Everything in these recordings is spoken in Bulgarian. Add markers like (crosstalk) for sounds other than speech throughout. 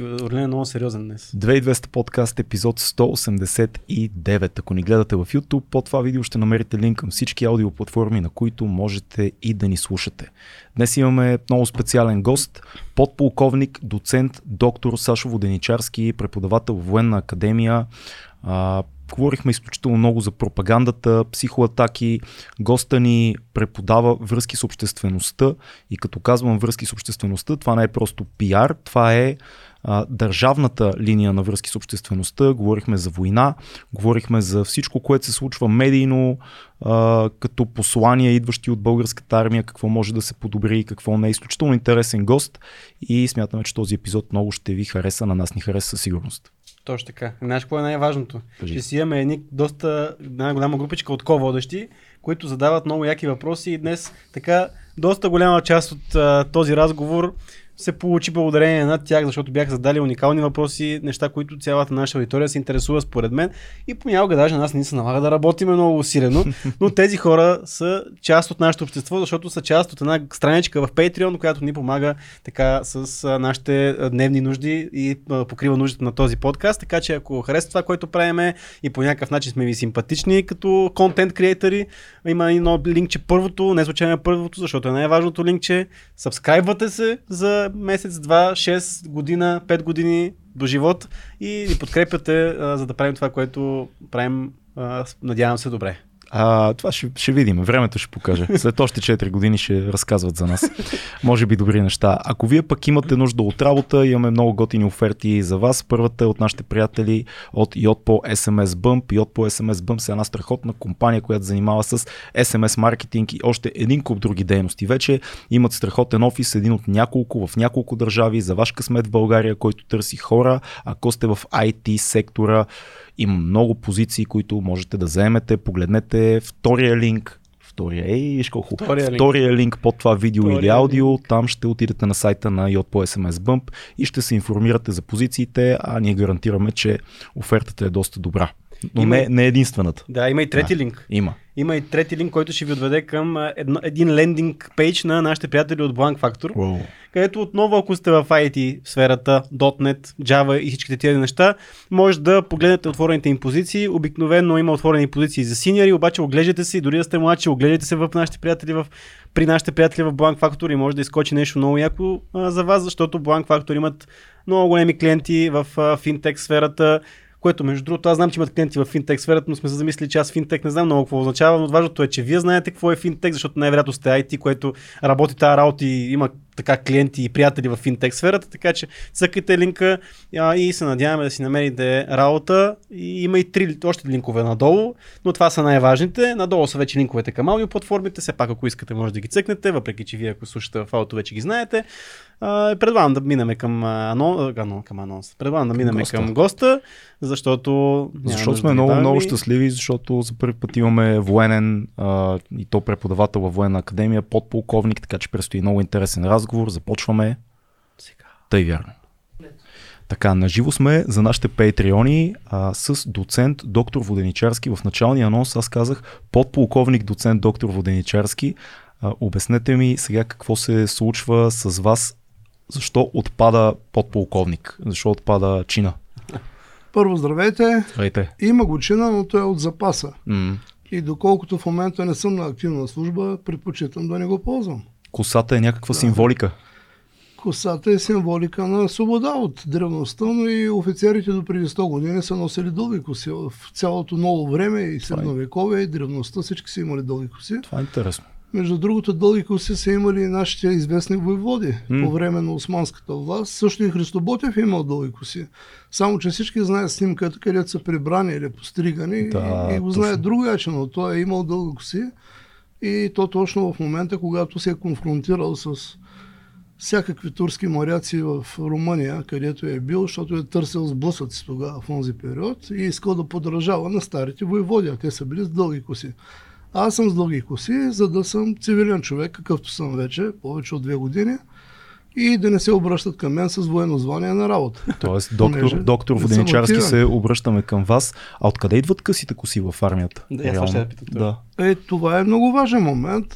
Орлин е много сериозен днес. 2200 подкаст, епизод 189. Ако ни гледате в YouTube, под това видео ще намерите линк към всички аудиоплатформи, на които можете и да ни слушате. Днес имаме много специален гост, подполковник, доцент, доктор Сашо Воденичарски, преподавател в военна академия, а, говорихме изключително много за пропагандата, психоатаки. Госта ни преподава връзки с обществеността и като казвам връзки с обществеността, това не е просто пиар, това е а, държавната линия на връзки с обществеността. Говорихме за война, говорихме за всичко, което се случва медийно, а, като послания, идващи от българската армия, какво може да се подобри и какво не е. Изключително интересен гост и смятаме, че този епизод много ще ви хареса, на нас ни хареса със сигурност. Точно така. Знаеш какво е най-важното? Кажи. Ще си имаме едни доста най-голяма групичка от ко-водещи, които задават много яки въпроси и днес така доста голяма част от а, този разговор се получи благодарение на тях, защото бяха задали уникални въпроси, неща, които цялата наша аудитория се интересува според мен. И понякога даже нас не се налага да работим много усилено, (laughs) но тези хора са част от нашето общество, защото са част от една страничка в Patreon, която ни помага така с нашите дневни нужди и покрива нуждите на този подкаст. Така че ако харесва това, което правиме и по някакъв начин сме ви симпатични като контент креатори, има едно линкче първото, не случайно първото, защото е най-важното линкче. Сабскрайбвате се за месец, два, 6 година, 5 години до живот и ни подкрепяте, а, за да правим това, което правим, а, надявам се, добре. А, това ще, ще видим. Времето ще покаже. След още 4 години ще разказват за нас. Може би добри неща. Ако вие пък имате нужда от работа, имаме много готини оферти за вас. Първата е от нашите приятели от Yotpo SMS Bump. Yotpo SMS Bump е една страхотна компания, която занимава с SMS маркетинг и още един куп други дейности. Вече имат страхотен офис, един от няколко в няколко държави. За ваш късмет в България, който търси хора. Ако сте в IT сектора, има много позиции, които можете да заемете. Погледнете втория линк, втория, ей, виж колко втория, втория линк. линк под това видео втория или аудио, линк. там ще отидете на сайта на Yotpo SMS Bump и ще се информирате за позициите, а ние гарантираме, че офертата е доста добра. Но има, не, не е единствената. Да, има и трети да, линк. Има. Има и трети линк, който ще ви отведе към едно, един лендинг пейдж на нашите приятели от Blank Factor, wow. където отново, ако сте в IT сферата, .NET, Java и всичките тези неща, може да погледнете отворените им позиции. Обикновено има отворени позиции за синьори, обаче оглеждате се и дори да сте младши, оглеждайте се в нашите приятели в, при нашите приятели в Blank Factor и може да изкочи нещо много яко а, за вас, защото Blank Factor имат много големи клиенти в а, финтек сферата, което между другото аз знам, че имат клиенти в финтек сферата, но сме се замислили, че аз финтек не знам много какво означава, но важното е, че вие знаете какво е финтек, защото най-вероятно сте IT, което работи тази работа и има така клиенти и приятели в финтек сферата, така че цъкайте линка а, и се надяваме да си намерите работа. И има и три още линкове надолу, но това са най-важните. Надолу са вече линковете към аудио платформите, все пак ако искате може да ги цъкнете, въпреки че вие ако слушате в ауто вече ги знаете. А, предлагам да минем към, ано, ано, към анонс. Предлагам да минем госта. към госта, защото... Защото сме много, много щастливи, защото за първи път имаме военен а, и то преподавател във военна академия, подполковник, така че предстои много интересен разговор. Започваме сега. Тъй вярно. Така, наживо сме за нашите патреони а, с доцент доктор Воденичарски. В началния анонс аз казах подполковник доцент доктор Воденичарски. А, обяснете ми сега какво се случва с вас защо отпада подполковник? Защо отпада чина? Първо, здравейте. Здравейте. Има го чина, но той е от запаса. Mm. И доколкото в момента не съм на активна служба, предпочитам да не го ползвам. Косата е някаква да. символика. Косата е символика на свобода от древността, но и офицерите до преди 100 години са носили дълги коси. В цялото ново време и е средновековие и древността всички са имали дълги коси. Това е интересно. Между другото, дълги коси са имали нашите известни войводи mm. по време на османската власт. Също и Христо Ботев е имал дълги коси. Само, че всички знаят снимката, където са прибрани или постригани да, и, и го знаят другаче, но той е имал дълги коси. И то точно в момента, когато се е конфронтирал с всякакви турски моряци в Румъния, където е бил, защото е търсил сблъсъци тогава в този период и искал да подражава на старите войводи, а те са били с дълги коси. Аз съм с дълги коси, за да съм цивилен човек, какъвто съм вече, повече от две години и да не се обръщат към мен с военно звание на работа. Тоест, (laughs) доктор, доктор Воденичарски се обръщаме към вас. А откъде идват късите коси в армията? Да, я ще питам. Да. Е, това е много важен момент.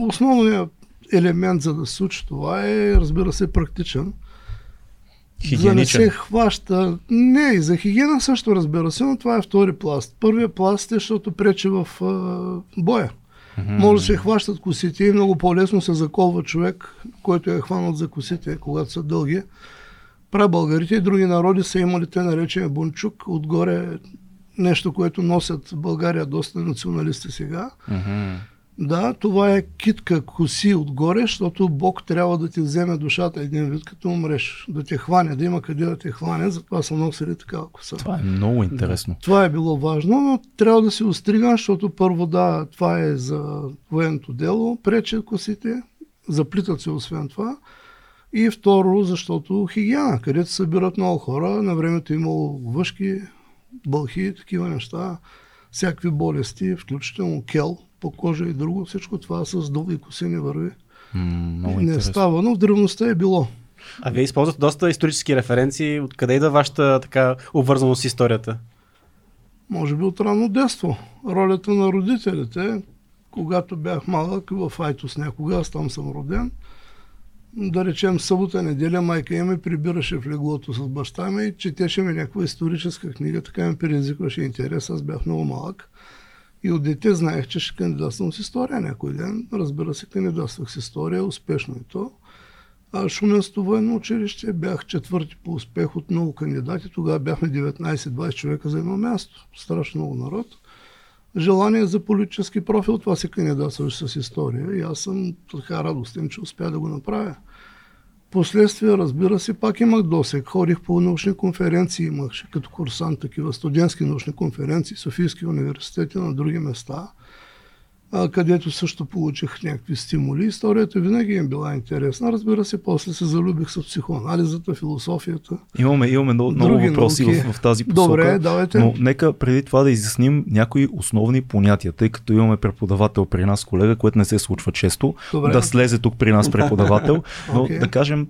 Основният елемент за да се случи това е, разбира се, практичен. За не се хваща. Не, и за хигиена също разбира се, но това е втори пласт. Първият пласт е, защото пречи в а, боя. Mm-hmm. Може да се хващат косите и много по-лесно се заколва човек, който е хванат за косите, когато са дълги. Прабългарите и други народи са имали те наречения бунчук, отгоре нещо, което носят в България доста националисти сега. Mm-hmm. Да, това е китка коси отгоре, защото Бог трябва да ти вземе душата един вид, като умреш. Да те хване, да има къде да те хване, затова са носили такава коса. Това е много интересно. Това е било важно, но трябва да се остригам, защото първо да, това е за военното дело, пречат косите, заплитат се освен това. И второ, защото хигиена, където събират много хора, на времето имало въшки, бълхи, такива неща, всякакви болести, включително кел, по кожа и друго, всичко това с дълги коси не върви. Mm, не е става, но в древността е било. А вие използвате доста исторически референции. Откъде идва вашата така обвързаност с историята? Може би от ранно детство. Ролята на родителите, когато бях малък в Айтос някога, аз там съм роден, да речем събота, неделя, майка ми ме прибираше в леглото с баща ми и четеше ми някаква историческа книга, така ми предизвикваше интерес, аз бях много малък. И от дете знаех, че ще кандидатствам с история някой ден. Разбира се, кандидатствах с история, успешно и то. А Шуменското военно училище бях четвърти по успех от много кандидати. Тогава бяхме 19-20 човека за едно място. Страшно много народ. Желание за политически профил, това се кандидатстваше с история. И аз съм така радостен, че успя да го направя. Последствия, разбира се, пак имах досек. Ходих по научни конференции, имах като курсант такива студентски научни конференции, Софийски университети на други места където също получих някакви стимули. Историята винаги им била интересна. Разбира се, после се залюбих с психоанализата, философията. Имаме, имаме много, много въпроси в, в тази посока. Добре, давайте. Но нека преди това да изясним някои основни понятия, тъй като имаме преподавател при нас, колега, което не се случва често, Добре. да слезе тук при нас преподавател. (laughs) Но okay. да кажем,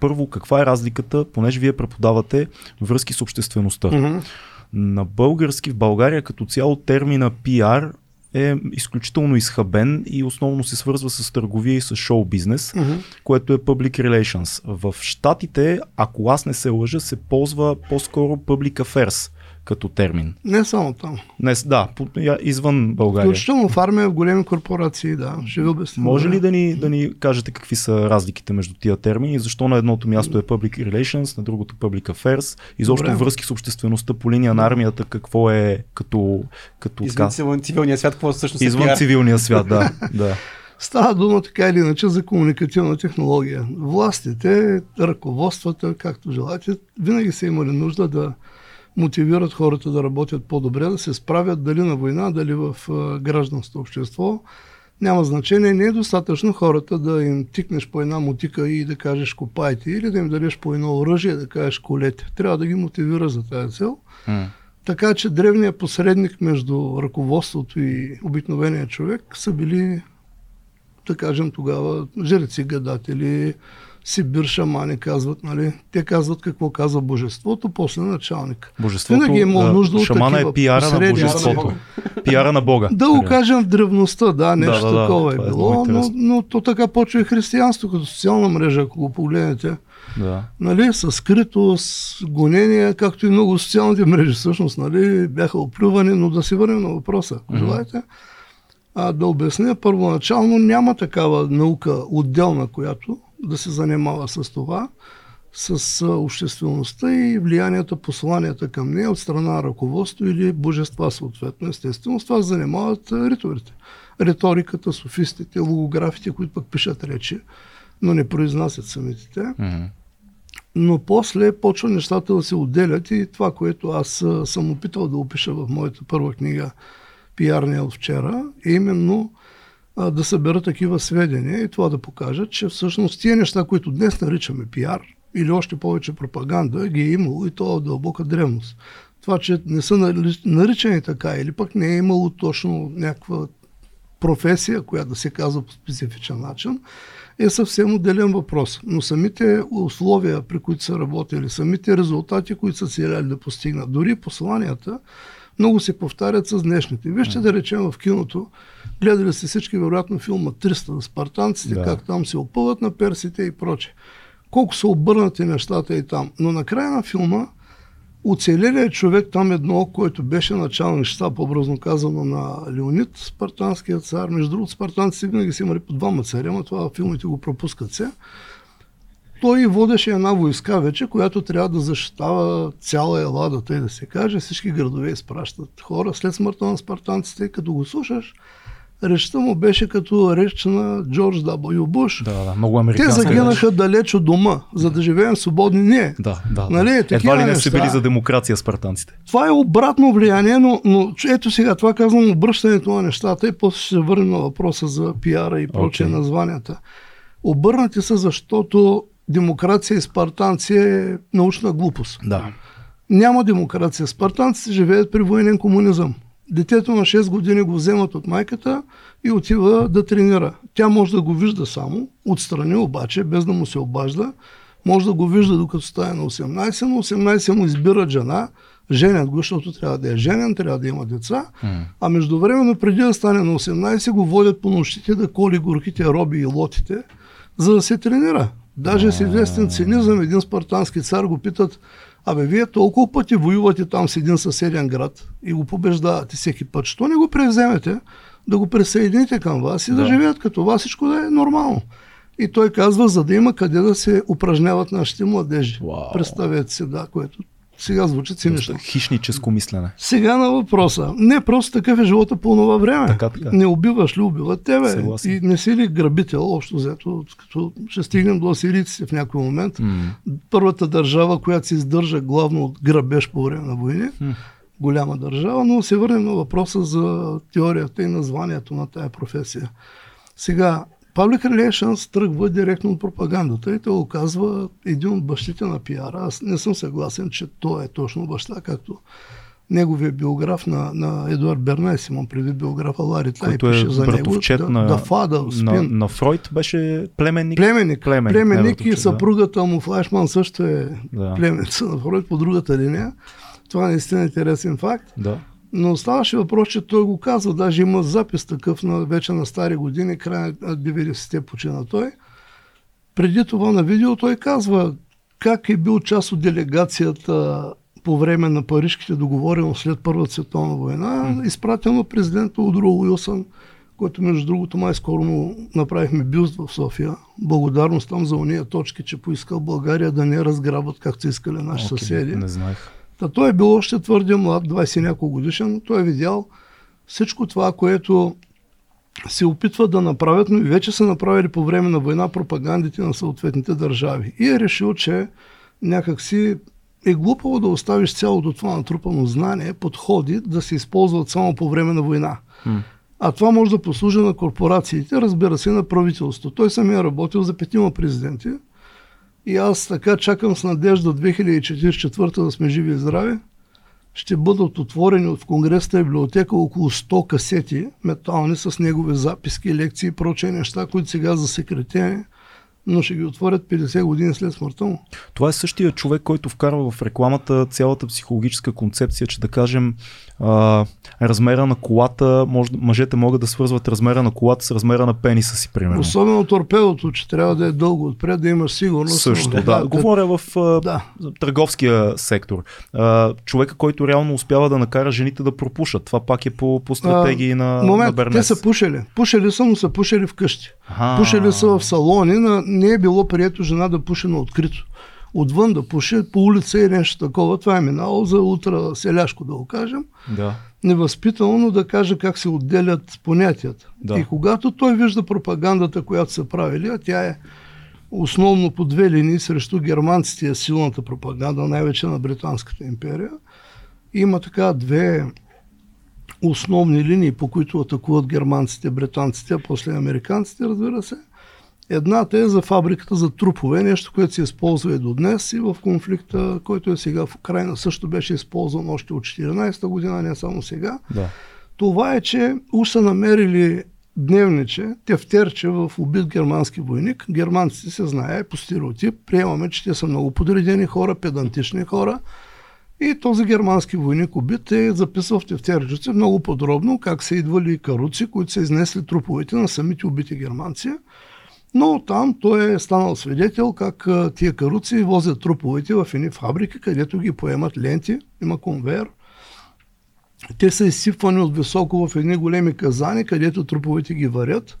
първо, каква е разликата, понеже вие преподавате връзки с обществеността. Mm-hmm. На български в България като цяло термина PR е изключително изхабен и основно се свързва с търговия и с шоу бизнес, uh-huh. което е public relations. В Штатите, ако аз не се лъжа, се ползва по-скоро public affairs като термин. Не само там. Не, да, извън България. Включително в армия, в големи корпорации, да. Ще ви обясня. Може ли да ни, да ни кажете какви са разликите между тия термини? Защо на едното място е Public Relations, на другото Public Affairs? Изобщо Добре. връзки с обществеността по линия на армията, какво е като... като Извън така... цивилния свят, какво всъщност е Извън цивилния свят, да. (laughs) да. Става дума така или иначе за комуникативна технология. Властите, ръководствата, както желаете, винаги са имали нужда да мотивират хората да работят по-добре, да се справят дали на война, дали в гражданското общество. Няма значение, не е достатъчно хората да им тикнеш по една мутика и да кажеш копайте или да им дадеш по едно оръжие да кажеш колете. Трябва да ги мотивира за тази цел. Mm. Така че древният посредник между ръководството и обикновения човек са били, да кажем тогава, жреци, гадатели, Сибир шамани казват, нали? Те казват какво казва божеството, после началник. Божеството, Винаги е нужда от Шамана е пиара на божеството. пиара на Бога. Да го кажем в древността, да, нещо да, да, такова да, е, е било, но, но то така почва и християнство като социална мрежа, ако го погледнете. Да. Нали, с скритост, гонения, както и много социалните мрежи всъщност, нали, бяха оплювани, но да се върнем на въпроса, mm-hmm. желаете. А, да обясня, първоначално няма такава наука отделна, която да се занимава с това, с обществеността и влиянията, посланията към нея от страна на ръководство или божества съответно. Естествено, с това занимават риторите. Риториката, софистите, логографите, които пък пишат речи, но не произнасят самите те. Mm-hmm. Но после почва нещата да се отделят и това, което аз съм опитал да опиша в моята първа книга Пиарния от вчера, е именно да събера такива сведения и това да покажа, че всъщност тия неща, които днес наричаме пиар или още повече пропаганда, ги е имало и то дълбока древност. Това, че не са наричани така или пък не е имало точно някаква професия, която да се казва по специфичен начин, е съвсем отделен въпрос. Но самите условия, при които са работили, самите резултати, които са целяли да постигнат, дори посланията, много се повтарят с днешните. Вижте да речем в киното, гледали сте всички вероятно филма 300 на спартанците, да. как там се опъват на персите и проче. колко са обърнати нещата и там. Но накрая на филма оцелелият човек там едно, който беше началник щаб, образно казано на Леонид, спартанският цар. Между другото, спартанците винаги са имали по двама царя, но това филмите го пропускат се. Той водеше една войска вече, която трябва да защитава цяла Елада, тъй да се каже. Всички градове изпращат хора. След смъртта на спартанците, като го слушаш, речта му беше като реч на Джордж W. Буш. Да, да, много Те загинаха реч. далеч от дома, за да живеем свободни. Не. Да, да. Нали, Едва ли не са били за демокрация спартанците. Това е обратно влияние, но, но ето сега, това казвам обръщането на нещата и после ще се върнем на въпроса за пиара и прочие okay. названията. Обърнати са, защото демокрация и спартанци е научна глупост. Да. Няма демокрация. Спартанците живеят при военен комунизъм. Детето на 6 години го вземат от майката и отива да тренира. Тя може да го вижда само, отстрани обаче, без да му се обажда. Може да го вижда докато стане на 18, на 18 му избират жена, женят го, защото трябва да е женен, трябва да има деца. Mm. А междувременно, преди да стане на 18, го водят по нощите да коли горките роби и лотите, за да се тренира. Даже с известен цинизъм един спартански цар го питат, абе вие толкова пъти воювате там с един съседен град и го побеждавате всеки път, що не го превземете, да го присъедините към вас и да, да живеят като вас, всичко да е нормално. И той казва, за да има къде да се упражняват нашите младежи. Wow. Представете си, да, което сега звучи цинично. Хищническо мислене. Сега на въпроса. Не, просто такъв е живота по това време. Така, така. Не убиваш ли, убиват тебе. Съгласен. И не си ли грабител, общо взето, като ще стигнем до асирийците в някой момент. Mm. Първата държава, която се издържа главно от грабеж по време на войни. Mm. Голяма държава, но се върнем на въпроса за теорията и названието на тая професия. Сега, Public Relations тръгва директно от пропагандата и той го казва един от бащите на пиара. Аз не съм съгласен, че той е точно баща, както неговия биограф на, на Едуард Бернайс, имам преди биографа Лари Тай, пише за него. Да, на, да Фада, на, на Фройд беше племенник. Племенник, племенник, племенник и съпругата му Флашман също е да. племенница на Фройд по другата линия. Това наистина е интересен факт. Да. Но ставаше въпрос, че той го казва, даже има запис такъв на, вече на стари години, край на 90-те почина той. Преди това на видео той казва как е бил част от делегацията по време на парижките договорености след Първата световна война, изпратено президента Удро Уилсън, който между другото май скоро му направихме бюст в София. Благодарност там за уния точки, че поискал България да не разграбват както искали наши okay, съседи. Не знаех. Та той е бил още твърде млад, 20 няколко годишен, той е видял всичко това, което се опитват да направят, но и вече са направили по време на война пропагандите на съответните държави. И е решил, че някакси е глупаво да оставиш цялото това натрупано знание, подходи да се използват само по време на война. А това може да послужи на корпорациите, разбира се, на правителството. Той самия работил за петима президенти. И аз така чакам с надежда 2044 да сме живи и здрави. Ще бъдат отворени от Конгресната библиотека около 100 касети метални с негови записки, лекции и прочие неща, които сега засекретени но ще ги отворят 50 години след смъртта му. Това е същия човек, който вкарва в рекламата цялата психологическа концепция, че да кажем а, размера на колата, може, мъжете могат да свързват размера на колата с размера на пениса си, примерно. Особено торпедото, че трябва да е дълго отпред, да имаш сигурност. Също, да. да. Говоря в а, да. търговския сектор. А, човека, който реално успява да накара жените да пропушат. Това пак е по, по стратегии а, на, момент, на Бернес. Те са пушили. Пушили са, но са пушили вкъщи. Ага. Пушили са в салони. На, не е било прието жена да пуши на открито отвън да пуши по улица и нещо такова. Това е минало за утра селяшко, да го кажем. Да. Невъзпитано, но да каже как се отделят понятията. Да. И когато той вижда пропагандата, която са правили, а тя е основно по две линии срещу германците е силната пропаганда, най-вече на Британската империя, има така две основни линии, по които атакуват германците, британците, а после американците, разбира се – Едната е за фабриката за трупове, нещо, което се използва и до днес и в конфликта, който е сега в Украина, също беше използван още от 14-та година, не само сега. Да. Това е, че уж са намерили дневниче, тефтерче в убит германски войник. Германците се знае по стереотип. Приемаме, че те са много подредени хора, педантични хора. И този германски войник убит е записал в тефтерчето много подробно как са идвали каруци, които са изнесли труповете на самите убити германци Но там той е станал свидетел как тия каруци возят труповете в едни фабрики, където ги поемат ленти, има конвейер. Те са изсипвани от високо в едни големи казани, където труповете ги варят,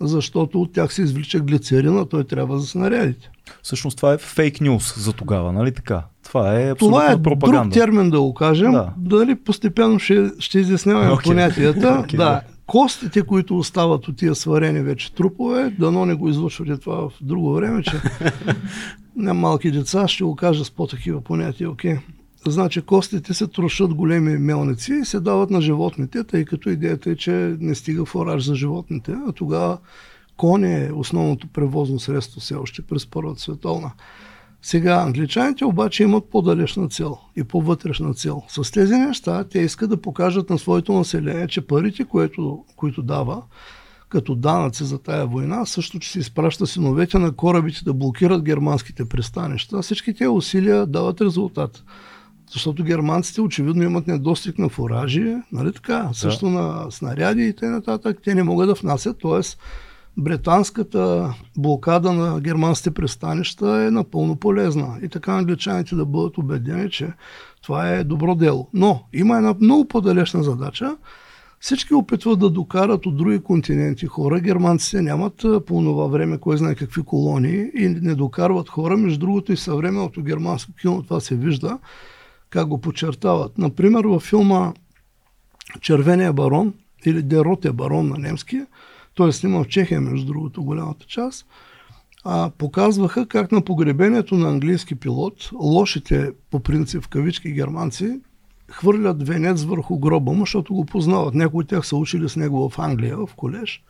защото от тях се извлича глицерина, той трябва за снарядите. Всъщност това е фейк нюз за тогава, нали така? Това е Това е пропаганда. друг термин да го кажем. Да. Дали постепенно ще, ще изясняваме okay. понятията. (laughs) okay, да. Костите, които остават от тия сварени вече трупове, дано не го излъчвате това в друго време, че (laughs) не малки деца ще го кажа с по-такива понятия. Okay. Значи костите се трошат големи мелници и се дават на животните, тъй като идеята е, че не стига фораж за животните, а тогава кон е основното превозно средство все още през Първата световна. Сега англичаните обаче имат по-далечна цел и по-вътрешна цел. С тези неща те искат да покажат на своето население, че парите, което, които дава, като данъци за тая война, също, че се изпраща синовете на корабите да блокират германските пристанища. Всички тези усилия дават резултат. Защото германците очевидно имат недостиг на фуражи, нали така, да. също на снаряди и т.н. Те не могат да внасят, т.е. британската блокада на германските пристанища е напълно полезна. И така англичаните да бъдат убедени, че това е добро дело. Но има една много по-далечна задача. Всички опитват да докарат от други континенти хора. Германците нямат по това време кой знае какви колонии и не докарват хора. Между другото и съвременното германско кино това се вижда как го подчертават. Например, във филма Червения барон или Дероте барон на немски, той е снимал в Чехия, между другото, голямата част, а, показваха как на погребението на английски пилот, лошите, по принцип кавички германци, хвърлят венец върху гроба му, защото го познават. Някои от тях са учили с него в Англия, в колеж.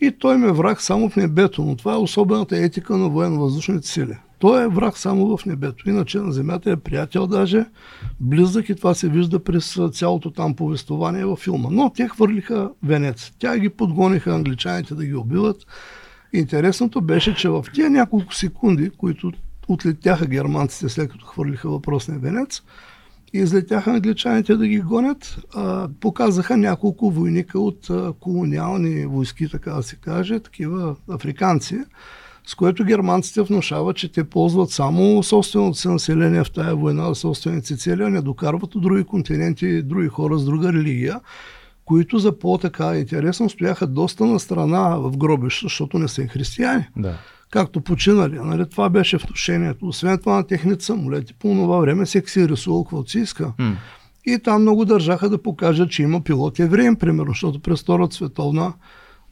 И той ме враг само в небето, но това е особената етика на военно-въздушните сили. Той е враг само в небето. Иначе на земята е приятел даже, близък и това се вижда през цялото там повествование във филма. Но те хвърлиха венец. Тя ги подгониха англичаните да ги убиват. Интересното беше, че в тия няколко секунди, които отлетяха германците след като хвърлиха въпросния венец, и излетяха англичаните да ги гонят, показаха няколко войника от колониални войски, така да се каже, такива африканци, с което германците внушават, че те ползват само собственото си население в тая война, собствените цели, а не докарват от други континенти, други хора с друга религия, които за по-така интересно стояха доста на страна в гробища, защото не са християни. Да. Както починали. Нали? Това беше внушението. Освен това на техните самолети по това време всеки си рисувал какво си иска. Mm. И там много държаха да покажат, че има пилот евреин, примерно, защото през Втората световна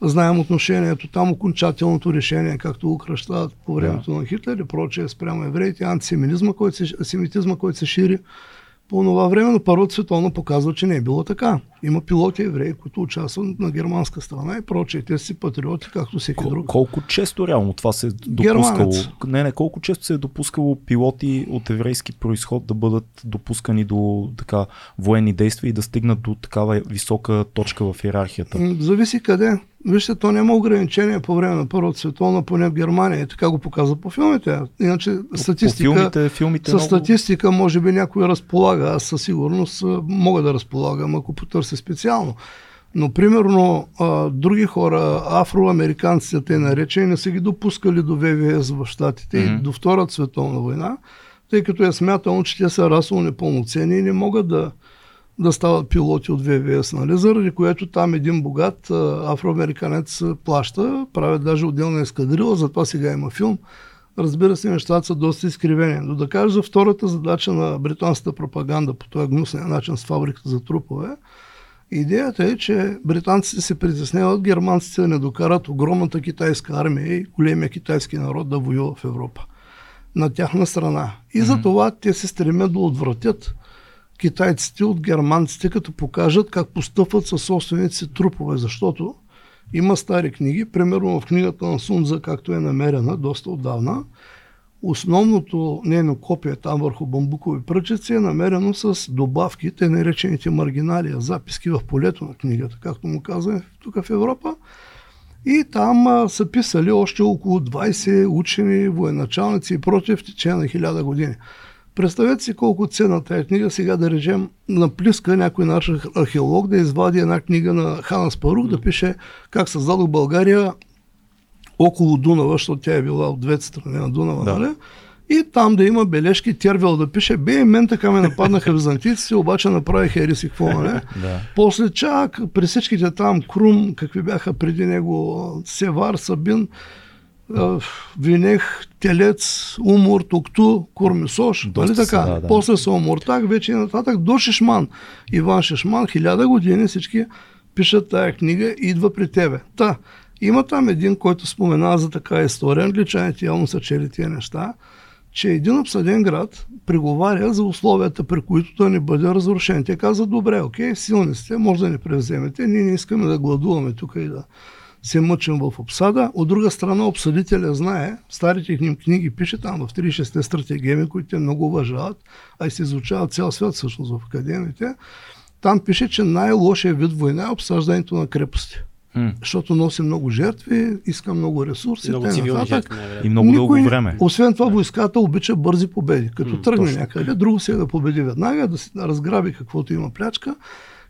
Знаем отношението там, окончателното решение, както го кръщават по времето yeah. на Хитлер и прочее спрямо евреите, антисемитизма, който се, семитизма, който се шири по това време, но Първата световна показва, че не е било така. Има пилоти евреи, които участват на германска страна и прочее. Те си патриоти, както всеки друг. Колко често реално това се е допускало? Германец. Не, не, колко често се е допускало пилоти от еврейски происход да бъдат допускани до така военни действия и да стигнат до такава висока точка в иерархията? Зависи къде. Вижте, то няма ограничения по време на Първата световна, поне в Германия. И така го показва по филмите. Иначе статистика, по филмите, филмите с много... статистика може би някой разполага. Аз със сигурност мога да разполагам, ако потърся специално. Но, примерно, а, други хора, афроамериканците, те наречени, не са ги допускали до ВВС в Штатите mm-hmm. и до Втората световна война, тъй като е смятано, че те са расово непълноценни и не могат да, да стават пилоти от ВВС, нали? заради което там един богат афроамериканец плаща, правят даже отделна ескадрила, затова сега има филм. Разбира се, нещата са доста изкривени. Но да кажа за втората задача на британската пропаганда по този гнусния начин с фабриката за трупове, идеята е, че британците се притесняват германците да не докарат огромната китайска армия и големия китайски народ да воюва в Европа на тяхна страна. И mm-hmm. за това те се стремят да отвратят китайците от германците, като покажат как постъпват със собствените си трупове, защото има стари книги, примерно в книгата на Сунза, както е намерена доста отдавна, основното нейно копие там върху бамбукови пръчици е намерено с добавки, те наречените маргиналия, записки в полето на книгата, както му казваме тук в Европа. И там а, са писали още около 20 учени, военачалници и прочее в течение на хиляда години. Представете си колко ценна тази книга сега да речем на плиска някой наш археолог да извади една книга на Хана Спарух, да пише как създадох България около Дунава, защото тя е била от двете страни на Дунава, Да. нали? И там да има бележки, Тервел да пише, бе, мен така ме нападнаха византийците, обаче направиха ериси какво, нали? (laughs) Да. После чак при всичките там Крум, какви бяха преди него, Севар, Сабин, Винех, Телец, Умур, Тукту, Курмисош, Доста нали са, така? да, да. После са Омуртак, вече и нататък до Шишман. Иван Шишман, хиляда години всички пишат тая книга и идва при тебе. Та, има там един, който споменава за така история, англичаните явно са чели тия неща, че един обсъден град преговаря за условията, при които да не бъде разрушен. Те казват, добре, окей, силни сте, може да ни превземете, ние не искаме да гладуваме тук и да се мъчим в обсада. От друга страна, обсъдителя знае, старите им книги пише там в 36-те стратегеми, които те много уважават, а и се изучават цял свят всъщност в академиите. Там пише, че най-лошият вид война е обсаждането на крепости. М. Защото носи много жертви, иска много ресурси. Много цивилни нататък. жертви. И много дълго време. Освен това, войската обича бързи победи. Като М, тръгне точно. някъде, друго се е да победи веднага, да, си, да разграби каквото има плячка.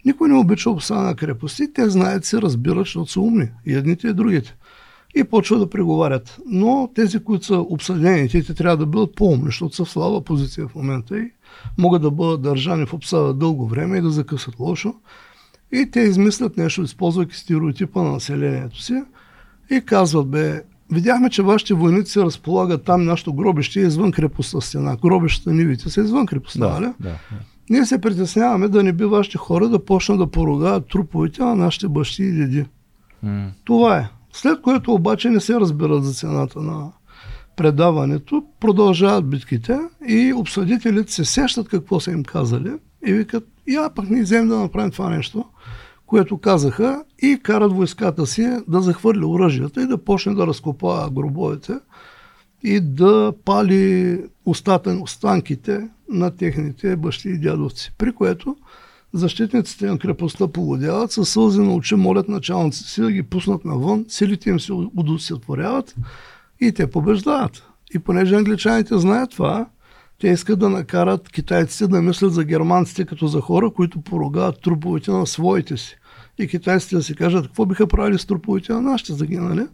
Никой не обича обсада на крепости. Те знаят, се разбират, защото са умни. И едните, и другите. И почва да преговарят. Но тези, които са обсъдени, те, те трябва да бъдат по-умни, защото са в слаба позиция в момента и могат да бъдат държани в обсада дълго време и да закъсат лошо. И те измислят нещо, използвайки стереотипа на населението си и казват, бе, видяхме, че вашите войници разполагат там, нашето гробище е извън крепостта стена. Гробищата, нивите са извън крепостта, Да, нали? да, да. Ние се притесняваме да не би вашите хора да почнат да поругават труповете на нашите бащи и деди. М. Това е. След което обаче не се разбират за цената на предаването, продължават битките и обсъдителите се сещат какво са им казали и викат, я пък ни вземем да направим това нещо, което казаха и карат войската си да захвърли оръжията и да почне да разкопава гробовете и да пали остатън, останките на техните бащи и дядовци. При което защитниците на крепостта полудяват, със сълзи на очи молят началниците си да ги пуснат навън, силите им се удовлетворяват и те побеждават. И понеже англичаните знаят това, те искат да накарат китайците да мислят за германците като за хора, които поругават труповете на своите си. И китайците да си кажат какво биха правили с труповете на нашите загинали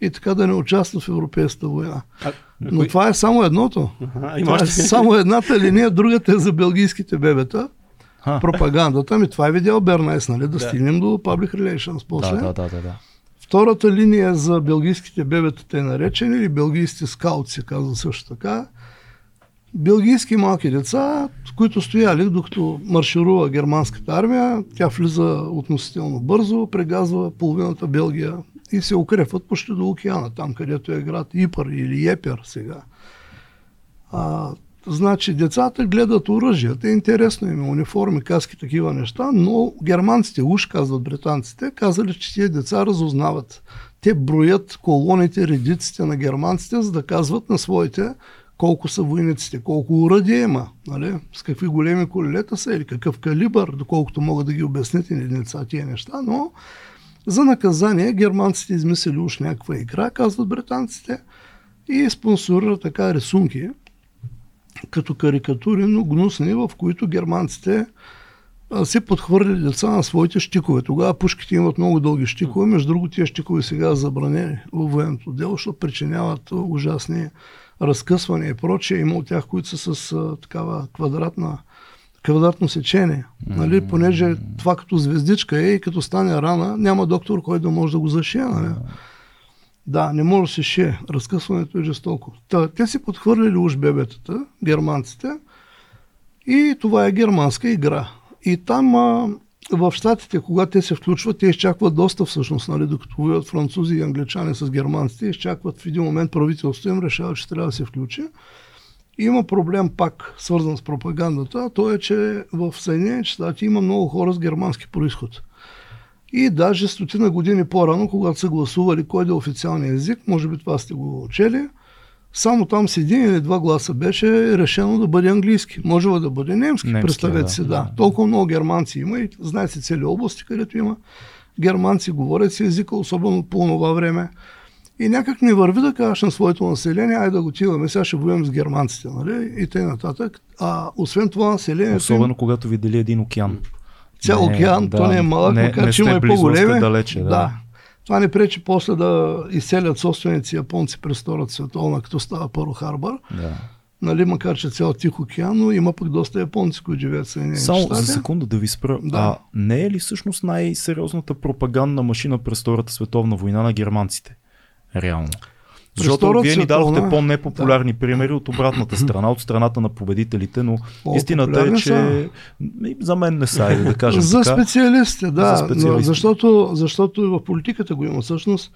и така да не участват в Европейската война. А, Но кой- това е само едното. Има Това е само едната линия, другата е за белгийските бебета. Ха. Пропагандата ми, това е видял Бернайс, нали? Да, Да. стигнем до Public Relations после. Да, да, да, да, да. Втората линия е за белгийските бебета, те наречени, или белгийските скаут се казва също така. Белгийски малки деца, които стояли докато марширува германската армия, тя влиза относително бързо, прегазва половината Белгия и се укрепват почти до океана, там където е град Ипър или Епер сега. А, значи децата гледат оръжията, интересно им е, униформи, каски, такива неща, но германците, уж казват британците, казали, че тези деца разузнават. Те броят колоните, редиците на германците, за да казват на своите колко са войниците, колко уръдия има, нали? с какви големи колелета са или какъв калибър, доколкото могат да ги обяснят и на деца тия неща, но за наказание германците измислили уж някаква игра, казват британците, и спонсорират така рисунки, като карикатури, но гнусни, в които германците се подхвърли деца на своите щикове. Тогава пушките имат много дълги щикове, между другото тия щикове сега забранени във военното дело, защото причиняват ужасни разкъсвания и прочее. Има от тях, които са с такава квадратна квадратно сечение. Нали? Понеже това като звездичка е и като стане рана, няма доктор, който да може да го зашие. Нали? Да, не може да се шие. Разкъсването е жестоко. Та, те си подхвърлили уж бебетата, германците, и това е германска игра. И там а, в щатите, когато те се включват, те изчакват доста всъщност, нали, докато воюват французи и англичани с германците, изчакват в един момент правителството им решава, че трябва да се включи. Има проблем пак, свързан с пропагандата, то е, че в Съединените щати има много хора с германски происход. И даже стотина години по-рано, когато са гласували кой да е официалния език, може би това сте го учели, само там с един или два гласа беше решено да бъде английски. Може да бъде немски, Немски, представете да, си, да. да. Толкова много германци има и знаете цели области, където има германци, говорят си езика, особено по това време. И някак не върви да кажеш на своето население, айде да го отиваме, сега ще воюем с германците, нали? И т.н. нататък. А освен това населението... Особено когато ви дели един океан. Цял Не, океан, да, то не е малък, не- макар не че има и по-големи. далече, да. да. Това не пречи после да изселят собственици японци през Втората световна, като става Пърл Харбър. Да. Нали, макар че цял Тих океан, но има пък доста японци, които живеят в Съединените Само щати. за секунда да ви спра. Да. А не е ли всъщност най-сериозната пропагандна машина през Втората световна война на германците? Реално. Защото Втората вие ни дадохте световна- по-непопулярни примери от обратната страна, от страната на победителите, но истината е, че м, за мен не са, да кажем За така. специалистите, да. За специалисти. Защото, защото в политиката го има. Всъщност,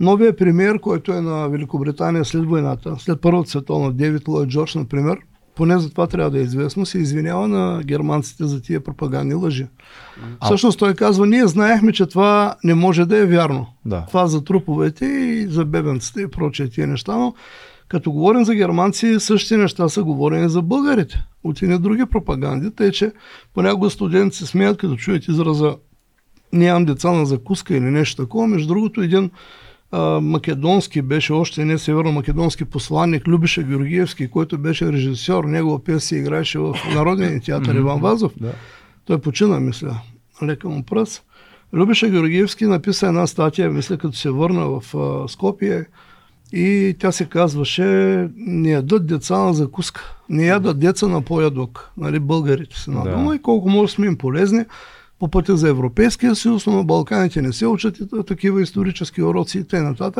новия премьер, който е на Великобритания след войната, след Първата световна, Девид Лойд Джордж, например, поне за това трябва да е известно, се извинява на германците за тия пропагандни лъжи. А- Всъщност той казва, ние знаехме, че това не може да е вярно. Да. Това за труповете и за бебенците и прочее тия неща, но като говорим за германци, същите неща са говорени за българите. От едни други пропаганди, тъй че понякога студенти се смеят, като чуят израза нямам деца на закуска или нещо такова. Между другото, един а, македонски беше още не северно-македонски посланник Любиша Георгиевски, който беше режисьор, негова песен играеше в Народния театър Иван Вазов. Да. Той почина, мисля, лека му пръс. Любиша Георгиевски написа една статия, мисля, като се върна в а, Скопие и тя се казваше не ядат деца на закуска, не ядат деца на поядок, нали, българите се надума Да. и колко може сме им полезни по пътя за Европейския съюз, но на Балканите не се учат такива исторически уроци и т.н.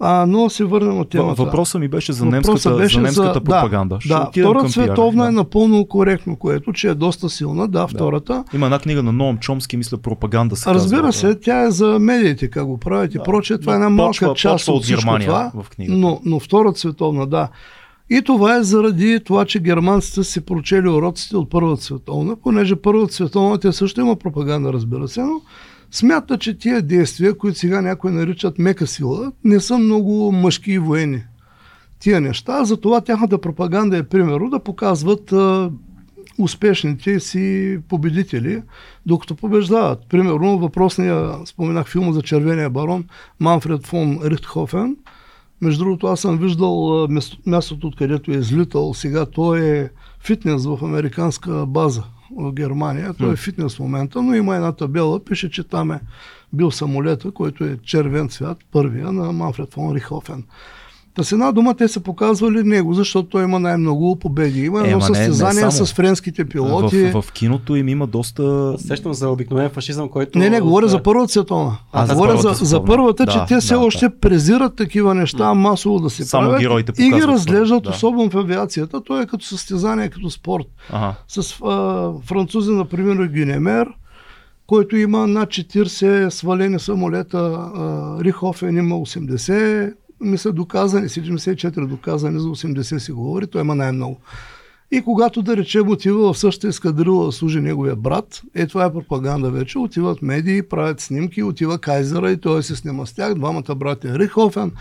А, но се върнем от темата. Въпросът ми беше за немската, беше за немската пропаганда. Да, Ще да Втората световна да. е напълно коректно, което че е доста силна. Да, втората. Има една книга на Ноам Чомски, мисля, пропаганда се Разбира казва. се, тя е за медиите, как го правят и прочее. Това е една малка почва- част почва от от Германия това, в книгата. но, но Втората световна, да. И това е заради това, че германците си прочели уроците от Първата световна, понеже Първата световна те също има пропаганда, разбира се, но смята, че тия действия, които сега някои наричат мека сила, не са много мъжки и военни. Тия неща, затова тяхната пропаганда е примерно да показват а, успешните си победители, докато побеждават. Примерно въпросния, споменах филма за Червения барон, Манфред фон Рихтхофен. Между другото, аз съм виждал място- мястото, откъдето е излитал. Сега той е фитнес в американска база в Германия. Той е фитнес в момента, но има една табела, пише, че там е бил самолета, който е червен цвят, първия на Манфред фон Рихофен. Та с една дума те са показвали него, защото той има най-много победи. Има едно състезание с френските пилоти. В, в киното им има доста... Сещам за обикновен фашизъм, който... Не, не, говоря за първата световна. А, за говоря Първата за, за световна. първата, Да, че те все да, още да. презират такива неща масово да се Само правят героите и ги разглеждат, да. особено в авиацията. То е като състезание, като спорт. Ага. С а, французи, например, Гюнемер, който има над 40 свалени самолета. А, Рихофен има 80, мисля, доказани, 74 доказани, за 80 си говори, той има най-много. И когато, да речем, отива в същата ескадрила да служи неговия брат, е това е пропаганда вече, отиват медии, правят снимки, отива Кайзера и той се снима с тях, двамата братя Рихофен,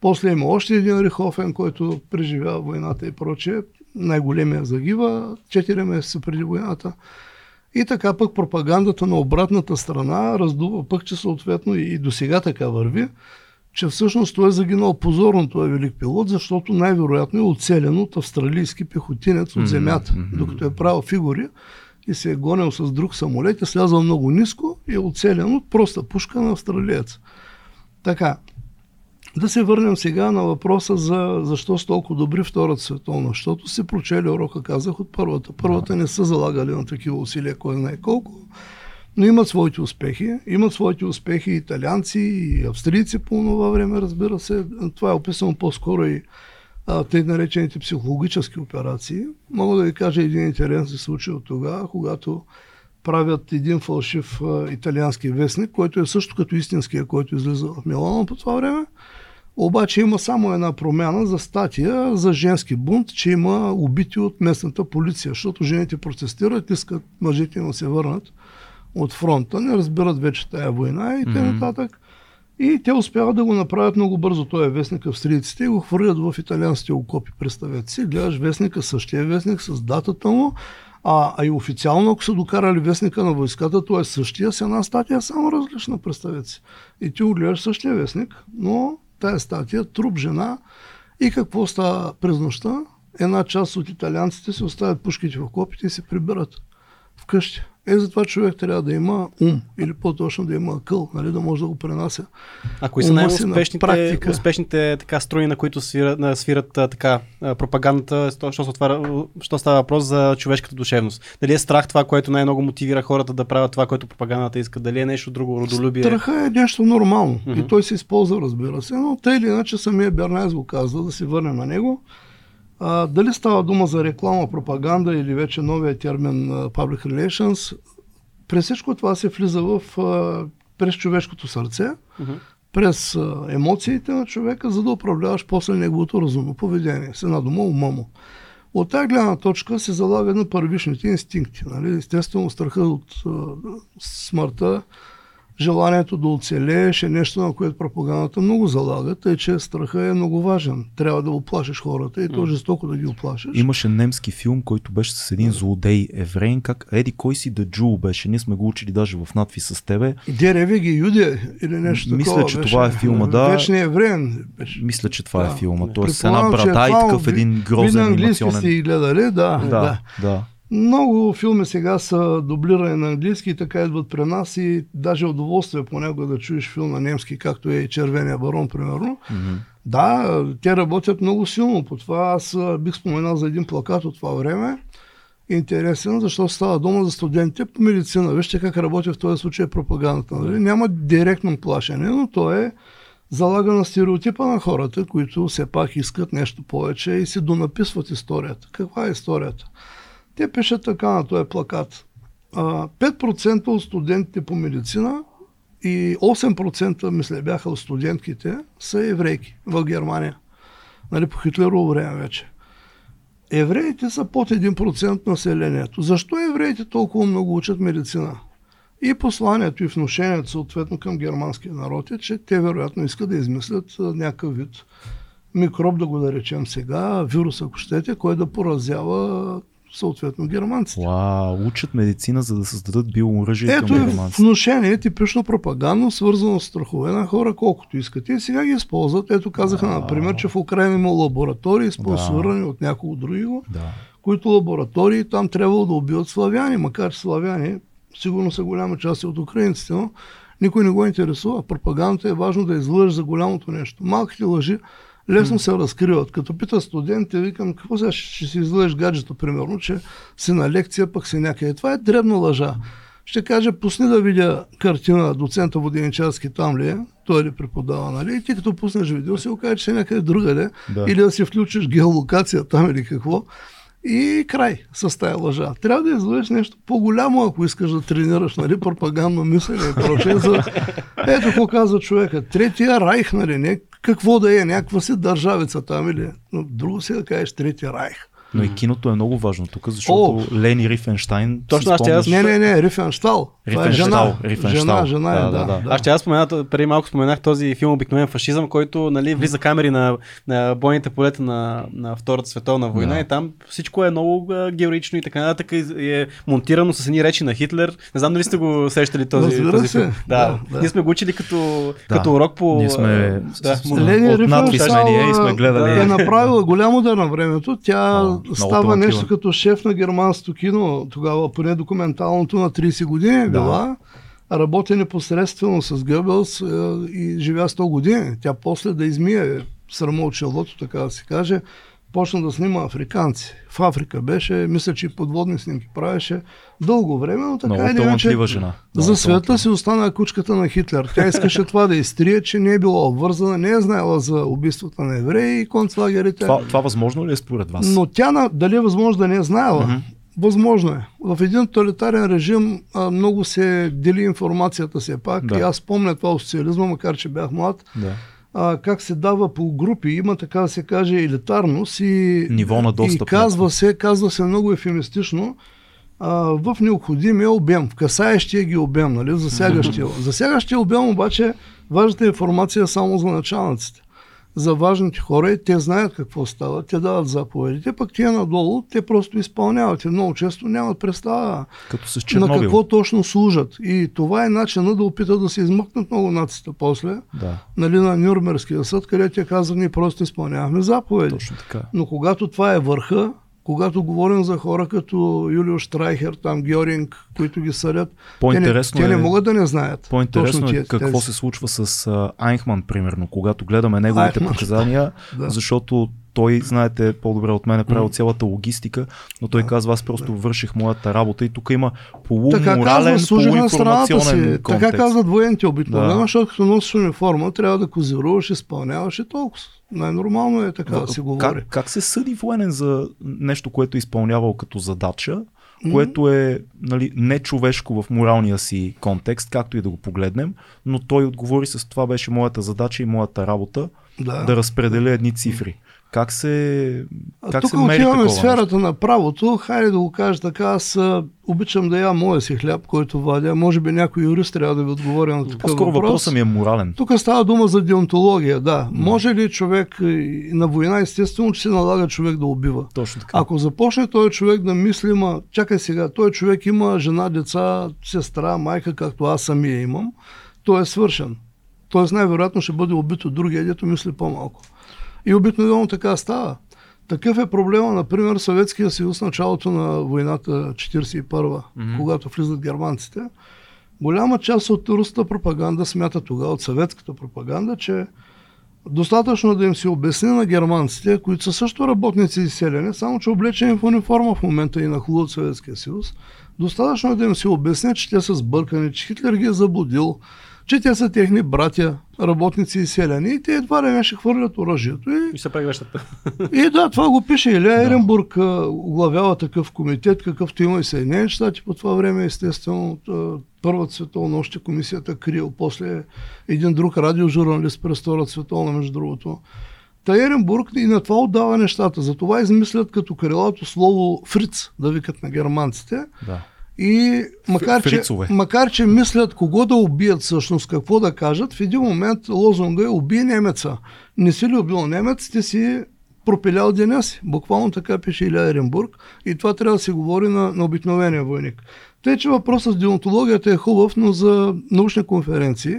после има още един Рихофен, който преживява войната и прочее, най-големия загива 4 месеца преди войната. И така пък пропагандата на обратната страна раздува пък, че съответно и до сега така върви, че всъщност той е загинал позорно, той е велик пилот, защото най-вероятно е оцелен от австралийски пехотинец от земята, докато е правил фигури и се е гонил с друг самолет, е слязал много ниско и е оцелен от проста пушка на австралиец. Така, да се върнем сега на въпроса за защо са толкова добри Втората световна. Защото си прочели урока, казах, от първата. Първата не са залагали на такива усилия, кой знае колко, но имат своите успехи. Имат своите успехи и италианци, и австрийци по това време, разбира се. Това е описано по-скоро и а, тъй наречените психологически операции. Мога да ви кажа един интересен случай от тогава, когато правят един фалшив а, италиански вестник, който е също като истинския, който излиза в Милано по това време. Обаче има само една промяна за статия за женски бунт, че има убити от местната полиция, защото жените протестират, искат мъжете им да се върнат от фронта, не разбират вече тая война и т.н. нататък. И те успяват да го направят много бързо. Той е вестник австрийците и го хвърлят в италианските окопи. Представете си, гледаш вестника, същия вестник с датата му, а, а и официално, ако са докарали вестника на войската, то е същия, с една статия само различна, представете си. И ти го гледаш същия вестник, но тая статия, труп жена и какво става през нощта? Една част от италианците се оставят пушките в копите и се прибират. вкъщи. Е, затова човек трябва да има ум, или по-точно да има акъл, нали, да може да го пренася. А кои са най-успешните успешните, така, струи, на които свират, свират така, пропагандата, що, отваря, що става въпрос за човешката душевност? Дали е страх това, което най-много мотивира хората да правят това, което пропагандата иска? Дали е нещо друго, родолюбие? Страха е нещо нормално mm-hmm. и той се използва, разбира се, но тъй или иначе самия Бернайс го казва, да се върне на него. А, дали става дума за реклама, пропаганда или вече новия термин Public Relations, през всичко това се влиза в, през човешкото сърце, uh-huh. през емоциите на човека, за да управляваш после неговото разумно поведение. С една дума ума му. От тази гледна точка се залага на първичните инстинкти. Нали? Естествено, страха от смъртта, желанието да оцелееш е нещо, на което пропагандата много залага, тъй че страха е много важен. Трябва да оплашиш хората и то жестоко да ги оплашиш. Имаше немски филм, който беше с един злодей евреин, как Еди кой си да Джул беше. Ние сме го учили даже в надфи с тебе. Дереви ги юде или нещо Мисля, такова, че беше. това е филма, да. Вечният евреин. Беше. Мисля, че това е да. е филма. Тоест една брада и такъв един грозен анимационен. си гледали, да. Да, да. да. Много филми сега са дублирани на английски и така идват при нас и даже удоволствие понякога да чуеш филм на немски, както е и Червения барон, примерно. Mm-hmm. Да, те работят много силно по това. Аз бих споменал за един плакат от това време. Интересен, защото става дума за студентите по медицина. Вижте как работи в този случай пропагандата. Нали? Няма директно плашене, но то е залага на стереотипа на хората, които все пак искат нещо повече и си донаписват историята. Каква е историята? Те пишат така на този плакат. 5% от студентите по медицина и 8% мисля бяха от студентките са еврейки в Германия. Нали, по Хитлерово време вече. Евреите са под 1% населението. Защо евреите толкова много учат медицина? И посланието и вношението съответно към германския народ е, че те вероятно искат да измислят някакъв вид микроб, да го наречем сега, вирус, ако щете, който да поразява съответно германците. Вау, учат медицина, за да създадат биооръжие Ето към германците. Ето вношение, типично пропагандно, свързано с страхове на хора, колкото искате. И сега ги използват. Ето казаха, Вау. например, че в Украина има лаборатории, спонсорирани да. от няколко други, да. които лаборатории там трябвало да убиват славяни, макар че славяни сигурно са голяма част от украинците, но никой не го интересува. Пропагандата е важно да излъжеш за голямото нещо. Малките лъжи лесно се разкриват. Като пита студентите, викам, какво сега ще си излъжеш гаджето, примерно, че си на лекция, пък си някъде. Това е дребна лъжа. Ще каже, пусни да видя картина доцента Воденичарски там ли е, той ли преподава, нали? И ти като пуснеш видео, си окаже, че си някъде другаде, да. или да си включиш геолокация там или какво. И край с тая лъжа. Трябва да излъжеш нещо по-голямо, ако искаш да тренираш, нали, пропагандно мислене и прочее. За... Ето какво казва човека. Третия райх, нали, не какво да е, някаква си държавица там или... Но друго си да кажеш Третия райх. Но и киното е много важно тук, защото О, Лени Рифенштайн. Точно аз ще аз. Не, не, не, Рифенштал. Това е жена. Рифенштал. Жена, жена е, да, да, да. Аз ще аз споменах, преди малко споменах този филм Обикновен фашизъм, който нали, влиза камери на, на бойните полета на, на Втората световна война да. и там всичко е много героично и така нататък. Е монтирано с едни речи на Хитлер. Не знам дали сте го сещали този, този филм. Да, да, да. Ние сме го учили като, да. като урок по... Ние сме да, Лени Рифенштал и сме гледали. Е направила голямо да на времето. Тя става нещо като шеф на германското кино, тогава поне документалното на 30 години е била. Да. Работи непосредствено с Гъбелс е, и живя 100 години. Тя после да измие срамо от челото, така да се каже, почна да снима африканци. В Африка беше, мисля, че подводни снимки правеше дълго време, но така е иначе за света си остана кучката на Хитлер. Тя искаше това да изтрие, че не е било обвързана, не е знаела за убийствата на евреи и концлагерите. Това, това възможно ли е според вас? Но тя дали е възможно да не е знаела? Mm-hmm. Възможно е. В един тоталитарен режим а, много се дели информацията все пак. Да. И аз спомня това от социализма, макар че бях млад. Да а, как се дава по групи, има така да се каже елитарност и, Ниво на достъп, и казва, се, казва се много ефемистично а, в необходимия обем, в касаещия ги обем, нали, засягащия. (laughs) засягащия обем обаче важната информация е само за началниците за важните хора и те знаят какво става, те дават заповедите, пък тия надолу, те просто изпълняват и много често нямат представа Като с на какво точно служат. И това е начинът да опитат да се измъкнат много наците после, да. нали, на Нюрнбергския съд, където те казват, ние просто изпълняваме заповеди. Точно така. Но когато това е върха, когато говорим за хора като Юлио Штрайхер, там Георинг, които ги съдят, те, не, е, те не могат да не знаят. По-интересно е какво тези. се случва с Айнхман, примерно, когато гледаме неговите показания, (laughs) Да. защото той, знаете, по-добре от мен е правил цялата логистика, но той Да. казва, аз просто върших моята работа и тук има полуморален, полуинформационен контекст. Така казват военните обикновено, Да. защото като носиш униформа, трябва да козируваш, изпълняваш и толкова. Най-нормално е така да се говори. Как, как се съди военен за нещо, което е изпълнявал като задача, което е нали, не човешко в моралния си контекст, както и да го погледнем, но той отговори с това беше моята задача и моята работа Да. да разпределя едни цифри. Как се, как тук се отиваме в сферата на правото. Хайде да го кажа така, аз обичам да я моя си хляб, който вадя. Може би някой юрист трябва да ви отговори на такъв По-скоро въпрос. въпросът ми е морален. Тук става дума за деонтология, да. Може ли човек на война, естествено, че се налага човек да убива. Точно така. Ако започне този човек да мисли, ма, чакай сега, той човек има жена, деца, сестра, майка, както аз самия имам, той е свършен. Тоест най-вероятно ще бъде убит от другия, дето мисли по-малко. И обикновено така става. Такъв е проблема, например, Съветския съюз, началото на войната 41 Мгм. когато влизат германците. Голяма част от руската пропаганда смята тогава, от съветската пропаганда, че достатъчно да им се обясни на германците, които са също работници и селени, само че облечени в униформа в момента и на хубаво от Съветския съюз, достатъчно да им се обясни, че те са сбъркани, че Хитлер ги е заблудил, че те са техни братя, работници и селяни, и те едва ли не ще хвърлят оръжието. И И ще прегръщат. (laughs) и да, това го пише Илия Еренбург, а, оглавява такъв комитет, какъвто има и Съединените щати по това време, естествено, от, Първата световна, още комисията Крил, после един друг радиожурналист през Втората световна, между другото. Та Еренбург и на това отдава нещата. Затова измислят като крилато слово фриц, да викат на германците. Да. И макар че, макар, че мислят кого да убият всъщност, какво да кажат, в един момент лозунга е убий немеца. Не си любил немец, ти си пропилял деня си. Буквално така пише Иля Еренбург и това трябва да се говори на, на обикновения войник. Тъй, че въпросът с деонтологията е хубав, но за научни конференции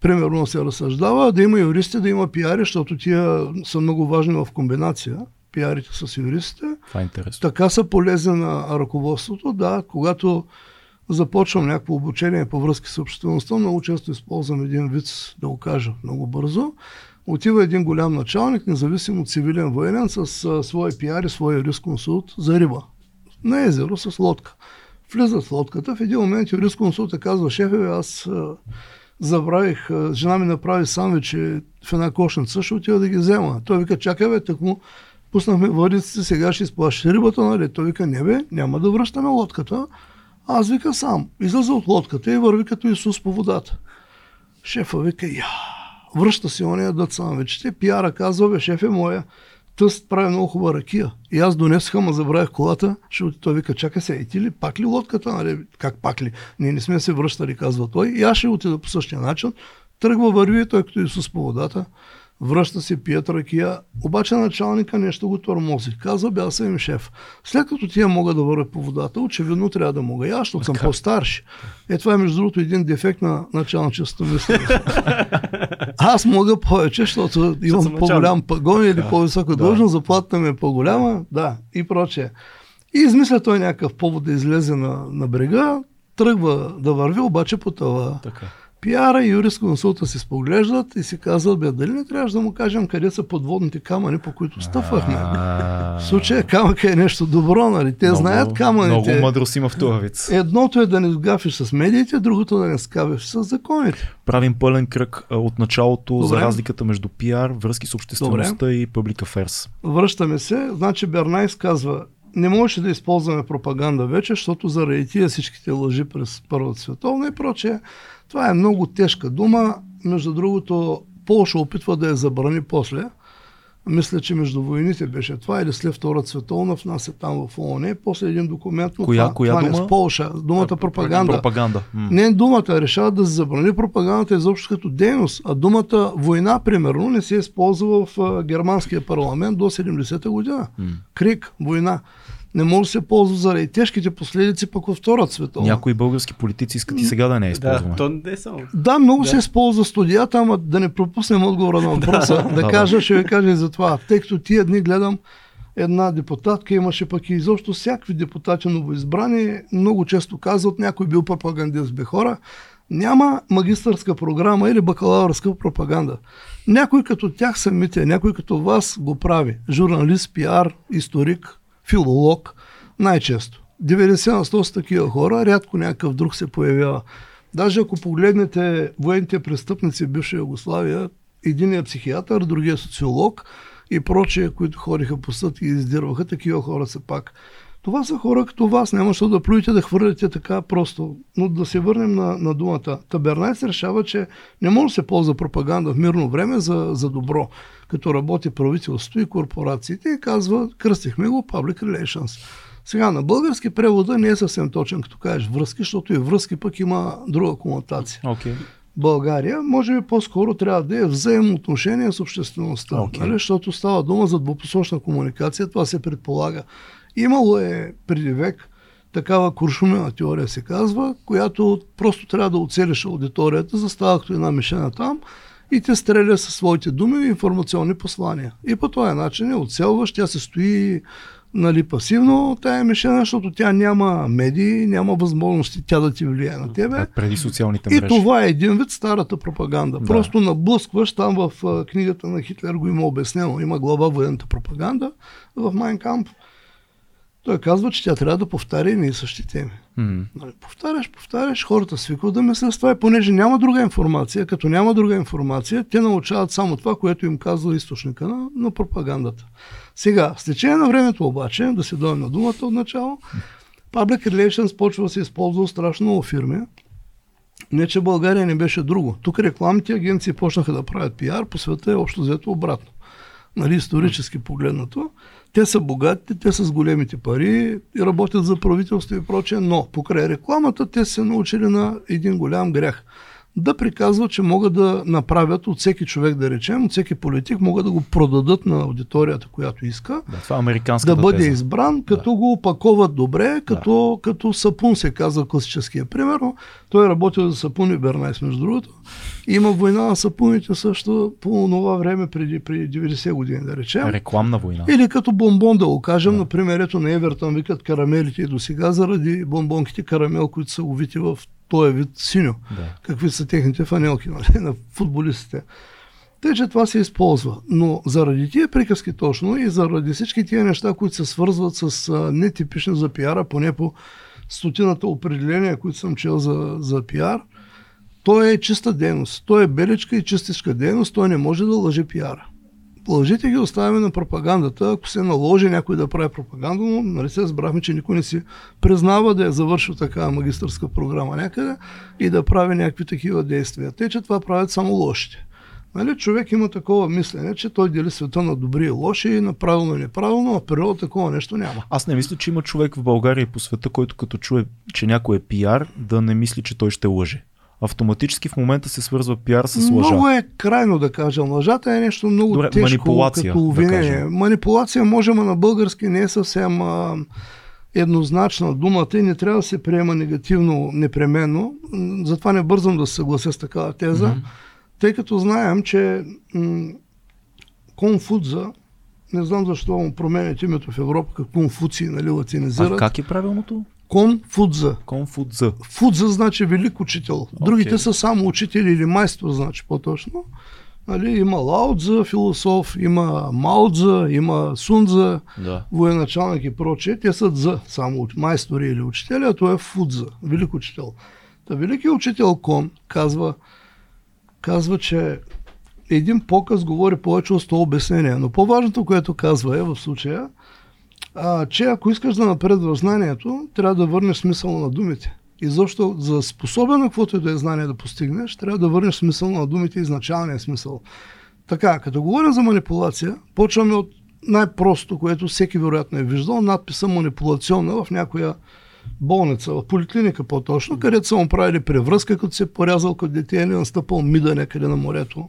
примерно се разсъждава да има юристи, да има пиари, защото тия са много важни в комбинация, пиарите с юристите. Това е интересно. Така са полезни на ръководството. Да, когато започвам някакво обучение по връзки с обществеността, много често използвам един вид, да го кажа много бързо. Отива един голям началник, независимо цивилен военен, с а, своя пиар и своя юрисконсулт за риба. На езеро с лодка. Влизат в лодката, в един момент юрисконсулта казва, шефе, аз а, забравих, а, жена ми направи сандвичи в една кошница, ще отида да ги взема. Той вика, чакай бе, так му пуснахме въдиците, сега ще изплащаш рибата, нали? Той вика, не бе, няма да връщаме лодката. Аз вика сам. Излиза от лодката и върви като Исус по водата. Шефа вика, я, връща си ония дът сандвичите. Пиара казва, бе, шеф е моя. Тъст прави много хубава ракия. И аз донесох, ма забравих колата. Ще отида. той вика, чакай се, ти ли пак ли лодката? Нали? Как пак ли? Ние не сме се връщали, казва той. И аз ще отида по същия начин. Тръгва, върви, той като Исус по водата. Връща се, пият ракия, обаче началника нещо го тормози. Казва, аз съм им шеф. След като тия мога да вървя по водата, очевидно трябва да мога и аз, защото съм по-старши. Е, това е между другото един дефект на началничеството мисля. (laughs) аз мога повече, защото имам по-голям пагон или по-висока длъжност, заплатата ми е по-голяма, да, и прочее. И измисля той някакъв повод да излезе на, на брега, тръгва да върви, обаче по това Така. Пиара и юрисконсулта си споглеждат и си казват, бе, дали не трябваше да му кажем къде са подводните камъни, по които стъпвахме. А, В случая камъка е нещо добро, нали? Те много- знаят камъните. Много мъдрост има в вид. Едното е да не сгафиш с медиите, другото да не скавиш с законите. Правим пълен кръг от началото за Добре. разликата между пиар, връзки с обществеността и public affairs. Връщаме се, значи Бернайс казва, не можеше да използваме пропаганда вече, защото заради тия всичките лъжи през Първата световна и прочее, това е много тежка дума. Между другото, Полша опитва да я забрани после. Мисля, че между войните беше това или след Втората световна внася там в ООН. После един документ, но Коя- това, коя това не дума? с Полша. Думата пропаганда. Пропаганда. М. Не думата, решават да се забрани пропагандата изобщо като дейност, а думата война, примерно, не се използва в а, германския парламент до 70-та година. М. Крик, война. Не може да се ползва заради тежките последици пък във Втората световна. Някои български политици искат и сега да не я използваме. Да, то не е само. Да, много Да. се използва студията, ама да не пропуснем отговора на (laughs) въпроса. да, да, кажа, ще ви кажа и за това. Тъй като тия дни гледам една депутатка, имаше пък и изобщо всякакви депутати новоизбрани, много често казват, някой бил пропагандист бе хора, няма магистърска програма или бакалавърска пропаганда. Някой като тях самите, някой като вас го прави. Журналист, пиар, историк, филолог, най-често. 90 на 100 са такива хора, рядко някакъв друг се появява. Даже ако погледнете военните престъпници в бивша Югославия, един е психиатър, другия е социолог и прочие, които ходиха по съд и издирваха, такива хора са пак. Това са хора като вас, няма що да плюете да хвърляте така просто. Но да се върнем на, на думата. Табернайс решава, че не може да се ползва пропаганда в мирно време за, за добро, като работи правителството и корпорациите и казва, кръстихме го Public Relations. Сега на български превода не е съвсем точен, като кажеш връзки, защото и връзки пък има друга комутация. Okay. България, може би по-скоро трябва да е взаимоотношение с обществеността, okay. нали? защото става дума за двупосочна комуникация, това се предполага. Имало е преди век такава куршумена теория се казва, която просто трябва да оцелиш аудиторията, застава като една мишена там и те стреля със своите думи и информационни послания. И по този начин е оцелваш, тя се стои нали, пасивно тая мишена, защото тя няма медии, няма възможности тя да ти влияе на тебе. Как преди социалните мрежи. И това е един вид старата пропаганда. Да. Просто наблъскваш, там в книгата на Хитлер го има обяснено, има глава военната пропаганда в Майнкамп. Той казва, че тя трябва да повтаря и същи теми. Mm. Нали, повтаряш, повтаряш, хората свикват да мислят с това и понеже няма друга информация, като няма друга информация, те научават само това, което им казва източника на, на пропагандата. Сега, с течение на времето обаче, да се дойдем на думата от начало, Public Relations почва да се използва страшно много фирми. Не, че България не беше друго. Тук рекламните агенции почнаха да правят пиар, по света е общо взето обратно. Нали, исторически погледнато. Те са богатите, те са с големите пари и работят за правителство и прочее, но покрай рекламата те се научили на един голям грях – да приказват, че могат да направят от всеки човек, да речем, от всеки политик, могат да го продадат на аудиторията, която иска. Да, това е да бъде теза. избран, като да. го опаковат добре, като, да. като сапун се казва класическия. Примерно, той е работил за сапун и Бернайс, между другото. Има война на сапуните също по това време, преди, преди 90 години, да речем. Рекламна война. Или като бомбон, да го кажем, да. например, ето на Евертън викат карамелите и до сега заради бомбонките карамел, които са увити в този вид синьо. Да. Какви са техните фанелки (laughs) нали, на футболистите. Тъй, че това се използва. Но заради тия приказки точно и заради всички тия неща, които се свързват с нетипични за пиара, поне по стотината определения, които съм чел за, за пиар, то е чиста дейност. То е беличка и чистичка дейност, той не може да лъже пиара. Лъжите ги оставяме на пропагандата. Ако се наложи някой да прави пропаганда, но нали се разбрахме, че никой не си признава да е завършил такава магистърска програма някъде и да прави някакви такива действия. Те, че това правят само лошите. Нали, човек има такова мислене, че той дели света на добри и лоши, на правилно и неправилно, а природа такова нещо няма. Аз не мисля, че има човек в България и по света, който като чуе, че някой е пиар, да не мисли, че той ще лъже автоматически в момента се свързва пиар с лъжа. Много е крайно да кажа. Лъжата е нещо много Добре, тежко манипулация, като обвинение. Да манипулация може, но на български не е съвсем а, еднозначна думата и не трябва да се приема негативно непременно. Затова не бързам да се съглася с такава теза, mm-hmm. тъй като знаем, че м- Конфудза, не знам защо му променят името в Европа, как Конфуции, нали, латинизират. А как е правилното? Конфудза. Конфудза. Фудза значи велик учител. Другите okay. са само учители или майстор, значи по-точно. Нали, има Лаудза, философ, има Маудза, има Сунза, да. военачалник и прочее. Те са дза, само майстори или учители, а той е Фудза, велик учител. Та великият учител Кон казва, казва, че един показ говори повече от 100 обяснения. Но по-важното, което казва е в случая, а, че ако искаш да напредва знанието, трябва да върнеш смисъл на думите. И защо за способен каквото и да е знание да постигнеш, трябва да върнеш смисъл на думите изначалния смисъл. Така, като говорим за манипулация, почваме от най-просто, което всеки вероятно е виждал, надписа манипулационна в някоя болница, в поликлиника по-точно, където са му правили превръзка, като се е порязал като дете или настъпал мида някъде на морето.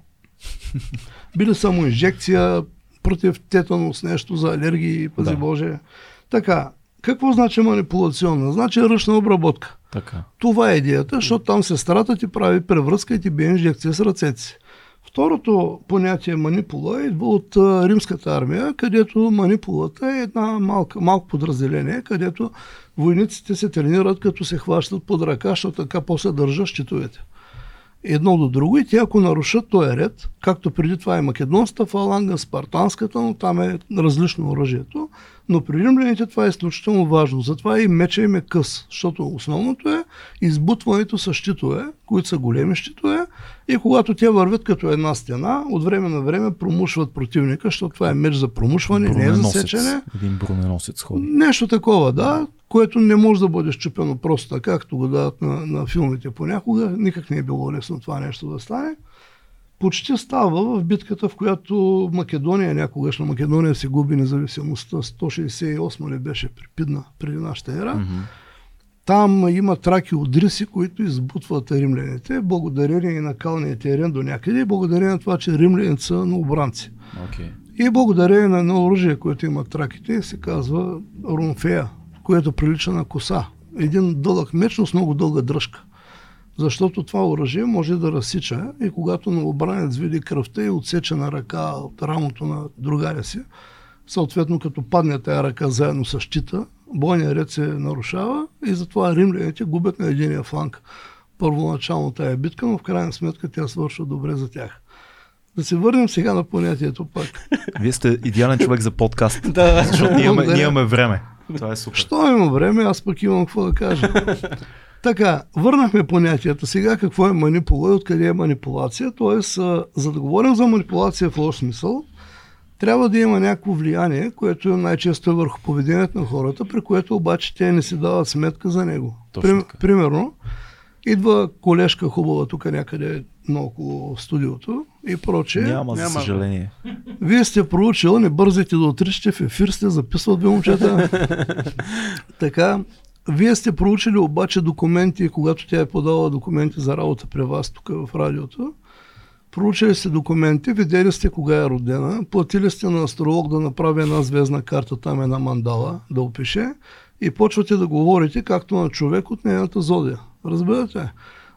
Били само инжекция, против тетанус, нещо за алергии, пази да. Боже. Така, какво значи манипулационна? Значи ръчна обработка. Така. Това е идеята, защото там сестрата ти прави превръзка и ти бие инжекция с ръцете си. Второто понятие манипула идва от а, римската армия, където манипулата е една малка, малко подразделение, където войниците се тренират като се хващат под ръка, защото така после държат щитовете едно до друго и те ако нарушат този ред, както преди това е македонската фаланга, спартанската, но там е различно оръжието, но при римляните това е изключително важно. Затова и меча им е къс, защото основното е избутването с щитове, които са големи щитове и когато те вървят като една стена, от време на време промушват противника, защото това е меч за промушване, не е за сечене. Един броненосец ходи. Нещо такова, да което не може да бъде щупено просто така, както го дават на, на филмите понякога. Никак не е било лесно това нещо да стане. Почти става в битката, в която Македония, някогашна Македония се губи независимостта. 168 ли беше припидна преди нашата ера. Mm-hmm. Там има траки от риси, които избутват римляните, благодарение и на калния терен до някъде, и благодарение на това, че римляните са на обранци. Okay. И благодарение на едно оръжие, което имат траките, се казва рунфея което прилича на коса. Един дълъг меч, но с много дълга дръжка. Защото това оръжие може да разсича и когато новобранец види кръвта и отсече на ръка от рамото на другаря си, съответно като падне тая ръка заедно с щита, бойният ред се нарушава и затова римляните губят на единия фланг. Първоначално тая битка, но в крайна сметка тя свършва добре за тях. Да се върнем сега на понятието пак. Вие сте идеален човек за подкаст, (laughs) да. защото ние имаме, ние имаме време. Това е супер. Що има време, аз пък имам какво да кажа. така, върнахме понятията. Сега какво е манипула и откъде е манипулация? Тоест, за да говорим за манипулация в лош смисъл, трябва да има някакво влияние, което най-често е върху поведението на хората, при което обаче те не си дават сметка за него. Прим, примерно, идва колежка хубава тук някъде наоколо студиото и прочее. Няма, за съжаление. Вие сте проучил, не бързайте да отричате в ефир, сте записват ви момчета. (laughs) така, вие сте проучили обаче документи, когато тя е подала документи за работа при вас тук в радиото. Проучили сте документи, видели сте кога е родена, платили сте на астролог да направи една звездна карта, там една мандала да опише и почвате да говорите както на човек от нейната зодия. Разбирате?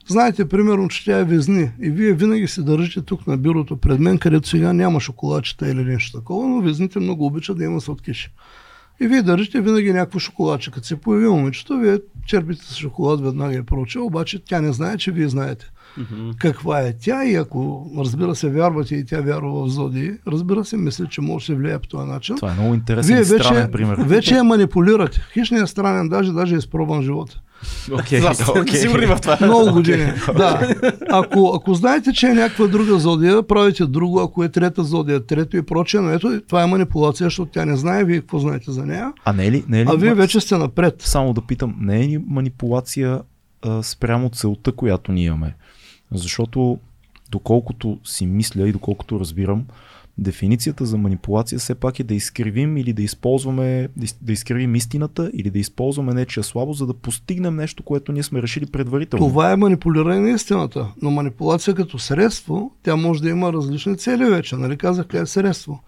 Знаете, примерно, че тя е везни и вие винаги се държите тук на бюрото пред мен, където сега няма шоколадчета или нещо такова, но везните много обичат да има сладкиши. И вие държите винаги някакво шоколадче. Като се появи момичето, вие черпите с шоколад веднага и прочее, обаче тя не знае, че вие знаете mm-hmm. каква е тя и ако, разбира се, вярвате и тя вярва в зодии, разбира се, мисля, че може да се влияе по този начин. Това е много интересен Вие вече, странен пример. Вече я манипулирате. Хищният странен, даже, даже е изпробван живота. Okay, okay. Сигурни в това. Много години. да. Ако, ако знаете, че е някаква друга зодия, правите друго, ако е трета зодия, трето и прочее, но ето това е манипулация, защото тя не знае вие какво знаете за нея. А не е ли? Не е ли а вие вече сте напред. Само да питам, не е ли манипулация а, спрямо целта, която ние имаме? Защото доколкото си мисля и доколкото разбирам, дефиницията за манипулация все пак е да изкривим или да използваме, да изкривим истината или да използваме нечия слабо, за да постигнем нещо, което ние сме решили предварително. Това е манипулиране на истината, но манипулация като средство, тя може да има различни цели вече. Нали казах, тя е средство.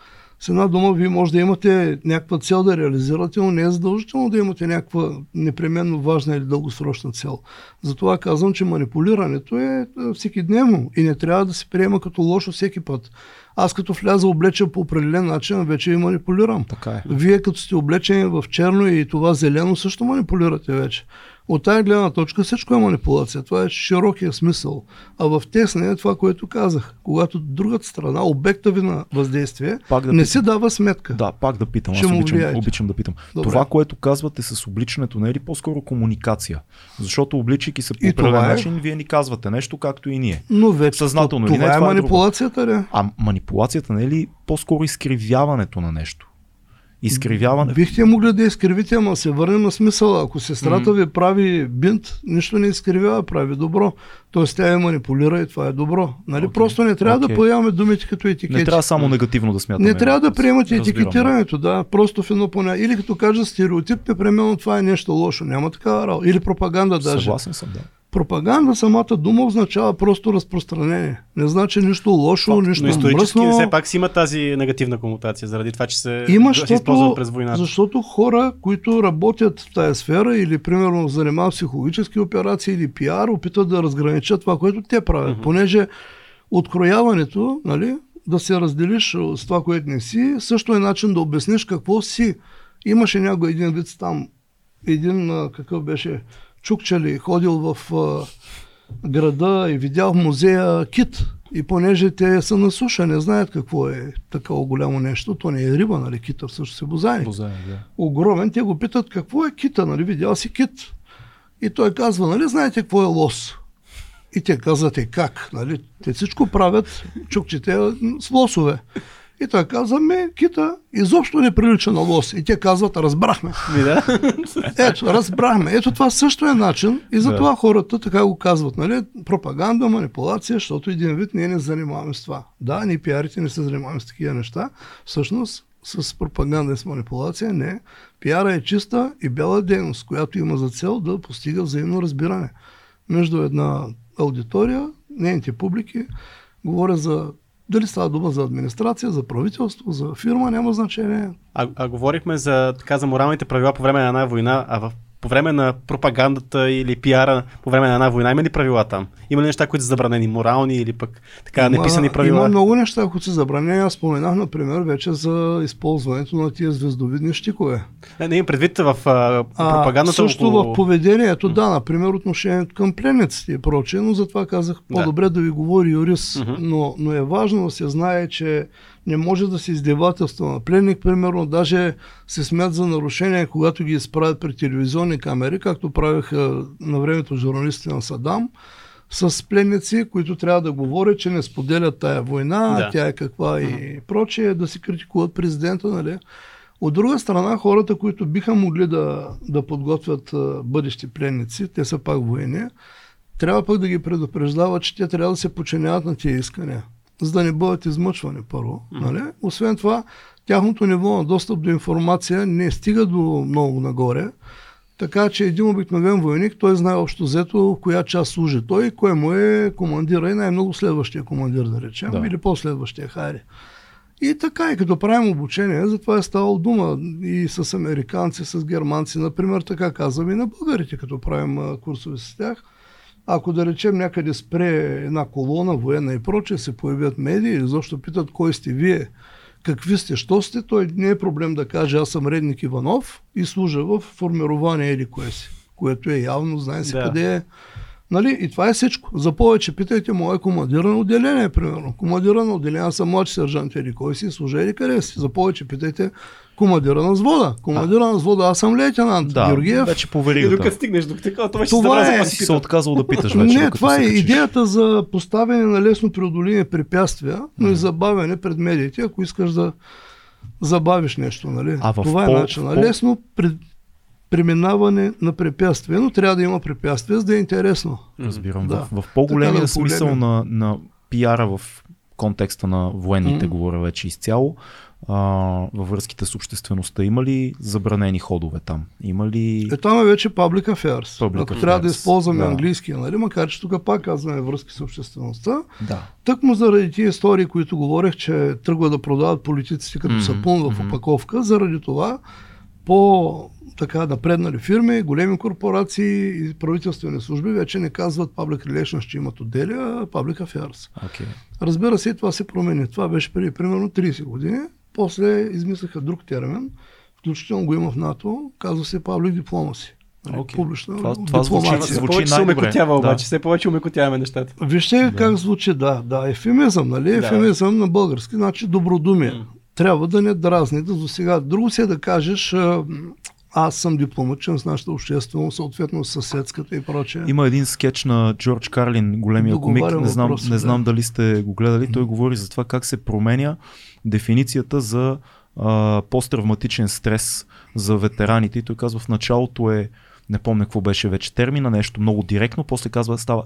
С една дума, вие може да имате някаква цел да реализирате, но не е задължително да имате някаква непременно важна или дългосрочна цел. Затова казвам, че манипулирането е всеки дневно и не трябва да се приема като лошо всеки път. Аз като вляза облечен по определен начин, вече и манипулирам. Така е. Вие като сте облечени в черно и това зелено, също манипулирате вече. От тази гледна точка всичко е манипулация. Това е широкия смисъл. А в тесния е това, което казах. Когато другата страна, обекта ви на въздействие, пак да не питам. си дава сметка. Да, пак да питам. Аз обичам, обичам да питам. Добре. Това, което казвате с обличането, не е ли по-скоро комуникация? Защото обличайки се по определен е... начин, вие ни казвате нещо, както и ние. Но вече Съзнателно това, не, това е, е манипулацията, ли? А манипулацията не е ли по-скоро изкривяването на нещо? Изкривяване. Бихте могли да изкривите, ама се върнем на смисъла. Ако сестрата mm. ви прави бинт, нищо не изкривява, прави добро. Тоест тя я манипулира и това е добро. Нали? Okay. Просто не трябва okay. да появаме думите като етикети. Не трябва само негативно да смятаме. Не трябва да приемате етикетирането, да. Просто в едно поня. Или като кажа стереотип, непременно това е нещо лошо. Няма такава работа. Или пропаганда даже. Съгласен съм, да. Пропаганда, самата дума означава просто разпространение. Не значи нищо лошо, Факт, нищо но исторически мръсно. все пак си има тази негативна комутация, заради това, че се, има, се използва през войната. Защото хора, които работят в тази сфера или примерно занимават психологически операции или пиар, опитват да разграничат това, което те правят. Mm-hmm. Понеже Открояването, нали, да се разделиш с това, което не си, също е начин да обясниш какво си. Имаше някой един вид там, един какъв беше, Чукчали, ходил в града и видял музея кит. И понеже те са на суша, не знаят какво е такова голямо нещо, то не е риба, нали, кита всъщност е бозайник. Бозайник, да. Огромен, те го питат какво е кита, нали, видял си кит. И той казва, нали, знаете какво е лос? И те казват, е как, нали, те всичко правят, чукчите с лосове. И той каза, ме, кита изобщо не прилича на лос. И те казват, разбрахме. да. Ето, разбрахме. Ето това също е начин и затова да. хората така го казват. Нали? Пропаганда, манипулация, защото един вид ние не занимаваме с това. Да, ние пиарите не се занимаваме с такива неща. Всъщност, с пропаганда и с манипулация, не. Пиара е чиста и бяла дейност, която има за цел да постига взаимно разбиране между една аудитория, нейните публики. Говоря за дали става дума за администрация, за правителство, за фирма, няма значение. А, а говорихме за, така, за моралните правила по време на една война, а в по време на пропагандата или пиара по време на една война има ли правила там? Има ли неща, които са забранени, морални или пък така има, неписани правила? Има много неща, които са забранени. Аз споменах, например, вече за използването на тия звездовидни щикове. Не, не имам предвид в а, пропагандата. А, също около... в поведението, да, например, отношението към пленниците и прочее, но затова казах по-добре да, да ви говори юрист. Но, но е важно да се знае, че не може да се издевателства на пленник, примерно, даже се смят за нарушение, когато ги изправят при телевизионни камери, както правиха на времето журналистите на Садам, с пленници, които трябва да говорят, че не споделят тая война, да. тя е каква и прочее, да си критикуват президента, нали? От друга страна, хората, които биха могли да, да подготвят бъдещи пленници, те са пак военни, трябва пък да ги предупреждават, че те трябва да се починяват на тия искания за да не бъдат измъчвани първо. Mm-hmm. Нали? Освен това, тяхното ниво на достъп до информация не стига до много нагоре, така че един обикновен войник, той знае общо взето в коя част служи той, кой му е командира и най-много следващия командир, да речем, да. или по-следващия хайри. И така, и като правим обучение, затова е ставало дума и с американци, с германци, например, така казвам и на българите, като правим курсове с тях – ако да речем някъде спре една колона, военна и прочее, се появят медии и защо питат кой сте вие, какви сте, що сте, той не е проблем да каже аз съм Редник Иванов и служа в формирование или кое си, което е явно, знае се да. къде е. Нали? И това е всичко. За повече питайте мое командирано отделение, примерно. Командирано отделение, аз съм младши сержант или кой си, служа или къде си. За повече питайте командира на взвода. Командира на взвода, аз съм лейтенант. Да, Георгиев. вече поверих. И докато стигнеш до такова, това, това е... си се отказал да питаш вече. Не, това е идеята за поставяне на лесно преодоление препятствия, но и забавяне пред медиите, ако искаш да забавиш нещо. Нали? А това е начинът. Лесно пред, преминаване на препятствия, но трябва да има препятствия, за да е интересно. Разбирам. Да. В, в по-големия да смисъл на, на пиара в контекста на военните, mm-hmm. говоря вече изцяло, а, във връзките с обществеността. Има ли забранени ходове там? Има ли... Е, там е вече public affairs. Public Ако affairs. трябва да използваме да. английския, нали? макар че тук пак казваме връзки с обществеността. Да. Тък му заради тия истории, които говорех, че тръгва да продават политиците като mm-hmm. сапун в опаковка, заради това по така напреднали фирми, големи корпорации и правителствени служби вече не казват Public Relations, че имат отдели, а Public Affairs. Okay. Разбира се, това се промени. Това беше преди примерно 30 години. После измислиха друг термин, включително го има в НАТО, казва се Public Diplomacy. Okay. Публична това, това звучи, звучи се умекотява обаче, да. все повече умекотяваме нещата. Вижте да. как звучи, да, да, ефемизъм, нали? Да. Ефемизъм на български, значи добродумие. Mm. Трябва да не дразни, да до сега. Друго си е да кажеш, аз съм дипломатичен с нашата общественост, съответно съседската и прочее. Има един скетч на Джордж Карлин, големия комик, не знам, въпроси, не знам да. дали сте го гледали, той говори за това как се променя дефиницията за а, посттравматичен стрес за ветераните и той казва в началото е не помня какво беше вече термина, нещо много директно, после казва става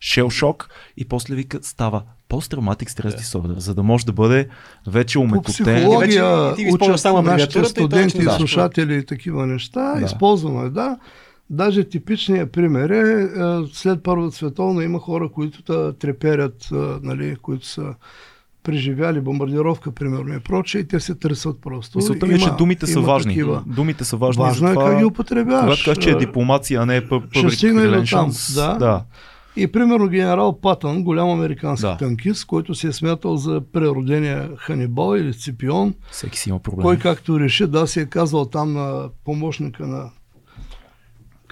шел шок и после вика става посттравматик стрес дисордер, за да може да бъде вече умекотен. психология и вече, учат само нашите студенти и, слушатели и такива неща, да. използвано е, да. Даже типичният пример е, е, след Първата световна има хора, които да треперят, е, нали, които са преживяли бомбардировка, примерно и прочее, и те се тресат просто. Мисълта ми е, че думите са важни. Такива. Думите са важни. Важно е как ги употребяваш. Когато кажеш, че е дипломация, а не е public relations. Да. да. И примерно генерал Патън, голям американски Да. танкист, който се е смятал за преродения Ханибал или Ципион, Всеки си има проблем. кой както реши, да, си е казвал там на помощника на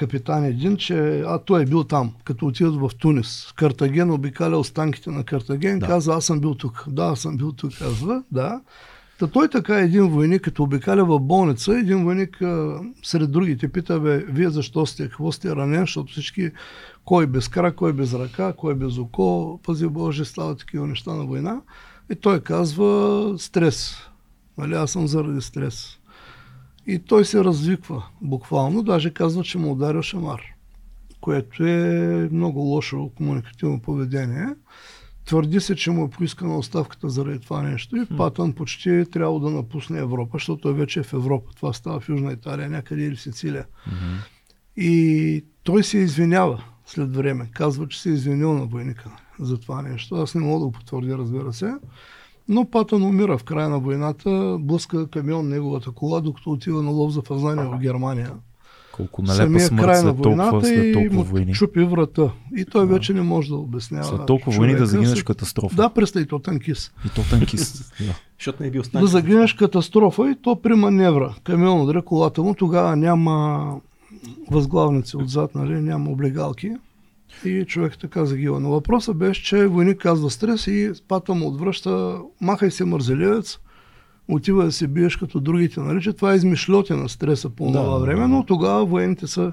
капитан един, че а той е бил там, като отидат в Тунис. Картаген обикалял станките на Картаген, Да. каза, аз съм бил тук. Да, аз съм бил тук, казва, да. Та той така един войник, като обикаля в болница, един войник а, сред другите пита, бе, вие защо сте, какво сте ранен, защото всички, кой без крак, кой без ръка, кой без око, пази Боже, става такива неща на война. И той казва стрес. Нали, аз съм заради стрес. И той се развиква буквално, даже казва, че му ударил шамар, което е много лошо комуникативно поведение. Твърди се, че му е поискана оставката заради това нещо и Патън почти трябва да напусне Европа, защото той вече е в Европа. Това става в Южна Италия, някъде или Сицилия. Мгм. И той се извинява след време. Казва, че се е извинил на войника за това нещо. Аз не мога да го потвърдя, разбира се. Но Патън умира в края на войната, блъска камион неговата кола, докато отива на лов за фазнание в Германия. Колко налепа Самия смърт край на след толкова, войната след и толкова му войни. чупи врата. И той вече не може да обяснява. След толкова войни да загинеш След- катастрофа. Да, представи, то танкист. И то танкист. (laughs) да. Защото не е бил Да загинеш катастрофа и то при маневра. Камион удря колата му, тогава няма възглавници отзад, нали, няма облегалки. И човек така загива. Но въпросът беше, че войник казва стрес и пата му отвръща, махай се мързеливец, отива да се биеш като другите наричат. Това е измишлоти на стреса по Да, това да, време, да. но тогава военните са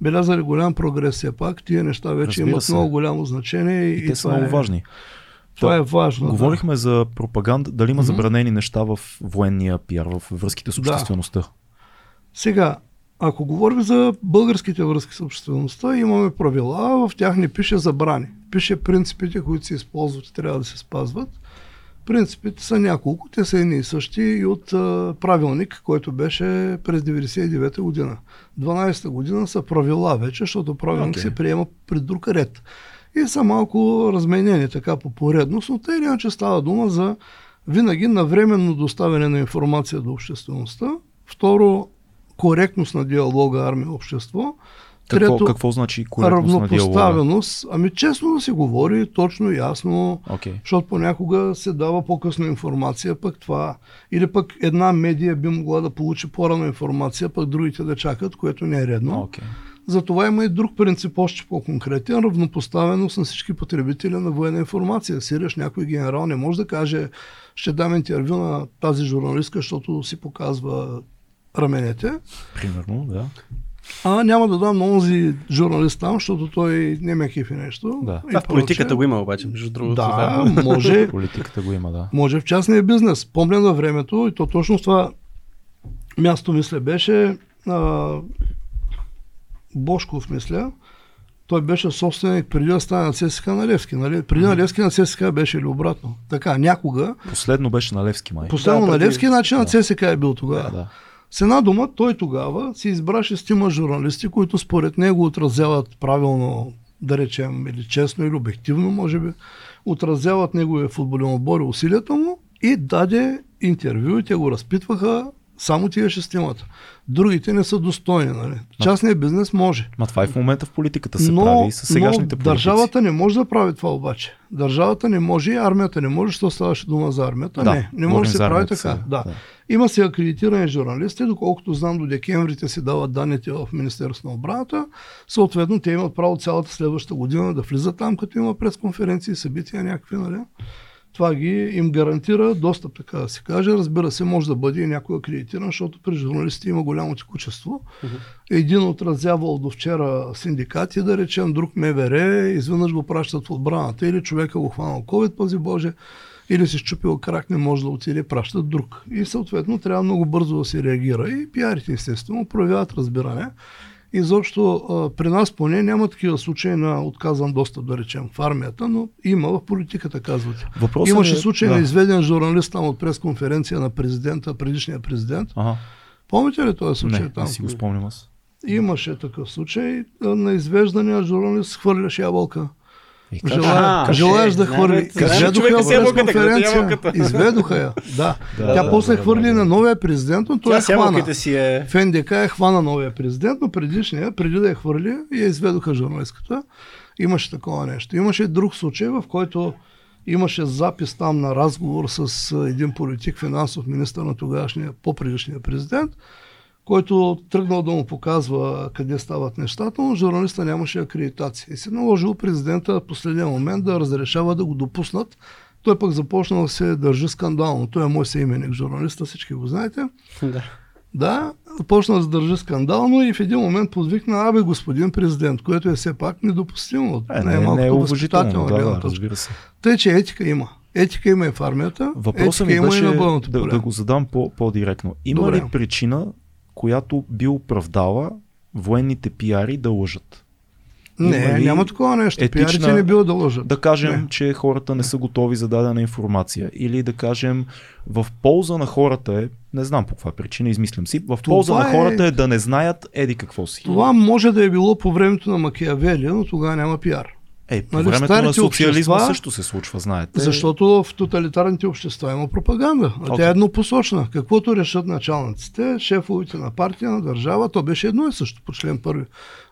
белязали голям прогрес все пак. Тия неща вече Разбира имат се. много голямо значение. И, И те са много е, важни. Това е важно. Говорихме за пропаганда, дали има Мгм. забранени неща в военния пиар, в връзките с Да. обществеността. Сега, ако говорим за българските връзки с обществеността, имаме правила, в тях не пише забрани. Пише принципите, които се използват и трябва да се спазват. Принципите са няколко, те са едни и същи и от а, правилник, който беше през 99-та година. 12-та година са правила вече, защото правилник Окей. се приема при друг ред. И са малко разменени така по поредност, но или иначе става дума за винаги навременно доставяне на информация до обществеността. Второ, коректност на диалога армия-общество. Какво, Трето, какво значи коректност на диалога? Ами честно да се говори, точно, ясно, Окей. защото понякога се дава по-късно информация, пък това. Или пък една медия би могла да получи по-рано информация, пък другите да чакат, което не е редно. Окей. Затова има и друг принцип, още по-конкретен, равнопоставеност на всички потребители на военна информация. Сириш някой генерал не може да каже, ще дам интервю на тази журналистка, защото си показва раменете, Примерно, да. а няма да дам на онзи журналист там, защото той не ме кефи нещо. Да. И Това в политиката го има обаче, между другото. Да, може, (laughs) Политиката го има, да. може в частния бизнес. Помня на времето, и то точно в това място, мисля, беше а, Бошков, мисля. Той беше собственик преди да стане на ЦСК на Левски. Нали? Преди на Левски на ЦСК беше или обратно. Така, някога. Последно беше на Левски май. Последно Да, на Левски, значи на да. ЦСК е бил Да, тогава. да. С една дума, той тогава си избра шестима журналисти, които според него отразяват правилно, да речем, или честно, или обективно, може би, отразяват неговия футболен отбор и усилията му и даде интервю и те го разпитваха само тия шестимата. Другите не са достойни. Нали? Частният бизнес може. Ма това и в момента в политиката се но, прави и с сегашните но политици. държавата не може да прави това обаче. Държавата не може и армията не може, защото ставаше дума за армията. Да, не, не може да се прави така. сега, Да. да. Има се акредитирани журналисти, доколкото знам до декември те си дават данните в Министерството на отбраната. Съответно, те имат право цялата следваща година да влизат там, като има пресконференции, събития някакви, нали? Това ги им гарантира достъп, така да се каже. Разбира се, може да бъде и някой акредитиран, защото при журналистите има голямо текучество. Един отразявал до вчера синдикати, да речем, друг МВР, изведнъж го пращат в отбраната или човека го хванал COVID, пази Боже, или си щупил крак, не може да отиде, пращат друг. И съответно трябва много бързо да се реагира. И пиарите, естествено, проявяват разбиране. Изобщо а, при нас поне няма такива случаи на отказан достъп, да речем, в армията, но има в политиката, казвате. Въпросът Имаше е- случай да. на изведен журналист там от пресконференция на президента, предишния президент. Ага. Помните ли този случай Не, там? не си го спомням аз. Имаше такъв случай на извеждания журналист хвърляш ябълка. Желая, желаеш да хвърли. Изведоха я през конференция. Изведоха я. Да. да Тя да, после да, хвърли да, на новия президент, но той е хвана. Си е... В НДК е хвана новия президент, но предишния, преди да я хвърли, я изведоха журналистката. Имаше такова нещо. Имаше друг случай, в който имаше запис там на разговор с един политик, финансов министр на тогашния, по-предишния президент, който тръгнал да му показва къде стават нещата, но журналиста нямаше акредитация. И се наложил президента в последния момент да разрешава да го допуснат. Той пък започнал да се държи скандално. Той е мой съименник, журналиста, всички го знаете. Да. Да, почна да се държи скандално и в един момент подвикна, абе господин президент, което е все пак недопустимо. Е, не, не, не е уважително, да, да, разбира се. Тъй, че етика има. Етика има и в армията. Въпросът ми беше да, да го задам по, по-директно. Има Добре. ли причина която би оправдала военните пиари да лъжат. Не, няма такова нещо. Етична, Пиарите не било да лъжат. Да кажем, не. че хората не са готови за дадена информация. Или да кажем, в полза на хората е, не знам по каква причина, измислям си, в полза това на хората е, е да не знаят еди какво си. Това може да е било по времето на Макиавелия, но тогава няма пиар. Е, по нали, времето на социализма общества, също се случва, знаете. Защото в тоталитарните общества има пропаганда. А okay. тя е еднопосочна. Каквото решат началниците, шефовите на партия, на държава, то беше едно и също по член първи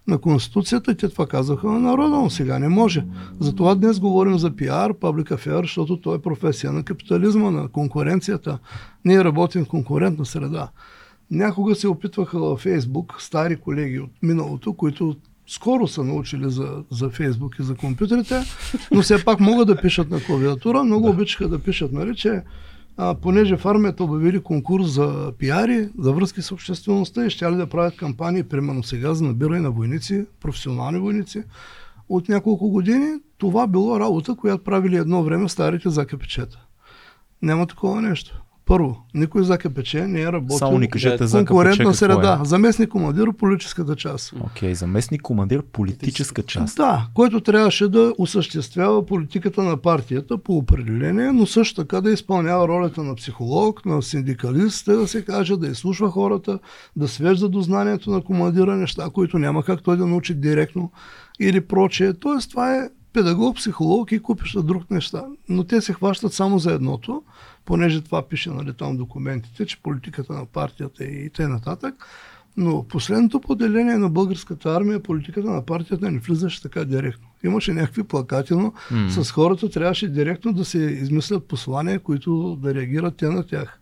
на Конституцията. Те това казаха на народа, но сега не може. Затова днес говорим за пиар, паблик афер, защото то е професия на капитализма, на конкуренцията. Ние работим в конкурентна среда. Някога се опитваха във Фейсбук стари колеги от миналото, които скоро са научили за, за Фейсбук и за компютрите, но все пак могат да пишат на клавиатура. Много да. обичаха да пишат, нали, че а, понеже в армията обявили конкурс за пиари, за връзки с обществеността и ще да правят кампании, примерно сега, за набиране на войници, професионални войници, от няколко години, това било работа, която правили едно време старите закапичета. Няма такова нещо. Първо, никой за КПЧ не е работил Само ни кажете за конкурентна среда. Е. Заместник командир политическата част. Окей, okay, заместник командир политическа част. Да, който трябваше да осъществява политиката на партията по определение, но също така да изпълнява ролята на психолог, на синдикалист, да се каже, да изслушва хората, да свежда до знанието на командира неща, които няма как той да научи директно или прочее. Тоест това е педагог, психолог и купища друг неща. Но те се хващат само за едното понеже това пише нали, там документите, че политиката на партията и т.н. Но последното поделение на българската армия, политиката на партията не влизаше така директно. Имаше някакви плакати, но mm. с хората трябваше директно да се измислят послания, които да реагират те на тях.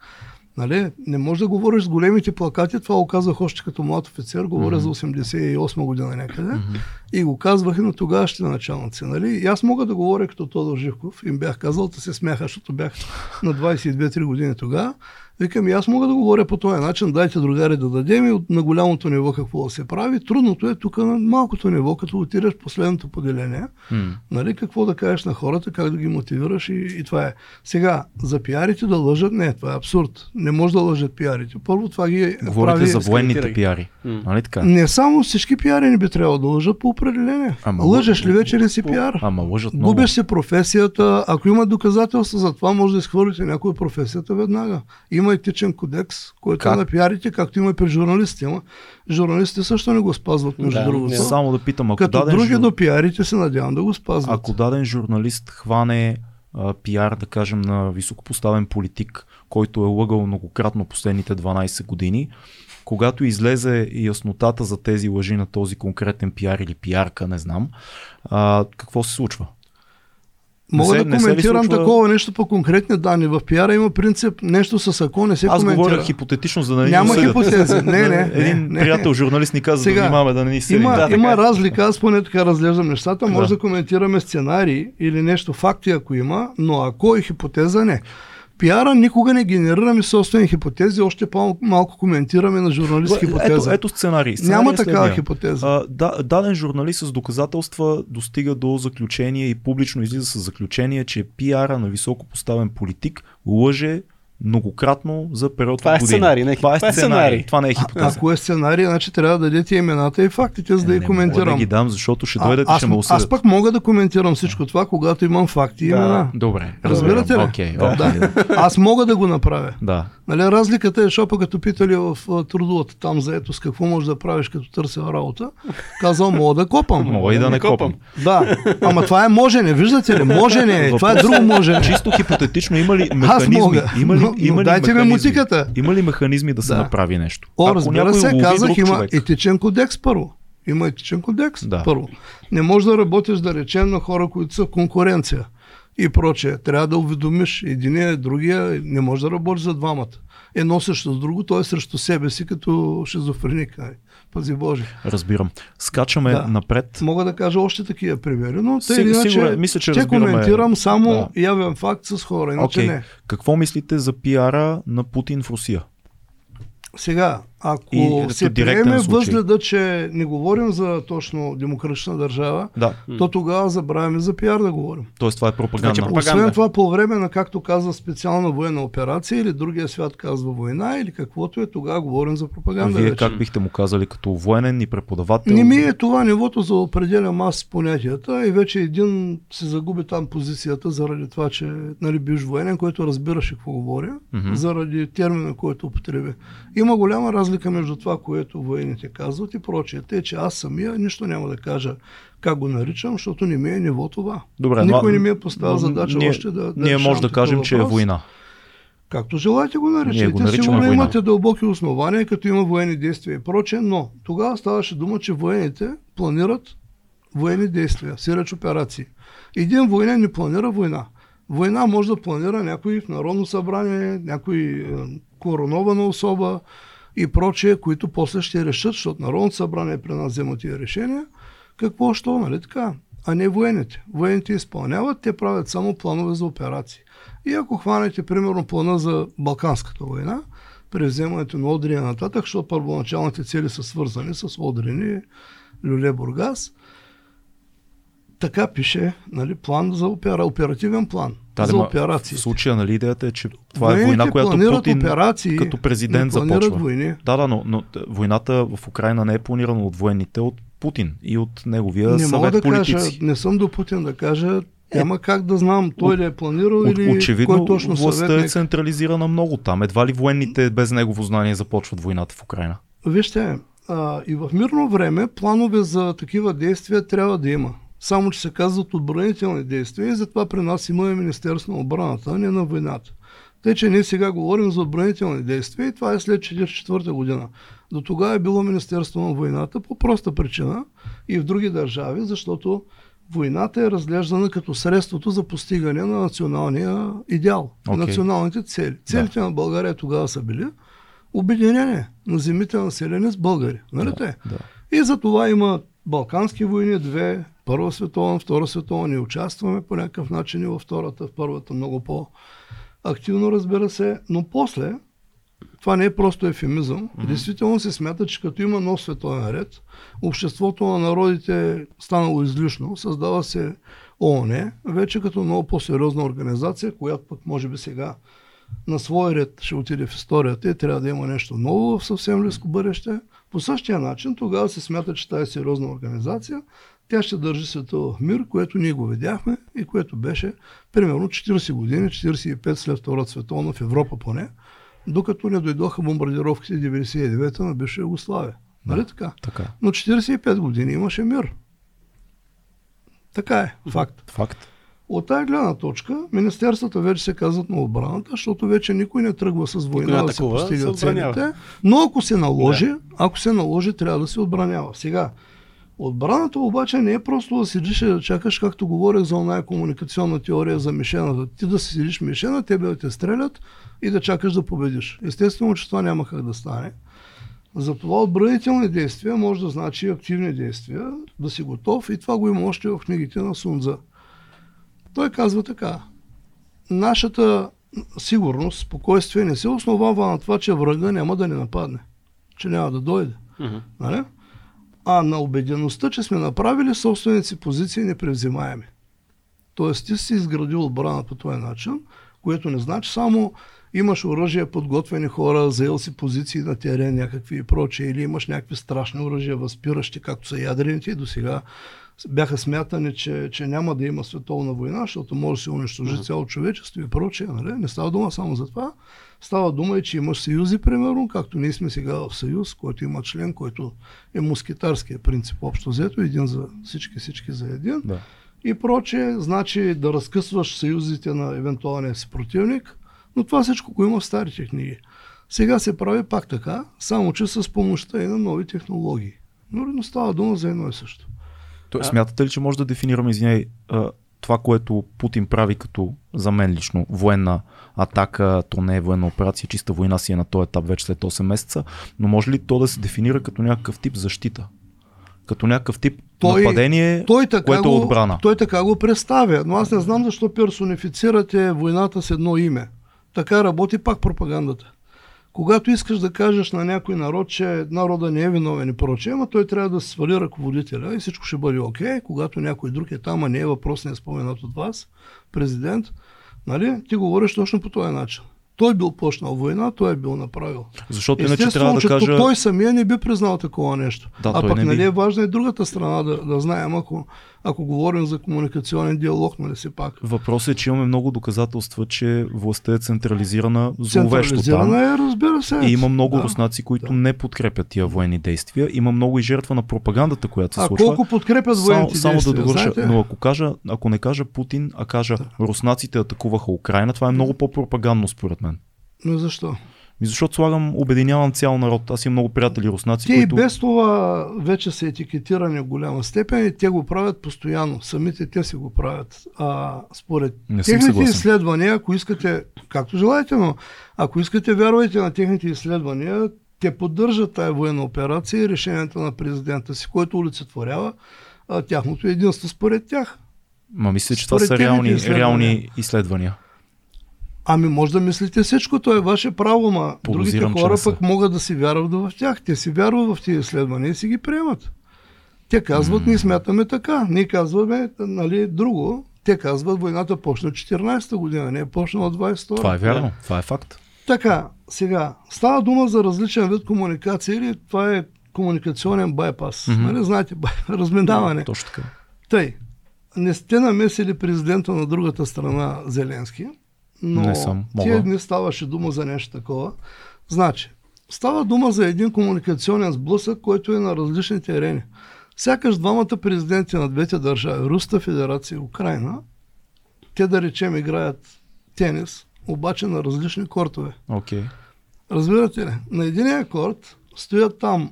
Нали? Не можеш да говориш с големите плакати, това го казах още като млад офицер, говоря mm-hmm. за 88 година някъде. Mm-hmm. И го казвах и на тогавашните началници. Нали? И аз мога да говоря като Тодор Живков. Им бях казал, да се смяха, защото бях на 22-3 години тогава. Викам, и аз мога да говоря по този начин, дайте другари да дадем и на голямото ниво какво да се прави. Трудното е тук на малкото ниво, като отидеш последното поделение, mm. нали, какво да кажеш на хората, как да ги мотивираш и, и това е. Сега, за пиарите да лъжат, не, това е абсурд. Не може да лъжат пиарите. Първо това ги Говорите прави... за военните пиари, mm. нали така? Не само всички пиари не би трябвало да лъжат по определение. Ама, Лъжеш ли вече ли си пиар? Ама лъжат много. Губеш си професията. Ако има доказателства за това, може да изхвърлите някоя професията веднага. Има етичен кодекс, който как? на пиарите, както има и при журналисти. Има. Журналистите също не го спазват, между да, другото. Само да питам, ако Като даден други жур... до пиарите се надявам да го спазват. Ако даден журналист хване а, пиар, да кажем, на високопоставен политик, който е лъгал многократно последните 12 години, когато излезе яснотата за тези лъжи на този конкретен пиар или пиарка, не знам, а, какво се случва? Мога се, да коментирам случва... такова нещо по конкретни данни. В пиара има принцип нещо с ако не се Аз коментира. говоря хипотетично, за да не Няма хипотези. Не, (laughs) не. Един не, приятел, журналист ни каза Сега, да внимаваме да не ни Има, да, има е. разлика, аз поне така разглеждам нещата. Може да. да коментираме сценарии или нещо факти, ако има, но ако е хипотеза, не пиара никога не генерираме собствени хипотези, още по-малко коментираме на журналист хипотеза. Ето, ето сценарий. сценарий Няма такава следния. хипотеза. А, да, даден журналист с доказателства достига до заключение и публично излиза с заключение, че пиара на високо поставен политик лъже многократно за период Това от е години. сценарий, не- това е това е сценарий. сценарий. Това не е А, хипотеза. ако е сценарий, значи трябва да дадете имената и фактите, за да Е, ги не мога коментирам. да ги дам, защото ще дойдете, аз, ще ме аз осъдят. пък мога да коментирам всичко това, когато имам факти и Да. имена. Добре. Разбирате ли? разбирам. Окей, Да. Аз мога да го направя. Да. Нали, разликата е, защото като питали в трудовата там заето с какво можеш да правиш като търся работа, казал мога да копам. Мога и да не копам. Да, ама това е можене, виждате ли? Можене, това е друго можене. Чисто хипотетично има ли Аз механизми? мога, Има ли, но, има но ли дайте ми мутиката. Има ли механизми да се Да. направи нещо? О, Ако разбира се, казах, има човек. етичен кодекс първо. Има етичен кодекс Да. първо. Не можеш да работиш, да речем, на хора, които са в конкуренция и прочее. Трябва да уведомиш единия, другия, не можеш да работиш за двамата. Едно срещу друго, той е срещу себе си като шизофреник. Пази Боже. Разбирам. Скачаме Да. напред. Мога да кажа още такива примери, но тъй Сиг- иначе сигурен- мисля, че ще разбираме. коментирам само Да. явен факт с хора, иначе Окей. не. Какво мислите за пиара на Путин в Русия? Сега, ако И се приеме възгледа, че не говорим за точно демократична държава, Да. то тогава забравяме за пиар да говорим. Тоест това е пропаганда. Значи, пропаганда. Освен това, по време на, както казва, специална военна операция или другия свят казва война или каквото е, тогава говорим за пропаганда. Вие вече. как бихте му казали като военен и преподавател? Не ми е това нивото за да определям аз понятията и вече един се загуби там позицията заради това, че нали, биш военен, който разбираше какво говоря, Мгм. заради термина, който употреби. Има голяма разлика между това, което военните казват и прочее. Те, че аз самия нищо няма да кажа как го наричам, защото не ми е ниво това. Добре, Никой но- не ми е поставил задача ние, още да, да Ние може да кажем, че е война. Както желаете го наричайте. го Сигурно война. имате дълбоки основания, като има военни действия и прочее, но тогава ставаше дума, че военните планират военни действия, сиреч операции. Един военен не планира война. Война може да планира някой в Народно събрание, някой е, коронована особа и прочее, които после ще решат, защото Народното събрание при нас взема тия решения, какво що, нали така? А не военните. Военните изпълняват, те правят само планове за операции. И ако хванете, примерно, плана за Балканската война, при вземането на Одрия нататък, защото първоначалните цели са свързани с Одрини, Люле Бургас, така пише, нали, план за опера, оперативен план Да, за операции. В случая, нали, идеята е, че това е Военните война, която Путин операции, като президент започва. войни. Да, да, но, но войната в Украина не е планирана от военните, от Путин и от неговия Не съвет да политици. кажа, не съм до Путин да кажа, няма как да знам той ли е планирал От, или очевидно кой точно властта е централизирана много там. Едва ли военните без негово знание започват войната в Украина. Вижте, а, и в мирно време планове за такива действия трябва да има. Само, че се казват отбранителни действия и затова при нас има и Министерство на отбраната, а не на войната. Тъй, че ние сега говорим за отбранителни действия и това е след 1944 година. До тогава е било Министерство на войната по проста причина и в други държави, защото войната е разглеждана като средството за постигане на националния идеал, okay. националните цели. Целите на България тогава са били обединение на земите населени с българи. Нали те? Да. И за това има Балкански войни, две, Първа световна, Втора световна, ние участваме по някакъв начин и във втората, в първата много по-активно, разбира се, но после, това не е просто ефемизъм, mm-hmm. действително се смята, че като има нов световен ред, обществото на народите е станало излишно, създава се ООН, вече като много по-сериозна организация, която пък може би сега на свой ред ще отиде в историята и трябва да има нещо ново в съвсем близко бъдеще. По същия начин тогава се смята, че тази сериозна организация тя ще държи света в мир, което ние го видяхме и което беше примерно 40 години, 45 след Втората световна в Европа поне, докато не дойдоха бомбардировките 99-та на бивша Югославия. Нали така? Така. Но 45 години имаше мир. Така е, факт. Факт. От тази гледна точка, министерствата вече се казват на отбраната, защото вече никой не тръгва с война не да се постига целите, но ако се наложи, да. ако се наложи, трябва да се отбранява. Сега, отбраната обаче не е просто да седиш и да чакаш, както говорех за оная комуникационна теория за мишената. Ти да си седиш мишена, тебе да те стрелят и да чакаш да победиш. Естествено, че това няма как да стане. Затова отбранителни действия може да значи активни действия, да си готов и това го има още в книгите на Сунза. Той казва така. Нашата сигурност, спокойствие не се основава на това, че врага няма да ни нападне. Че няма да дойде. Нали? А на убедеността, че сме направили собствените си позиции непревзимаеми. Тоест ти си изградил отбрана по този начин, Което не значи само имаш оръжие, подготвени хора, заел си позиции на терен някакви и прочее, или имаш някакви страшни оръжия, възпиращи, както са ядрените и до сега бяха смятани, че, че няма да има световна война, защото може да се унищожи цяло човечество и прочее. Нали? Не става дума само за това. Става дума и, че имаш съюзи, примерно, както ние сме сега в съюз, който има член, който е мускитарския принцип, общо взето, един за всички, всички за един. Да. И прочее, значи да разкъсваш съюзите на евентуалния си противник, но това всичко го има в старите книги. Сега се прави пак така, само че с помощта и на нови технологии. Но става дума за едно и също. То. Смятате ли, че може да дефинираме, извиняй, това, което Путин прави като за мен лично военна атака, то не е военна операция, чиста война си е на този етап вече след 8 месеца, но може ли то да се дефинира като някакъв тип защита? Като някакъв тип той, нападение, той така което е отбрана? Той така го представя, но аз не знам защо персонифицирате войната с едно име. Така работи пак пропагандата. Когато искаш да кажеш на някой народ, че народа не е виновен и прочее, ама той трябва да свали ръководителя и всичко ще бъде окей. Okay. Когато някой друг е там, а не е въпрос, не е споменат от вас, президент, нали, ти говориш точно по този начин той бил почнал война, той е бил направил. Защото иначе трябва да кажа... той самия не би признал такова нещо. Да, а пък нали би... е важно и другата страна да, да знаем, ако, ако говорим за комуникационен диалог, нали си пак. Въпросът е, че имаме много доказателства, че властта е централизирана зловещо Централизирана е, разбира се. И има много да, руснаци, които да. не подкрепят тия военни действия. Има много и жертва на пропагандата, която се а случва. колко подкрепят военните само, действия? Само да довърша, знаете? но ако, кажа, ако не кажа Путин, а кажа да. руснаците атакуваха Украина, това е много по-пропагандно според мен. Но защо? Ми защото слагам, обединявам цял народ. Аз имам много приятели руснаци. Те които... и без това вече са етикетирани в голяма степен и те го правят постоянно. Самите те си го правят. А, според Не техните изследвания, ако искате, както желаете, но ако искате, вярвайте на техните изследвания, те поддържат тая военна операция и решението на президента си, който олицетворява а, тяхното единство според тях. Ма мисля, че според това са реални, изследвания. реални изследвания. Ами може да мислите всичко, то е ваше право, ма другите хора пък могат да си вярват в тях. Те си вярват в тези изследвания и си ги приемат. Те казват, mm. ние смятаме така. Ние казваме, нали, друго. Те казват, войната почна 14-та година, не е почнала 22 Това е вярно, това е факт. Така, сега, става дума за различен вид комуникация или това е комуникационен байпас. Mm-hmm. Нали, знаете, (laughs) разминаване. точно така. Тъй, не сте намесили президента на другата страна Зеленски, но не съм. Мога. тия дни ставаше дума за нещо такова. Значи, става дума за един комуникационен сблъсък, който е на различни терени. Сякаш двамата президенти на двете държави, Руста федерация и Украина, те да речем играят тенис, обаче на различни кортове. Okay. Разбирате ли? На единия корт стоят там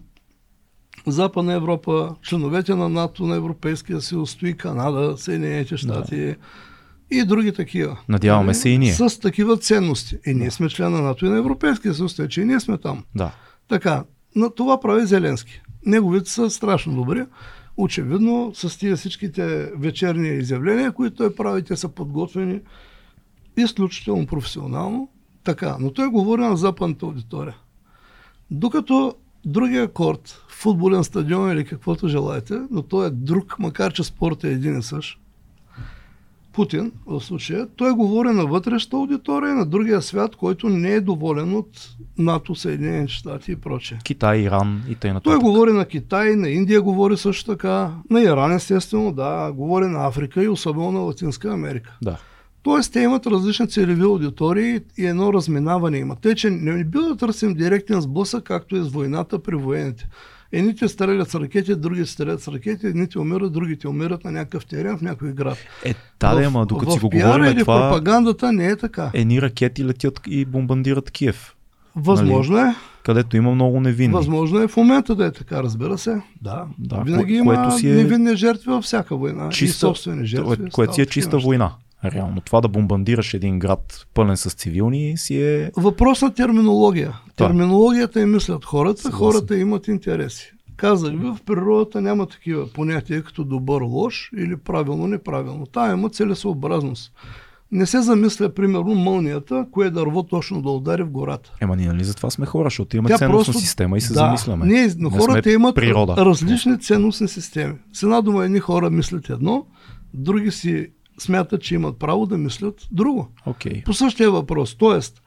Западна Европа, членовете на НАТО, на Европейския съюз, стои Канада, Съединените щати, да и други такива. Надяваме нали? се и ние. С такива ценности. И ние да. сме член на НАТО и на Европейския съюз, тъй че и ние сме там. Да. Така, но това прави Зеленски. Неговите са страшно добри. Очевидно, с тия всичките вечерни изявления, които той прави, те са подготвени изключително професионално. Така, но той говори на западната аудитория. Докато другия корт, футболен стадион или каквото желаете, но той е друг, макар че спорт е един и същ, Путин в случая, той говори на вътрешната аудитория на другия свят, който не е доволен от НАТО, Съединените щати и прочее. Китай, Иран и т.н. Той говори на Китай, на Индия говори също така, на Иран естествено, да, говори на Африка и особено на Латинска Америка. Да. Тоест, те имат различни целеви аудитории и едно разминаване има. Те, че не би да търсим директен сблъсък, както е с войната при военните. Едните стрелят с ракети, други стрелят с ракети, едните умират, другите умират на някакъв терен в някой град. Е, да, ама докато си го говорим или това... пропагандата не е така. Едни ракети летят и бомбандират Киев. Възможно нали? е. Където има много невинни. Възможно е в момента да е така, разбира се. Да. да Винаги кое, има си е... невинни жертви във всяка война. Чиста, и собствени жертви. Което си е чиста война. Реално това да бомбандираш един град пълен с цивилни си е... Въпрос на терминология. Да. Терминологията и мислят хората, Съгласен. хората имат интереси. Казах ви, в природата няма такива понятия като добър, лош или правилно, неправилно. Та има целесообразност. Не се замисля, примерно, мълнията, кое дърво точно да удари в гората. Ема ние нали затова сме хора, защото имаме Тя ценностна просто... система и се да, замисляме. Ние, но не хората имат природа. различни ценностни системи. С една дума едни хора мислят едно, други си смятат, че имат право да мислят друго. Okay. По същия въпрос. Тоест,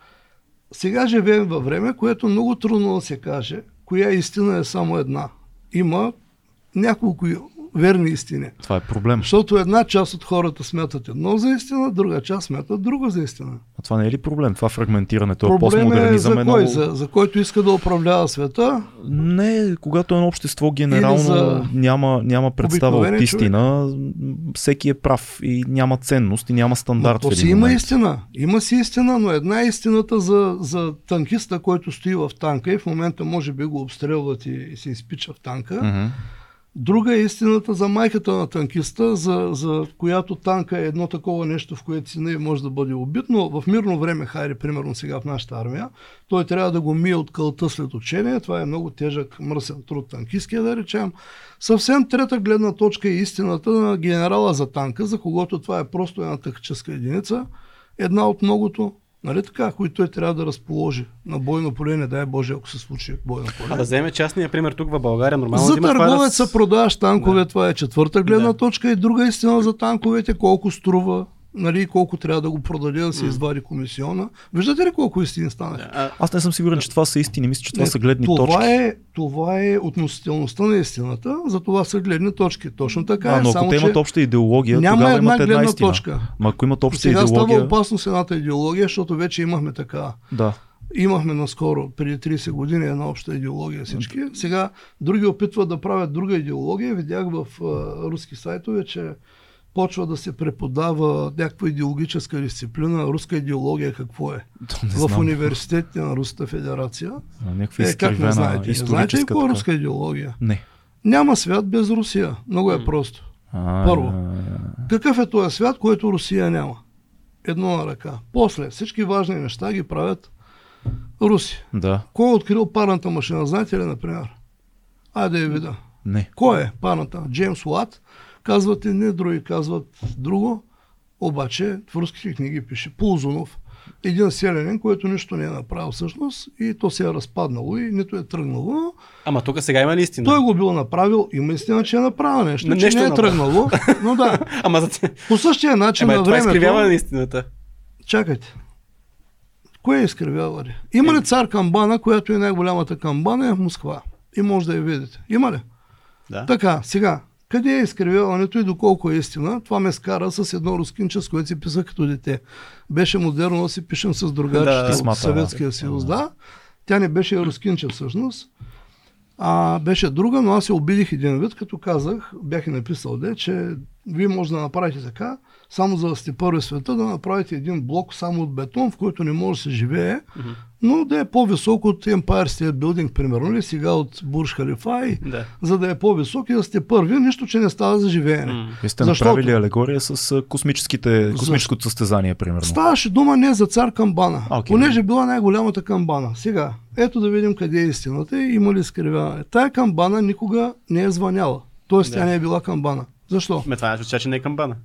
сега живеем във време, което много трудно да се каже, коя истина е само една. Има няколко верни истини. Това е проблем. Защото една част от хората смятат едно за истина, друга част смятат друго за истина. А това не е ли проблем? Това фрагментирането, проблем постмодернизъм е, е за, кой? много... за, за който иска да управлява света? Не, когато едно общество генерално за... няма, няма представа от истина, човек. всеки е прав и няма ценност и няма стандарт. Но то си има момент. истина. Има си истина, но една е истината за, за танкиста, който стои в танка и в момента може би го обстрелват и, и се изпича в танка. Mm-hmm Друга е истината за майката на танкиста, за, за която танка е едно такова нещо, в което сина може да бъде убит, но в мирно време, хайде, примерно сега в нашата армия, той трябва да го мие от кълта след учение. Това е много тежък, мръсен труд танкистския, да речем. Съвсем трета гледна точка е истината на генерала за танка, за когото това е просто една тактическа единица, една от многото. Нали така, които той трябва да разположи на бойно поле, не дай Боже, ако се случи бойно поле. А да вземе частния пример тук в България, нормално За да... продаваш танкове, да. това е четвърта гледна да. точка и друга истина за танковете, колко струва, нали, колко трябва да го продаде, да се извади комисиона. Виждате ли колко истини станаха? А, Аз не съм сигурен, че това са истини. Мисля, че това не, са гледни това точки. Е, това е относителността на истината, за това са гледни точки. Точно така а, е. Но ако само, те имат обща идеология, няма тогава една имат една гледна истина. точка. Ма ако имат обща Сега идеология... става опасно с едната идеология, защото вече имахме така. Да. Имахме наскоро, преди 30 години, една обща идеология всички. Сега други опитват да правят друга идеология. Видях в а, руски сайтове, че почва да се преподава някаква идеологическа дисциплина. Руска идеология какво е? В университетите на Руската федерация. Някаква Е, как не знаете? Не знаете ли какво е руска идеология? Не. Няма свят без Русия. Много е просто. А, Първо. Какъв е този свят, който Русия няма? Едно на ръка. После всички важни неща ги правят руси. Да. Кой е открил парната машина? Знаете ли, например? Айде да я видя. Не. Кой е парната? Джеймс Уат. Казват не, други казват друго. Обаче в руските книги пише Ползунов. Един селянин, който нищо не е направил всъщност и то се е разпаднало и нито е тръгнало. Ама тук сега има ли истина? той го бил направил, има истина, че е направил нещо, Но че нещо не е направил. тръгнало. Но да, (laughs) Ама за... по същия начин Ама на това е времето... изкривяване на истината. Чакайте. Кое е изкривяване? Има ли цар камбана, която е най-голямата камбана е в Москва? И може да я видите. Има ли? Да. Така, сега, къде е изкривяването и доколко е истина? Това ме скара с едно рускинче, с което си писах като дете. Беше модерно да си пишем с другарчета Да, от писмата, Съветския да. съюз. Да. Тя не беше рускинче всъщност. А, беше друга, но аз се обидих един вид, като казах, бях и написал, де, че вие може да направите така, само за да сте първи света, да направите един блок само от бетон, в който не може да се живее, но да е по-висок от Empire State Building, примерно, или сега от Бурж Халифа, и, Да. за да е по-висок и да сте първи, нищо, че не става за живеене. М. Вие сте Защото- направили алегория с космическите, космическото състезание, примерно. Ставаше дума не за цар камбана, окей. понеже била най-голямата камбана. Сега, ето да видим къде е истината и има ли изкривяване. Тая камбана никога не е звъняла. Тоест Да. тя не е била камбана. Защо? Ме това означава, че не е камбана.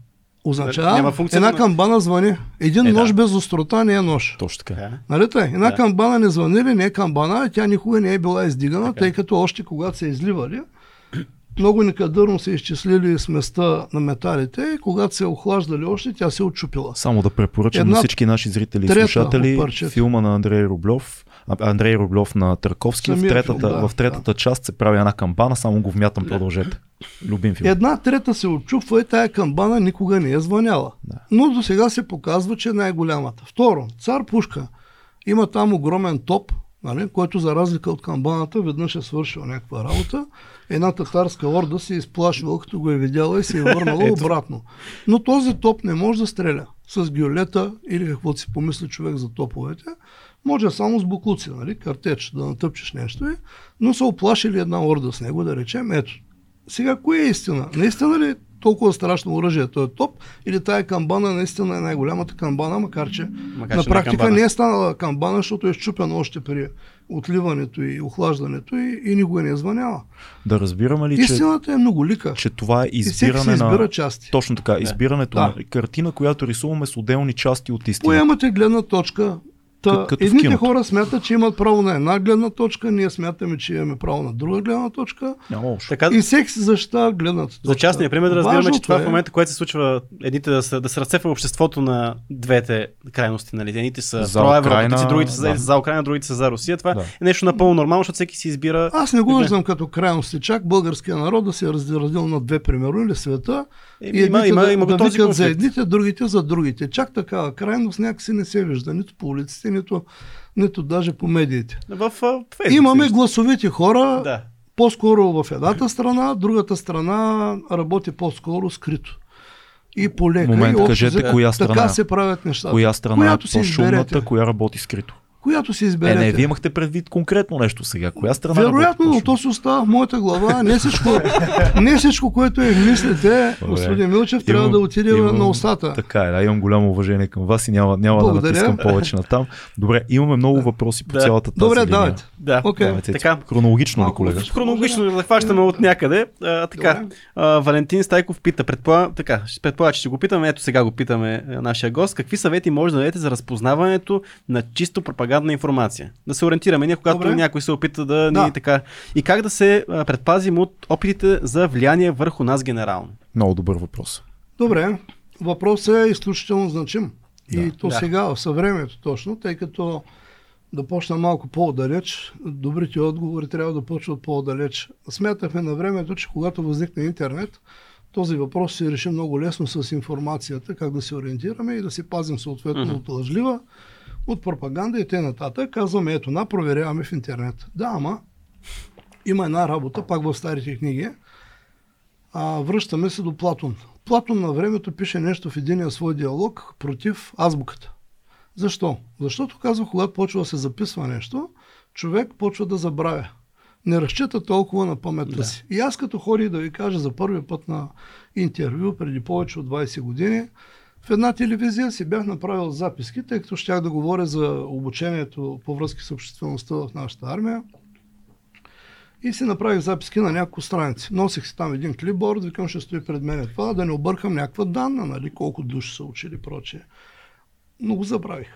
Означава, Няма функция една да- камбана звъни. Един Е, да. нож без острота не е нож. Точно така. Да. Нали тъй? Една Да. камбана не звъни ли, не е камбана, тя никога не е била издигана, Така. тъй като още когато се изливали, много некадърно се изчислили сместа на металите и когато се е охлаждали още, тя се е отчупила. Само да препоръчам Една на всички наши зрители и слушатели филма на Андрей Рублев, Андрей Рублев на Търковски. В Самия третата, филм, да, в третата част се прави една камбана, само го вмятам, продължете. Любим филм. Една трета се отчупва и тая камбана никога не е звъняла. Да. Но до сега се показва, че е най-голямата. Второ, цар Пушка има там огромен топ, нали, който за разлика от камбаната веднъж е свършил някаква работа. Една татарска орда се е изплашила, като го е видяла и се е върнала (laughs) обратно. Но този топ не може да стреля с гюлета или каквото си помисли човек за топовете. Може само с буклуци, нали, картеч, да натъпчеш нещо, но са оплашили една орда с него, да речем, ето. Сега, кое е истина? Наистина ли е толкова страшно оръжие този топ или тая камбана наистина е най-голямата камбана, макар че Макар, на че не е практика не е станала камбана, защото е щупена още при отливането и охлаждането и, и никога не е звъняла. Да разбираме ли, че, Истината е много лика. че това е и всеки се избиране избира на... части. Точно така, избирането Да. на картина, която рисуваме с отделни части от истина. Поемате гледна точка, Та, като едните хора смятат, че имат право на една гледна точка, ние смятаме, че имаме право на друга гледна точка. Няма така... И всеки се защитава гледната точка. За частния пример да разбираме, че това е... в момента, което се случва, едните да се, да се разцепва обществото на двете крайности. Нали? Едните са за про другите са да. за Украина, другите са за Русия. Това да. е нещо напълно нормално, защото всеки си избира. Аз не го виждам като крайности. Чак българския народ да се е разделил на две, примерно, или света. И, и има, има, да, има да този за едните, другите за другите. Чак такава крайност някакси не се вижда нито по улиците, нито, нито даже по медиите. В, в Имаме гласовите хора, да. по-скоро в едната страна, другата страна работи по-скоро скрито. И полека. Момент, и кажете коя страна. Така се правят нещата. Коя страна Която е по-шумната, коя работи скрито която си изберете. Е, не, вие имахте предвид конкретно нещо сега. Коя страна Вероятно, но то се остава в моята глава. Не всичко, (laughs) не всичко което е мислите, господин Милчев, трябва имам, да отиде имам, на устата. Така е, да, имам голямо уважение към вас и няма, няма да натискам повече на там. Добре, имаме много въпроси по цялата тази Добре, линия. давайте. Да, okay. давайте. Така. Хронологично ли, колега? Хронологично да хващаме от някъде. А, така, а, Валентин Стайков пита, предполага, така, предполага, че ще го питаме, ето сега го питаме нашия гост. Какви съвети може да дадете за разпознаването на чисто пропагандна информация? да се ориентираме ние, когато Добре. някой се опита да, да ни така. И как да се предпазим от опитите за влияние върху нас генерално? Много добър въпрос. Добре, въпросът е изключително значим. Да. И то да. сега, в съвремето точно, тъй като да почна малко по-далеч, добрите отговори трябва да почват по-далеч. Смятахме на времето, че когато възникне интернет, този въпрос се реши много лесно с информацията, как да се ориентираме и да се пазим съответно mm-hmm. от лъжлива, от пропаганда и т.н. Казваме, ето на, проверяваме в интернет. Да, ама има една работа, пак в старите книги. А, връщаме се до Платон. Платон на времето пише нещо в единия свой диалог против азбуката. Защо? Защото казва, когато почва да се записва нещо, човек почва да забравя. Не разчита толкова на паметта да. си. И аз като хори да ви кажа за първи път на интервю преди повече от 20 години, в една телевизия си бях направил записки, тъй като щях да говоря за обучението по връзки с обществеността в нашата армия. И си направих записки на няколко страници. Носих си там един клипборд, викам, ще стои пред мен това, да не объркам някаква данна, нали, колко души са учили прочее. Но го забравих.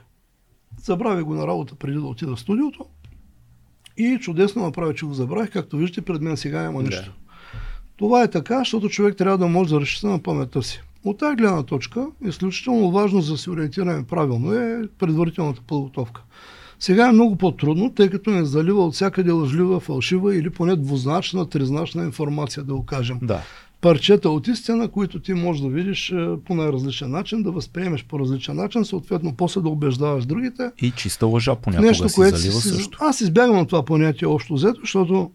Забравих го на работа преди да отида в студиото. И чудесно направи, че го забравих. Както виждате, пред мен сега няма нищо. Да. Това е така, защото човек трябва да може да разчита на паметта си. От тази гледна точка, изключително важно за да се ориентираме правилно е предварителната подготовка. Сега е много по-трудно, тъй като не залива от всякъде лъжлива, фалшива или поне двузначна, тризначна информация, да го кажем. Да. Парчета от истина, които ти можеш да видиш е, по най-различен начин, да възприемеш по различен начин, съответно после да убеждаваш другите. И чиста лъжа понякога Нещо, което залива си, също. Аз избягвам това понятие общо взето, защото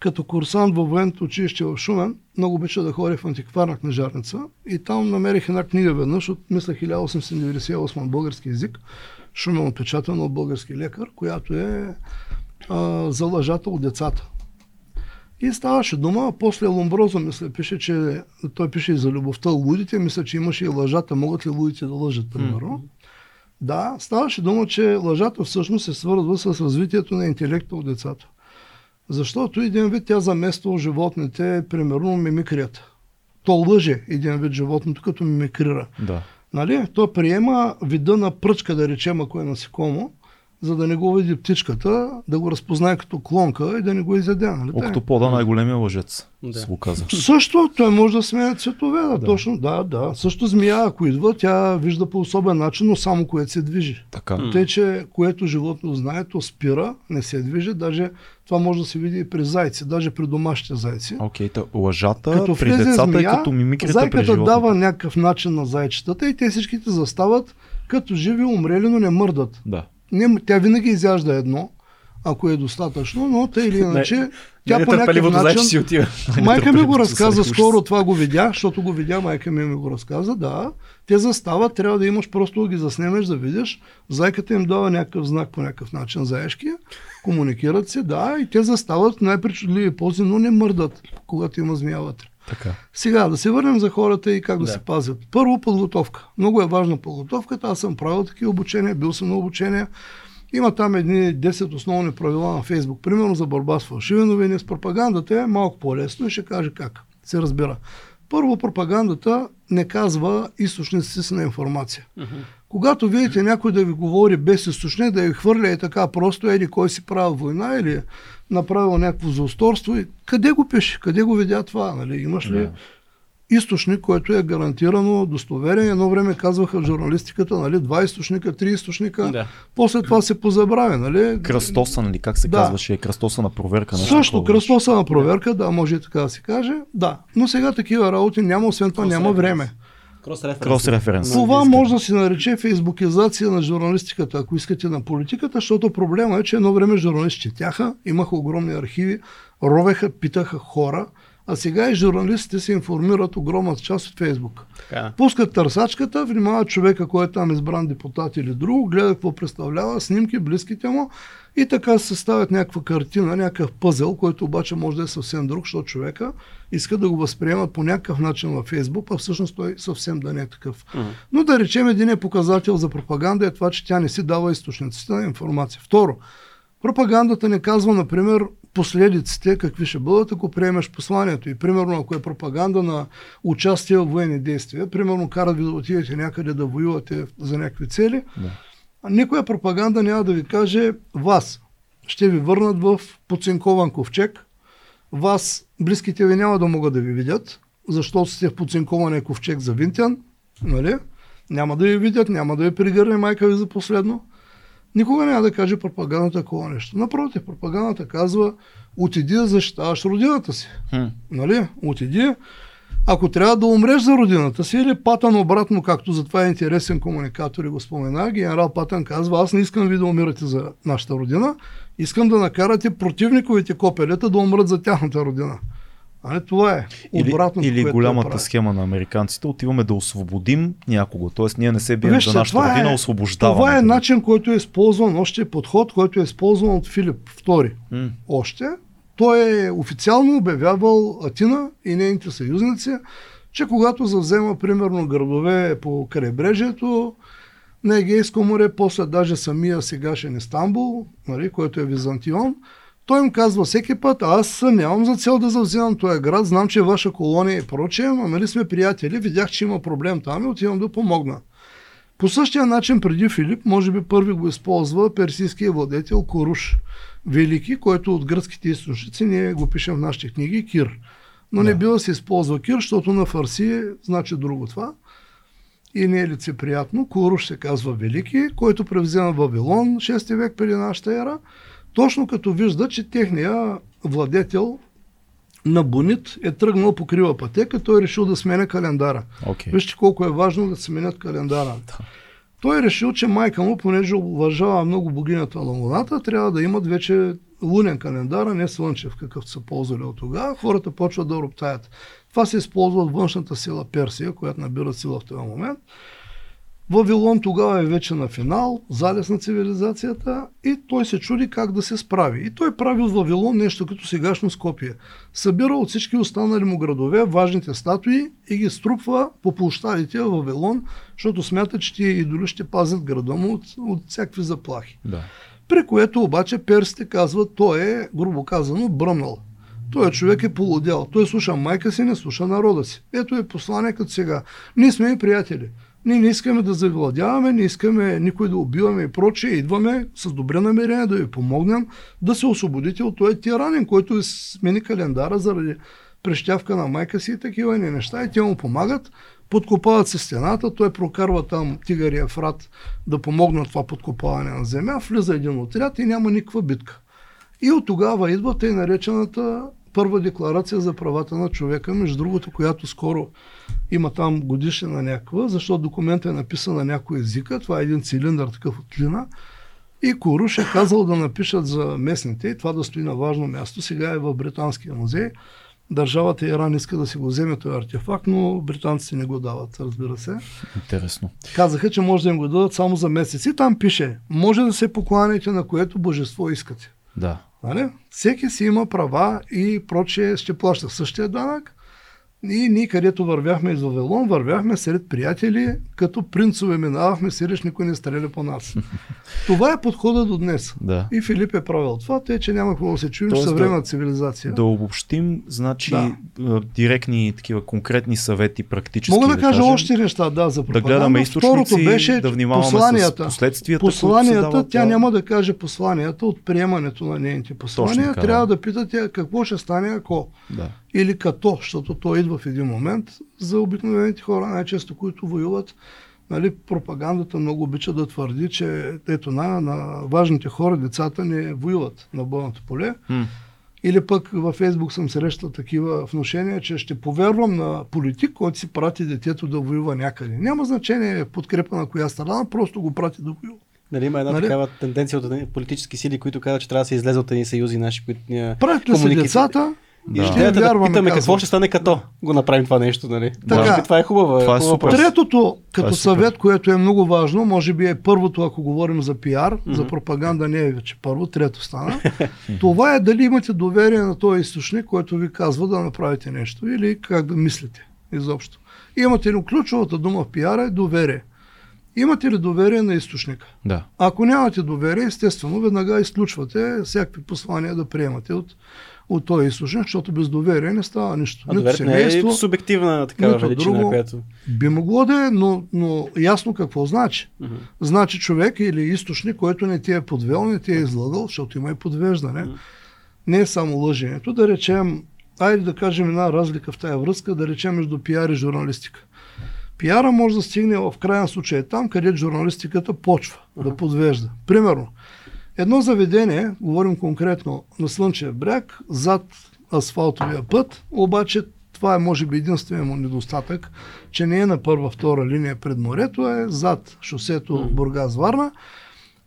като курсант във военното училище в Шумен, много обича да ходя в антикварна книжарница и там намерих една книга веднъж от, мисля, 1898 български язик, Шумен отпечатана от български лекар, която е а, за лъжата от децата. И ставаше дума, а после Ломброза, мисля, пише, че той пише и за любовта лудите, мисля, че имаше и лъжата, могат ли лудите да лъжат, примерно. Mm-hmm. Да, ставаше дума, че лъжата всъщност се свързва с развитието на интелекта от децата. Защото един вид тя замества животните, примерно мимикрията. То лъже един вид животното, като мимикрира. Да. Нали? То приема вида на пръчка, да речем, ако е насекомо, за да не го види птичката, да го разпознае като клонка и да не го изяде. Нали? Октопода най-големия лъжец, да. го каза. (laughs) Също той може да сменя цветове, да, да, точно, да, да. Също змия, ако идва, тя вижда по особен начин, но само което се движи. Така. Тъй, че което животно знае, то спира, не се движи, даже това може да се види и при зайци, даже при домашните зайци. Окей, okay, лъжата като при децата змия, е като мимикрията зайката при дава някакъв начин на зайчетата и те всичките застават като живи, умрели, но не мърдат. Да не, тя винаги изяжда едно, ако е достатъчно, но тъй или иначе, не, тя не по някакъв начин... Си отива. Майка ми го разказа скоро, това го видя, защото го видя, майка ми ми го разказа, да. Те застават, трябва да имаш просто да ги заснемеш, да видиш. Зайката им дава някакъв знак по някакъв начин, заешки, комуникират се, да, и те застават най-причудливи пози, но не мърдат, когато има змия вътре. Така. Сега да се върнем за хората и как да, да се пазят. Първо подготовка. Много е важна подготовката. Аз съм правил такива обучения, бил съм на обучения. Има там едни 10 основни правила на Фейсбук. Примерно за борба с фалшиви новини, с пропагандата е малко по-лесно и ще каже как. Се разбира. Първо, пропагандата не казва източниците си на информация. Uh-huh. Когато видите някой да ви говори без източник, да ви хвърля и така просто, еди кой си правил война или направил някакво заусторство, къде го пише, къде го видя това, нали? имаш ли източник, който е гарантирано достоверен. Едно време казваха в журналистиката, нали, два източника, три източника. Да. После това се позабрави. Нали. Кръстоса, нали, как се да. казваше? Кръстоса на проверка. Нещо Също, кръстоса на проверка, да, може и така да се каже. Да, но сега такива работи няма, освен това няма време. Крос-референс. Това може да се нарече фейсбукизация на журналистиката, ако искате на политиката, защото проблема е, че едно време журналисти четяха, имаха огромни архиви, ровеха, питаха хора, а сега и журналистите се информират огромната част от Фейсбук. Така. Пускат търсачката, внимават човека, който е там избран депутат или друго, гледа какво представлява, снимки, близките му и така се съставят някаква картина, някакъв пъзел, който обаче може да е съвсем друг, защото човека иска да го възприемат по някакъв начин във Фейсбук, а всъщност той съвсем да не е такъв. Uh-huh. Но да речем един е показател за пропаганда е това, че тя не си дава източниците на информация. Второ, пропагандата не казва, например, последиците какви ще бъдат, ако приемеш посланието. И примерно, ако е пропаганда на участие в военни действия, примерно карат ви да отидете някъде да воювате за някакви цели, да. Никоя пропаганда няма да ви каже вас ще ви върнат в подцинкован ковчег, вас близките ви няма да могат да ви видят, защото сте в подцинкования ковчег за Винтян, нали? Няма да ви видят, няма да ви пригърне майка ви за последно. Никога няма да каже пропагандата такова нещо. Напротив, пропагандата казва отиди да защитаваш родината си. Хм. Нали? Отиди. Ако трябва да умреш за родината си или Патън обратно, както за това е интересен комуникатор и го спомена, генерал Патън казва, аз не искам ви да умирате за нашата родина, искам да накарате противниковите копелета да умрат за тяхната родина. А не, това е. Обратно, или или голямата схема на американците, отиваме да освободим някого. Тоест ние не се бием за нашата родина, е, освобождаваме. Това е начин, който е използван, още подход, който е използван от Филип II. Още. Той е официално обявявал Атина и нейните съюзници, че когато завзема примерно градове по крайбрежието, на Егейско море, после даже самия сегашен Истанбул, нали, който е Византион, той им казва всеки път, аз нямам за цел да завземам този град, знам, че е ваша колония и прочее, но нали сме приятели, видях, че има проблем там и отивам да помогна. По същия начин преди Филип, може би първи го използва персийския владетел Коруш Велики, който от гръцките източници ние го пишем в нашите книги Кир. Но да. не бива да се използва Кир, защото на фарси значи друго това. И не е лицеприятно. Коруш се казва Велики, който превзема Вавилон 6 век преди нашата ера точно като вижда, че техния владетел на Бонит е тръгнал по крива пътека, той е решил да сменя календара. Okay. Вижте колко е важно да сменят календара. Той е решил, че майка му, понеже уважава много богинята на Луната, трябва да имат вече лунен календар, а не слънчев, какъвто са ползвали от тогава. Хората почват да роптаят. Това се използва от външната сила Персия, която набира сила в този момент. Вавилон тогава е вече на финал, залез на цивилизацията и той се чуди как да се справи. И той прави от Вавилон нещо като сегашно Скопие. Събира от всички останали му градове важните статуи и ги струпва по площадите в Вавилон, защото смята, че тия идоли ще пазят града му от, от всякакви заплахи. Да. При което обаче персите казват, той е, грубо казано, бръмнал. Той човек е полудял. Той слуша майка си, не слуша народа си. Ето е послание като сега. Ние сме и приятели. Ние не искаме да завладяваме, не искаме никой да убиваме и прочее. Идваме с добре намерение да ви помогнем да се освободите от този тиранин, който смени календара заради прещявка на майка си и такива ни неща. И те му помагат, подкопават се стената, той прокарва там тигария фрат да помогне това подкопаване на земя, влиза един отряд и няма никаква битка. И от тогава идва тъй наречената първа декларация за правата на човека, между другото, която скоро има там годишна някаква, защото документът е написан на някой езика, това е един цилиндър такъв от клина, и Коруш е казал да напишат за местните и това да стои на важно място. Сега е в Британския музей. Държавата Иран иска да си го вземе този артефакт, но британците не го дават, разбира се. Интересно. Казаха, че може да им го дадат само за месеци. Там пише, може да се покланяте на което божество искате. Да. Нали? Всеки си има права и прочее ще плаща същия данък, И ние където вървяхме из Вавилон, вървяхме сред приятели, като принцове минавахме, сириш никой не стреля по нас. (laughs) това е подхода до днес. Да. И Филип е правил това, тъй че няма какво да се чуем в Тоест съвременна да- цивилизация. Да обобщим, значи Да. директни такива конкретни съвети, практически. Мога да, кажа кажем, още неща, да, за Да пропаганда. гледаме Второто беше да внимаваме посланията. с последствията, Посланията, дават, тя да. няма да каже посланията от приемането на нейните послания. така, Трябва да. да питате какво ще стане ако. Да. Или като, защото то идва в един момент за обикновените хора, най-често които воюват. Нали, пропагандата много обича да твърди, че ето на, на важните хора, децата не воюват на бойното поле. М. Или пък във Фейсбук съм срещал такива внушения, че ще повярвам на политик, който си прати детето да воюва някъде. Няма значение подкрепа на коя страна, просто го прати да воюва. Нали, има една Нали? такава тенденция от политически сили, които казват, че трябва да се излезе от едни съюзи наши, които се комуники- децата, И Да. ще ще трябва да питаме какво казвам. ще стане като го направим това нещо, нали? Така. Би това е хубава. Това е хубава. Третото, като е съвет, което е много важно, може би е първото, ако говорим за пиар, за пропаганда не е вече първо, трето стана. (laughs) Това е дали имате доверие на този източник, който ви казва да направите нещо или как да мислите изобщо. Имате ли ключовата дума в пиара е доверие. Имате ли доверие на източника? Да. Ако нямате доверие, естествено, веднага изключвате всякакви послания да приемате от, от този източник, защото без доверие не става нищо. А доверието не е субективна такава величина, друго. която... би могло да е, но, но ясно какво значи. Мгм. Значи човек или източник, който не ти е подвел, не ти е излагал, защото има и подвеждане. Не е само лъженето. Да речем, айде да кажем една разлика в тая връзка, да речем между пиар и журналистика. Пиара може да стигне в крайен случай там, където журналистиката почва да подвежда. Примерно, едно заведение, говорим конкретно на Слънчев бряг, зад асфалтовия път, обаче това е може би единствения му недостатък, че не е на първа, втора линия пред морето, а е зад шосето Бургас-Варна,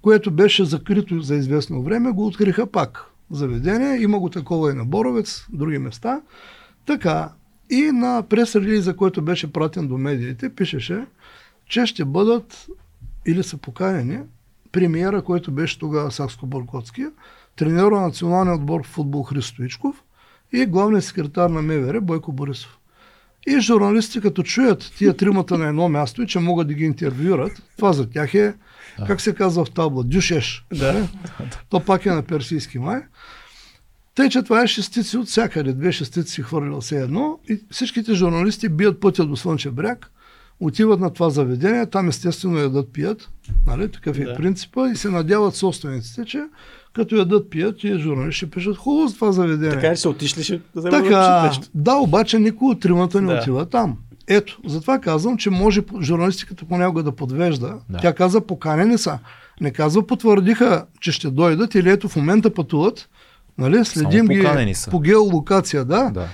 което беше закрито за известно време, го откриха пак заведение. Има го такова и на Боровец, други места. Така, и на прес-релиза, който беше пратен до медиите, пишеше, че ще бъдат или са поканени премиера, който беше тогава Сакско Бъркотския, треньора на националния отбор в футбол Христо Ичков и главният секретар на МВР Бойко Борисов. И журналисти, като чуят тия тримата на едно място и че могат да ги интервюират, това за тях е, как се казва в табла, дюшеш. Да. То пак е на персийски май. Тъй, че това е шестици от всякъде. Две шестици си хвърлил все едно и всичките журналисти бият пътя до Слънчев бряг, отиват на това заведение, там естествено ядат пият, нали, такъв е Да. принципа и се надяват собствениците, че като ядат пият, тия журналисти ще пишат хубаво за това заведение. Така че са отишли, ще вземат Така, нещо. да, обаче никой от тримата не Да. отива там. Ето, затова казвам, че може журналистиката понякога да подвежда. Да. Тя каза, поканени са. Не казва, потвърдиха, че ще дойдат или ето в момента пътуват. Нали? Следим ги са. по геолокация, да. Да.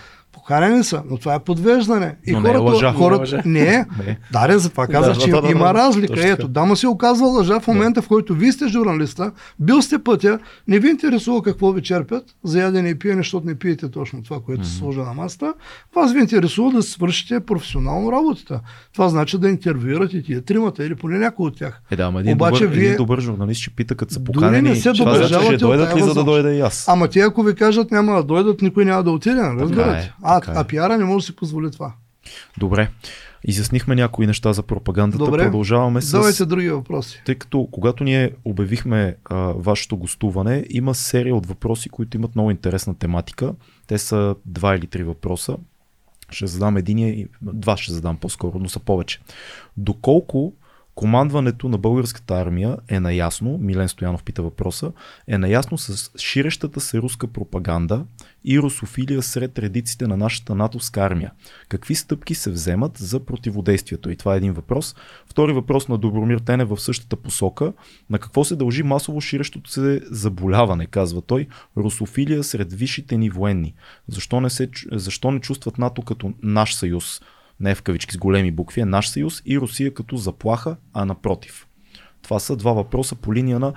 Поканени са, но това е подвеждане. И Но не е хората, лъжа. хората, Не е лъжа. не е. Да, да, затова казах, Да, че да, да, има да, разлика. точно Ето, дама си оказва лъжа в момента, в който вие сте журналиста, бил сте пътя, не ви интересува какво ви черпят за ядене и пиене, защото не пиете точно това, което се сложа на масата. Вас ви интересува да свършите професионално работата. Това значи да интервюирате тия тримата или поне някой от тях. Е, да, ама един, Обаче добър, вие- един добър журналист ще пита, като са Дори поканени, не се това значи, добържавате ще дойдат ли, за да дойда и аз. Ама те, ако ви кажат няма да дойдат, никой няма да отиде, разбирате? А, така е. а пиара не може да си позволи това. Добре. Изяснихме някои неща за пропагандата. Добре. Продължаваме с... Давайте други въпроси. Тъй като когато ние обявихме а, вашето гостуване, има серия от въпроси, които имат много интересна тематика. Те са два или три въпроса. Ще задам единия и два ще задам по-скоро, но са повече. Доколко командването на българската армия е наясно, Милен Стоянов пита въпроса, е наясно с ширещата се руска пропаганда и русофилия сред редиците на нашата натовска армия. Какви стъпки се вземат за противодействието? И това е един въпрос. Втори въпрос на Добромир Тене в същата посока. На какво се дължи масово ширещото се заболяване, казва той, русофилия сред висшите ни военни? Защо не, се, защо не чувстват НАТО като наш съюз? Не в кавички с големи букви, е наш съюз и Русия като заплаха, а напротив. Това са два въпроса по линия на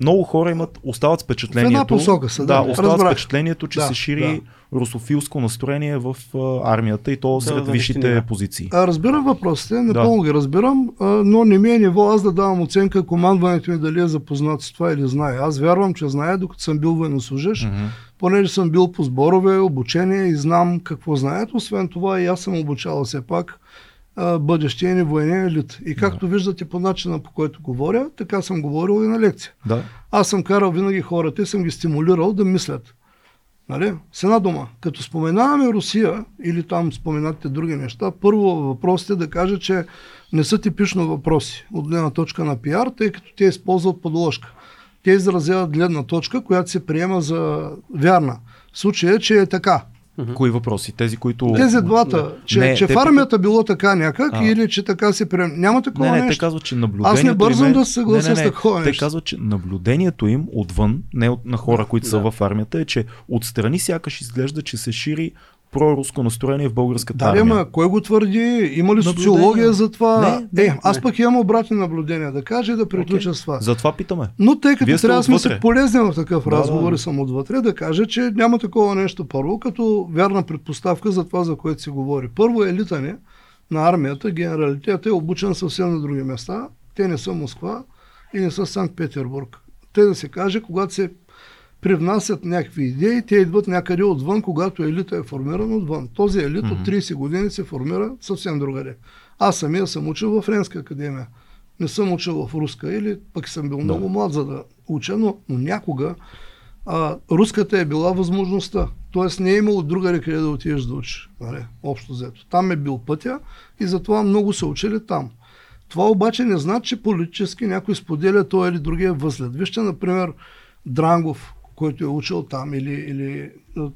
много хора имат, остават впечатлението. посока са, да. да остават Разбрах. впечатлението, че Да, се шири русофилско настроение в а, армията и то сред да, висшите наистина. позиции. А, разбирам въпросите, напълно ги разбирам, а, но не ми е ниво аз да давам оценка командването ми дали е запознат с това или знае. Аз вярвам, че знае, докато съм бил военнослужащ. Мгм. Понеже съм бил по сборове, обучение и знам какво знаят. Освен това и аз съм обучавал все пак бъдещия ни военен елит. И както да. виждате по начина по който говоря, така съм говорил и на лекция. Да. Аз съм карал винаги хората и съм ги стимулирал да мислят. Нали? С една дума, като споменаваме Русия или там споменате други неща, първо въпросът е да кажа, че не са типично въпроси от гледна точка на пиар, тъй като те използват подложка. Те изразяват гледна точка, която се приема за вярна. В случая, че е така. Mm-hmm. Кои въпроси? Тези, които... Тези двата. Че, не, че те... в армията било така някак а. или че така се приема. Няма такова не, не, нещо. Те казват, че наблюдението Аз не бързам е... да се съглася не, не, не. с такова нещо. Те казват, че наблюдението им отвън, не от, на хора, които да. са в армията, е, че отстрани сякаш изглежда, че се шири проруско настроение в българската да, армия. Ма, кой го твърди? Има ли социология за това? Не, не, е, аз не. пък имам обратни наблюдения да кажа и да приключа okay. с това. Затова питаме. Но тъй като Вие трябва да сме се полезни в такъв да, разговор и да. съм отвътре, да кажа, че няма такова нещо първо, като вярна предпоставка за това, за което се говори. Първо елита не на армията, генералитет е обучен съвсем на други места. Те не са Москва и не са Санкт-Петербург. Те да се каже, когато се привнасят някакви идеи, те идват някъде отвън, когато елита е формиран отвън. Този елит mm-hmm. от 30 години се формира съвсем другаде. Аз самия съм учил в Френска академия. Не съм учил в руска или пък съм бил да. много млад за да уча, но, но някога а, руската е била възможността. Тоест не е имало друга къде да отидеш да учиш. Нали? Общо взето. Там е бил пътя и затова много са учили там. Това обаче не значи, че политически някой споделя той или другия възглед. Вижте, например, Дрангов, който е учил там, или, или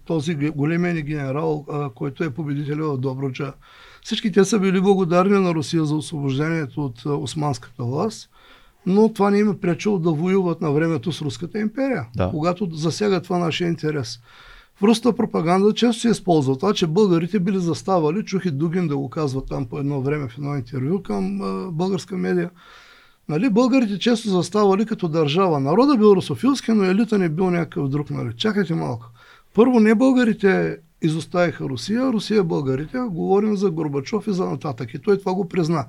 този големия генерал, който е победител в Добруджа. Всички те са били благодарни на Русия за освобождението от османската власт, но това не им е пречило да воюват на времето с Руската империя, да. когато засяга това нашия интерес. В руската пропаганда често се използва това, че българите били заставали, чух и Дугин да го казва там по едно време в едно интервю към а, българска медия, Нали, българите често заставали като държава. Народа бил русофилски, но елита не бил някакъв друг. Нали. Чакайте малко. Първо, не българите изоставиха Русия, Русия българите. Говорим за Горбачов и за нататък. И той това го призна.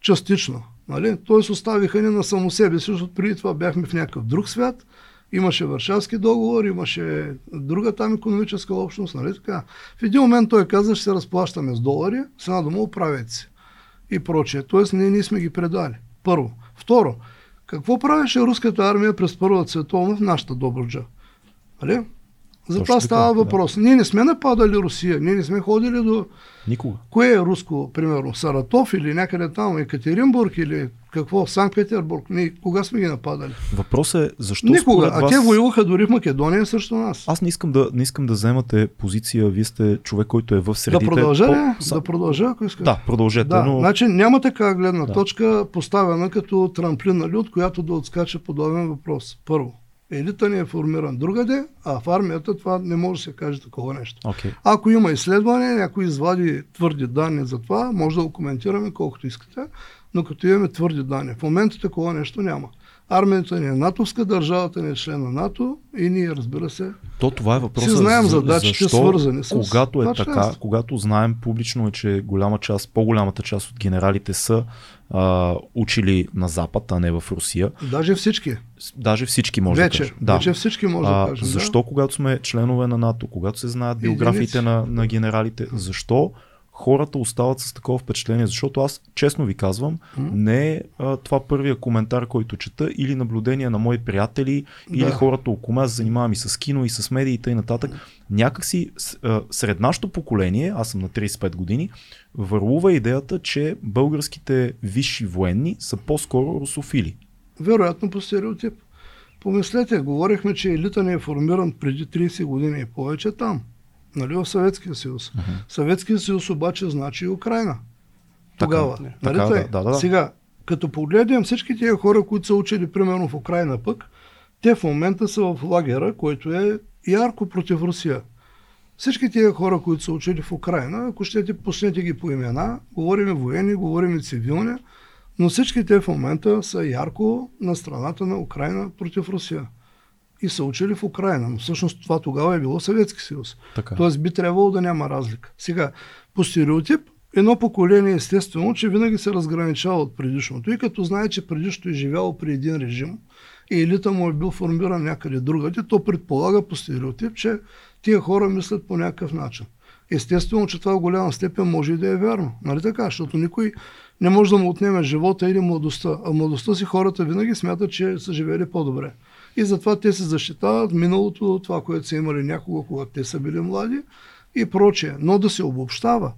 Частично. Нали? Тоест оставиха ни на само себе си, защото преди това бяхме в някакъв друг свят. Имаше Варшавски договор, имаше друга там економическа общност. Нали? Така. В един момент той каза, ще се разплащаме с долари, с една дума оправете се. И прочее. Тоест ние, ние сме ги предали. Първо. Второ, какво правеше руската армия през Първата световна в нашата Добруджа? Нали? За това става въпрос. Да. Ние не сме нападали Русия, ние не сме ходили до... Никога. Кое е руско, примерно? Саратов или някъде там, Екатеринбург или какво, Санкт-Петербург? Ние кога сме ги нападали? Въпросът е защо Никога. А вас... те воюваха дори в Македония срещу нас. Аз не искам да, не искам да вземате позиция. Вие сте човек, който е в средите. Да продължа По... Да продължа, ако искаш. Да, продължете. Да, но... Значи няма така гледна да. точка поставена като трамплин, нали, от която да отскача подобен въпрос. Първо елита ни е формиран другаде, а в армията това не може да се каже такова нещо. Okay. Ако има изследване, някой извади твърди данни за това, може да го коментираме колкото искате, но като имаме твърди данни. В момента такова нещо няма. Армията ни е натовска, държавата ни е член на НАТО и ние, разбира се, То това е въпросът. Си знаем задачите, защо, свързани с Когато е така, когато знаем публично, е, че голяма част, по-голямата част от генералите са а, учили на Запад, а не в Русия. Даже всички. Даже всички може вече, да кажем. Да. Вече всички може а, да кажем. Защо, да? когато сме членове на НАТО, когато се знаят биографиите на, на генералите, защо хората остават с такова впечатление, защото аз честно ви казвам, mm-hmm. не е а, това първия коментар, който чета или наблюдение на мои приятели да. или хората около мен, занимавам и с кино и с медиите и нататък. Някакси а, сред нашето поколение, аз съм на 35 години, върлува идеята, че българските висши военни са по-скоро русофили. Вероятно по стереотип. Помислете, говорихме, че елита не е формиран преди 30 години и повече там нали, в Съветския съюз. Uh-huh. Съветския съюз обаче значи и Украина. Тогава. Така, нали, така, да, да, да. Сега, като погледнем всички тези хора, които са учили примерно в Украина пък, те в момента са в лагера, който е ярко против Русия. Всички тези хора, които са учили в Украина, ако щете, пуснете ги по имена, говорим военни, говорим цивилни, но всички те в момента са ярко на страната на Украина против Русия и са учили в Украина. Но всъщност това тогава е било Съветски съюз. Така. Тоест би трябвало да няма разлика. Сега, по стереотип, едно поколение естествено, че винаги се разграничава от предишното и като знае, че предишното е живяло при един режим и елита му е бил формиран някъде другаде, то предполага по стереотип, че тия хора мислят по някакъв начин. Естествено, че това в голяма степен може и да е вярно. Нали така? Защото никой не може да му отнеме живота или младостта. А младостта си хората винаги смятат, че са живели по-добре. И затова те се защитават миналото, това, което са имали някога, когато те са били млади и прочее. Но да се обобщава,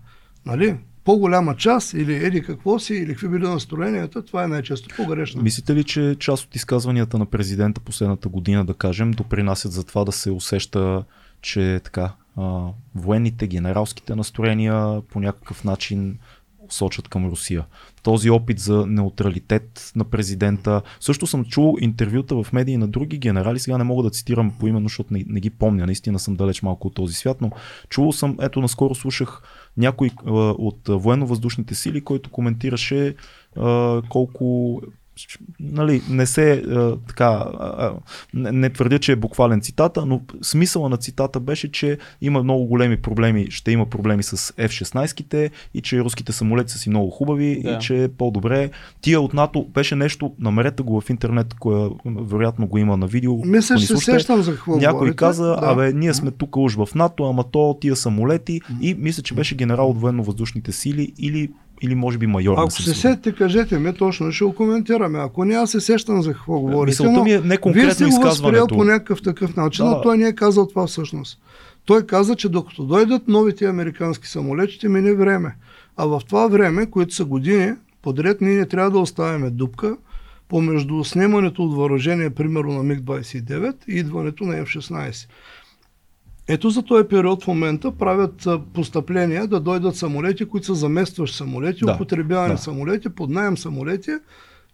нали? по-голяма част или еди какво си, или какви били настроенията, това е най-често погрешно. Мислите ли, че част от изказванията на президента последната година, да кажем, допринасят за това да се усеща, че така, военните, генералските настроения по някакъв начин сочат към Русия. Този опит за неутралитет на президента. Също съм чул интервюта в медии на други генерали, сега не мога да цитирам по именно, защото не, не ги помня, наистина съм далеч малко от този свят, но чувал съм, ето наскоро слушах някой а, от военно-въздушните сили, който коментираше а, колко нали, не се а, така, а, не, не твърдя, че е буквален цитата, но смисъла на цитата беше, че има много големи проблеми, ще има проблеми с F-16-ките и че руските самолети са си много хубави да. и че е по-добре. Тия от НАТО беше нещо, намерете го в интернет, кое вероятно го има на видео. Мисля, че се сещам за какво Някой говорите. каза, да. абе, ние сме тук уж в НАТО, ама то тия самолети и мисля, че беше генерал от военно-въздушните сили или или може би майор. Ако се сетите, кажете ми, точно ще го коментираме. Ако не, аз се сещам за какво говорите. Мисълта ми е не конкретно Вие сте го възприел по някакъв такъв начин, да. но той не е казал това всъщност. Той каза, че докато дойдат новите американски самолети, ще мине време. А в това време, които са години, подред ние не трябва да оставяме дупка помежду снимането от въоръжение, примерно на МиГ-29 и идването на F-16. Ето за този период в момента правят постъпления да дойдат самолети, които са заместващи самолети, да, употребявани да. самолети, под найем самолети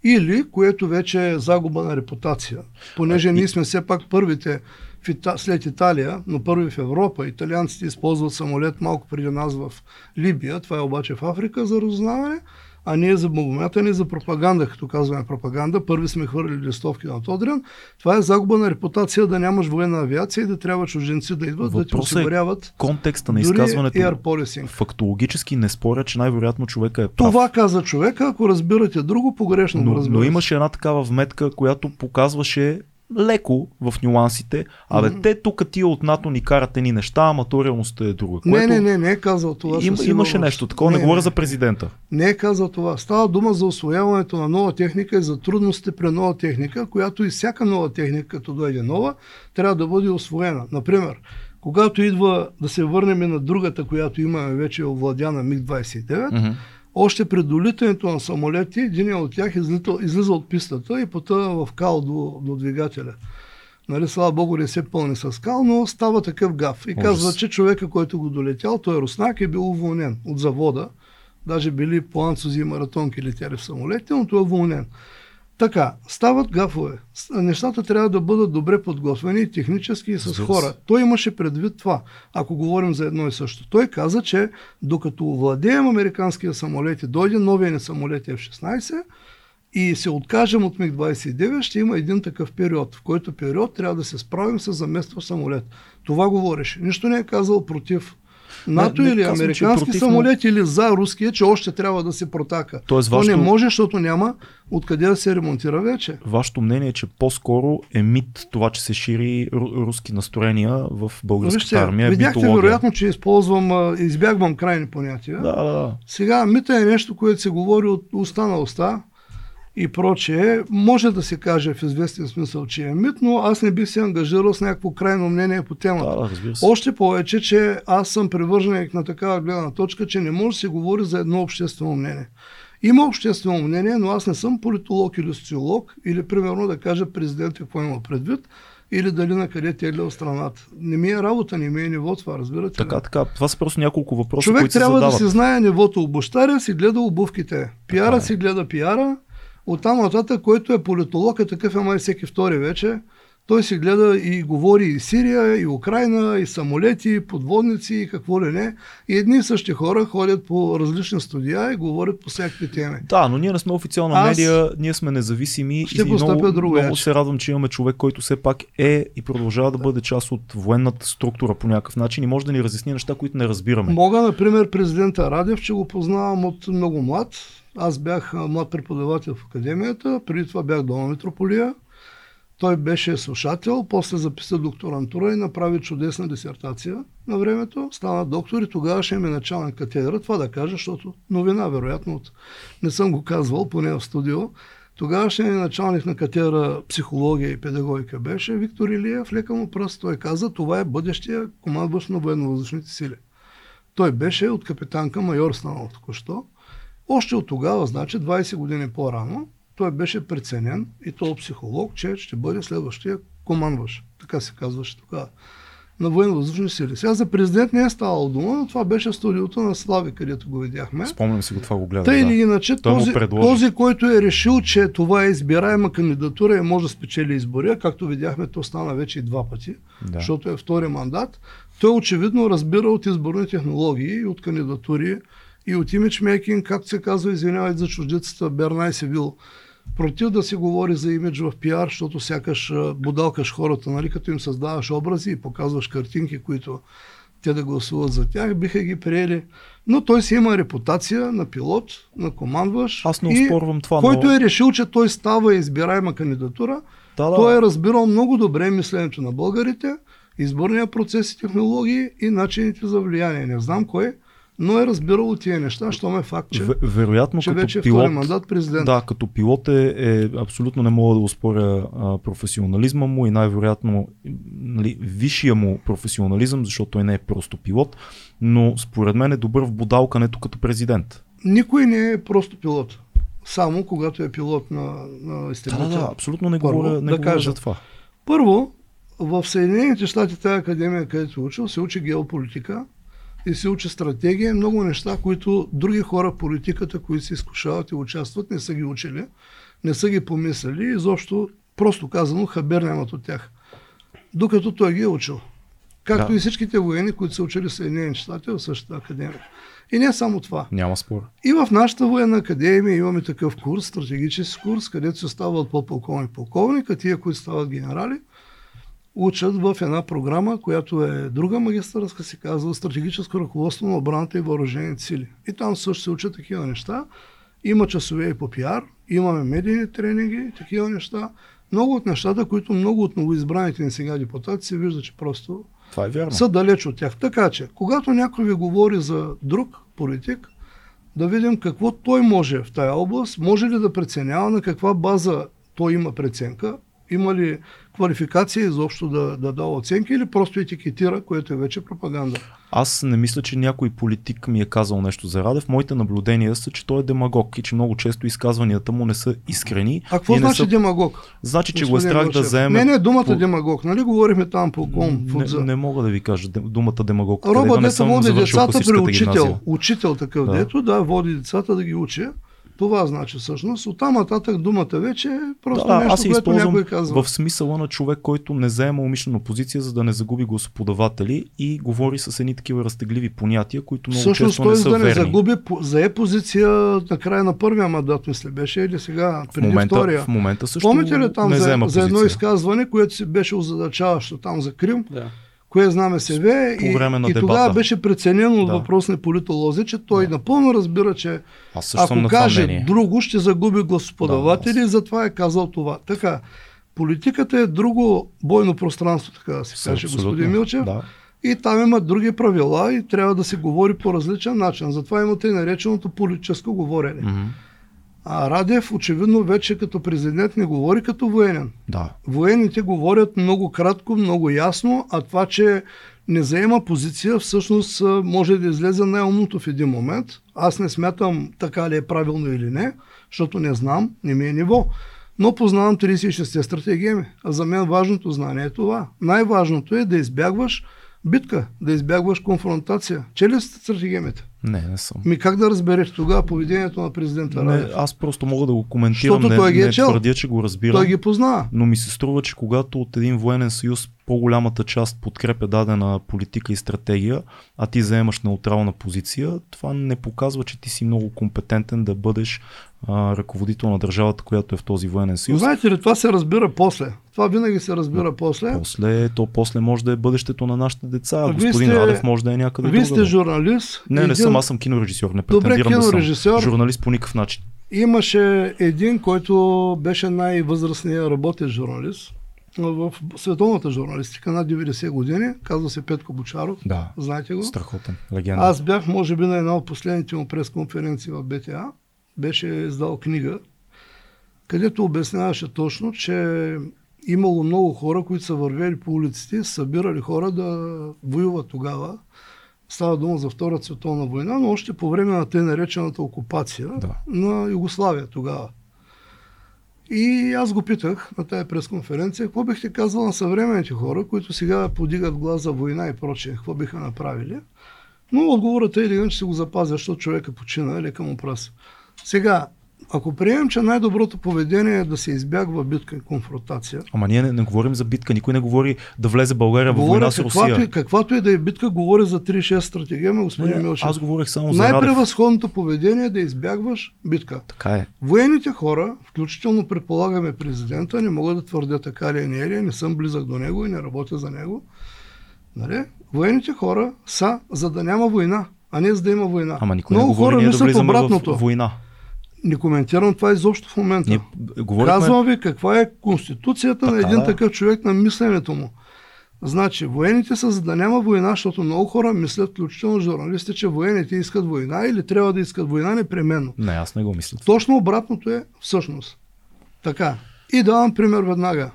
или което вече е загуба на репутация. Понеже а, ние сме все пак първите в Ита... след Италия, но първи в Европа. Италианците използват самолет малко преди нас в Либия, това е обаче в Африка за разузнаване а ние за богомятане, за пропаганда, като казваме пропаганда. Първи сме хвърлили листовки на Тодрин. Това е загуба на репутация да нямаш военна авиация и да трябва чужденци да идват, Въпросът да ти е осигуряват. Е контекста на изказването. Фактологически не споря, че най-вероятно човека е прав. Това каза човека, ако разбирате друго, погрешно но, го разбирате. Но имаше една такава вметка, която показваше леко в нюансите. Абе, mm-hmm. те тук тия от НАТО ни карат ни неща, ама то реалността е друга. Което... Не, не, не, не е казал това. Им, имаше нещо такова, не, не говоря не, за президента. Не е казал това. Става дума за освояването на нова техника и за трудностите при нова техника, която и всяка нова техника, като дойде нова, трябва да бъде освоена. Например, когато идва да се върнем на другата, която имаме вече овладяна МиГ-29, mm-hmm още пред долитането на самолети, един от тях излита, излиза от пистата и потъва в кал до, до двигателя. Нали, слава Богу, не се пълни с кал, но става такъв гав. И Ужас. казва, че човека, който го долетял, той е руснак, е бил уволнен от завода. Даже били планцози и маратонки летяли в самолетите, но той е уволнен. Така, стават гафове. Нещата трябва да бъдат добре подготвени технически и с хора. Той имаше предвид това, ако говорим за едно и също. Той каза, че докато владеем американския самолет и дойде новия ни самолет F-16 и се откажем от МиГ-29, ще има един такъв период, в който период трябва да се справим с замества самолет. Това говореше. Нищо не е казал против НАТО не, или казвам, американски против, самолет или за руския, че още трябва да се протака. Тоест, То вашето... не може, защото няма откъде да се ремонтира вече. Вашето мнение е, че по-скоро е мит това, че се шири руски настроения в българската Вижте, армия. Видяхте митология. вероятно, че използвам, избягвам крайни понятия. Да, да, да. Сега мита е нещо, което се говори от уста на уста и прочее, може да се каже в известен смисъл, че е мит, но аз не бих се ангажирал с някакво крайно мнение по темата. Да. Още повече, че аз съм привърженик на такава гледна точка, че не може да се говори за едно обществено мнение. Има обществено мнение, но аз не съм политолог или социолог, или примерно да кажа президент какво има предвид, или дали на къде тегля от страната. Не ми е работа, не ми е ниво това, разбирате Така, така. Това са просто няколко въпроса, Човек които трябва се да си знае нивото. Обощаря си гледа обувките. Пиара е. си гледа пиара, Оттам нататък, който е политолог, е такъв е май всеки втори вече. Той си гледа и говори и Сирия, и Украина, и самолети, и подводници, и какво ли не. И едни и същи хора ходят по различни студия и говорят по всякакви теми. Да, но ние не сме официална Аз медия, ние сме независими. Ще и много, друго много се радвам, че имаме човек, който все пак е и продължава да бъде част от военната структура по някакъв начин и може да ни разясни неща, които не разбираме. Мога, например, президента Радев, че го познавам от много млад аз бях млад преподавател в академията, преди това бях дома Митрополия. Той беше слушател, после записа докторантура и направи чудесна дисертация на времето. Стана доктор и тогава ще ми началник катедра. Това да кажа, защото новина, вероятно, не съм го казвал, поне в студио. Тогавашният началник на катедра психология и педагогика беше Виктор Илиев, лека му пръст. Той каза, това е бъдещия командващ на военно-въздушните сили. Той беше от капитан към майор станал току-що. Още от тогава, значи 20 години по-рано, той беше преценен и то психолог, че ще бъде следващия командващ. Така се казваше тогава на военно-въздушни сили. Сега за президент не е ставало дума, но това беше студиото на Слави, където го видяхме. Спомням си го, това го гледах. Тъй или да. иначе, този, този, който е решил, че това е избираема кандидатура и може да спечели избори, както видяхме, то стана вече и два пъти, да. защото е втори мандат, той очевидно разбира от изборни технологии, от кандидатури и от имиджмейкинг, както се казва, извинявайте за чуждицата, Бернай се бил против да се говори за имидж в пиар, защото сякаш будалкаш хората, нали, като им създаваш образи и показваш картинки, които те да гласуват за тях, биха ги приели. Но той си има репутация на пилот, на командваш. Аз не успорвам това. Който но... е решил, че той става избираема кандидатура, да, да. той е разбирал много добре мисленето на българите, изборния процес и технологии и начините за влияние. Не знам кой но е разбирал тия неща, що ме факт, че, вероятно, че като вече пилот, е мандат президент. Да, като пилот е, е абсолютно не мога да успоря а, професионализма му и най-вероятно нали, висшия му професионализъм, защото той не е просто пилот, но според мен е добър в бодалкането като президент. Никой не е просто пилот. Само когато е пилот на, на изтребител. Да, да, абсолютно не Първо, говоря, не да говоря за това. Първо, в Съединените щати тази академия, където е учил, се учи геополитика, и се учи стратегия, много неща, които други хора в политиката, които се изкушават и участват, не са ги учили, не са ги помислили и изобщо, просто казано, хабер нямат от тях. Докато той ги е учил. Както да. и всичките военни, които са учили в Съединените щати в същата академия. И не само това. Няма спор. И в нашата военна академия имаме такъв курс, стратегически курс, където се стават по-полковник полковник, а тия, които стават генерали, учат в една програма, която е друга магистърска, се казва Стратегическо ръководство на отбраната и въоръжените сили. И там също се учат такива неща. Има часове и по пиар, имаме медийни тренинги, такива неща. Много от нещата, които много от новоизбраните ни сега депутати се вижда, че просто Това е вярно. са далеч от тях. Така че, когато някой ви говори за друг политик, да видим какво той може в тая област, може ли да преценява на каква база той има преценка, има ли квалификация изобщо да, да дава оценки или просто етикетира, което е вече пропаганда? Аз не мисля, че някой политик ми е казал нещо за Радев. Моите наблюдения са, че той е демагог и че много често изказванията му не са искрени. А какво значи са... демагог? Значи, че го е страх да заеме. Не, не, думата по... демагог. Нали говорихме там по ком? Не, не, мога да ви кажа думата демагог. Роба, да съм води децата при учител. Гимназия. Учител такъв, да. дето, да, води децата да ги учи. Това значи всъщност. Оттам нататък думата вече е просто да, нещо, аз което някой казва. В смисъла на човек, който не заема умишлено позиция, за да не загуби гласоподаватели и говори с едни такива разтегливи понятия, които много всъщност, често не са да не загуби, зае позиция на края на първия мандат, мисля, беше или сега, преди в момента, втория. В момента също Помните ли там не за, за едно изказване, което си беше озадачаващо там за Крим? Да кое знаме себе и, и тогава беше преценено от да. въпросни политолози, че той да. напълно разбира, че ако каже друго, ще загуби гласоподаватели да, и затова е казал това. Така, политиката е друго бойно пространство, така да се каже, господин Милчев. Да. И там има други правила и трябва да се говори по различен начин. Затова имате и нареченото политическо говорене. Mm-hmm. А Радев очевидно вече като президент не говори като военен. Да. Военните говорят много кратко, много ясно, а това, че не заема позиция, всъщност може да излезе най-умното в един момент. Аз не смятам така ли е правилно или не, защото не знам, не ми е ниво. Но познавам 36 стратегии. А за мен важното знание е това. Най-важното е да избягваш битка, да избягваш конфронтация. Чели сте стратегемите? Не, не съм. Ми как да разбереш тогава поведението на президента не, Радев? Аз просто мога да го коментирам, не, той ги е не чел. твърдя, че го разбирам. Той ги познава. Но ми се струва, че когато от един военен съюз по-голямата част подкрепя дадена политика и стратегия, а ти заемаш неутрална позиция, това не показва, че ти си много компетентен да бъдеш а, ръководител на държавата, която е в този военен съюз. Знаете ли, това се разбира после. Това винаги се разбира да, после. После, то после може да е бъдещето на нашите деца. А Господин сте, Радев може да е някъде. Вие сте журналист. Не, един... не съм, аз съм кинорежисьор. Не Добре, кинорежисьор. да съм журналист по никакъв начин. Имаше един, който беше най-възрастният работещ журналист в световната журналистика над 90 години, казва се Петко Бочаров. Да. Знаете го? Страхотен. Легенда. Аз бях, може би, на една от последните му пресконференции в БТА. Беше издал книга, където обясняваше точно, че имало много хора, които са вървели по улиците, събирали хора да воюват тогава. Става дума за Втората световна война, но още по време на тъй наречената окупация Да. на Югославия тогава. И аз го питах на тази пресконференция, какво бихте казал на съвременните хора, които сега подигат глас за война и прочее, какво биха направили? Но отговорът е един, че се го запазя, защото човека почина, лека му пръс. Сега, ако приемем, че най-доброто поведение е да се избягва битка и конфронтация, Ама ние не, не говорим за битка. Никой не говори да влезе България в война с каквато, Русия. и, каквато и да е битка, говоря за 3-6 стратегема, господин Не, Милчев. аз говорих само за. Най-превъзходното поведение е да избягваш битка. Така е. Военните хора, включително предполагаме президента, не могат да твърдя така ли е, не е ли, не съм близък до него и не работя за него. Нали? Военните хора са за да няма война, а не за да има война. Ама никой Много не говори хора мислят обратното. война. Не коментирам това изобщо в момента. Ние говорихме... Казвам ви каква е конституцията на Така, един да. такъв човек на мисленето му. Значи, военните са за да няма война, защото много хора мислят, включително журналисти, че военните искат война или трябва да искат война непременно. Не, аз не го мисля. Точно обратното е всъщност. Така. И давам пример веднага.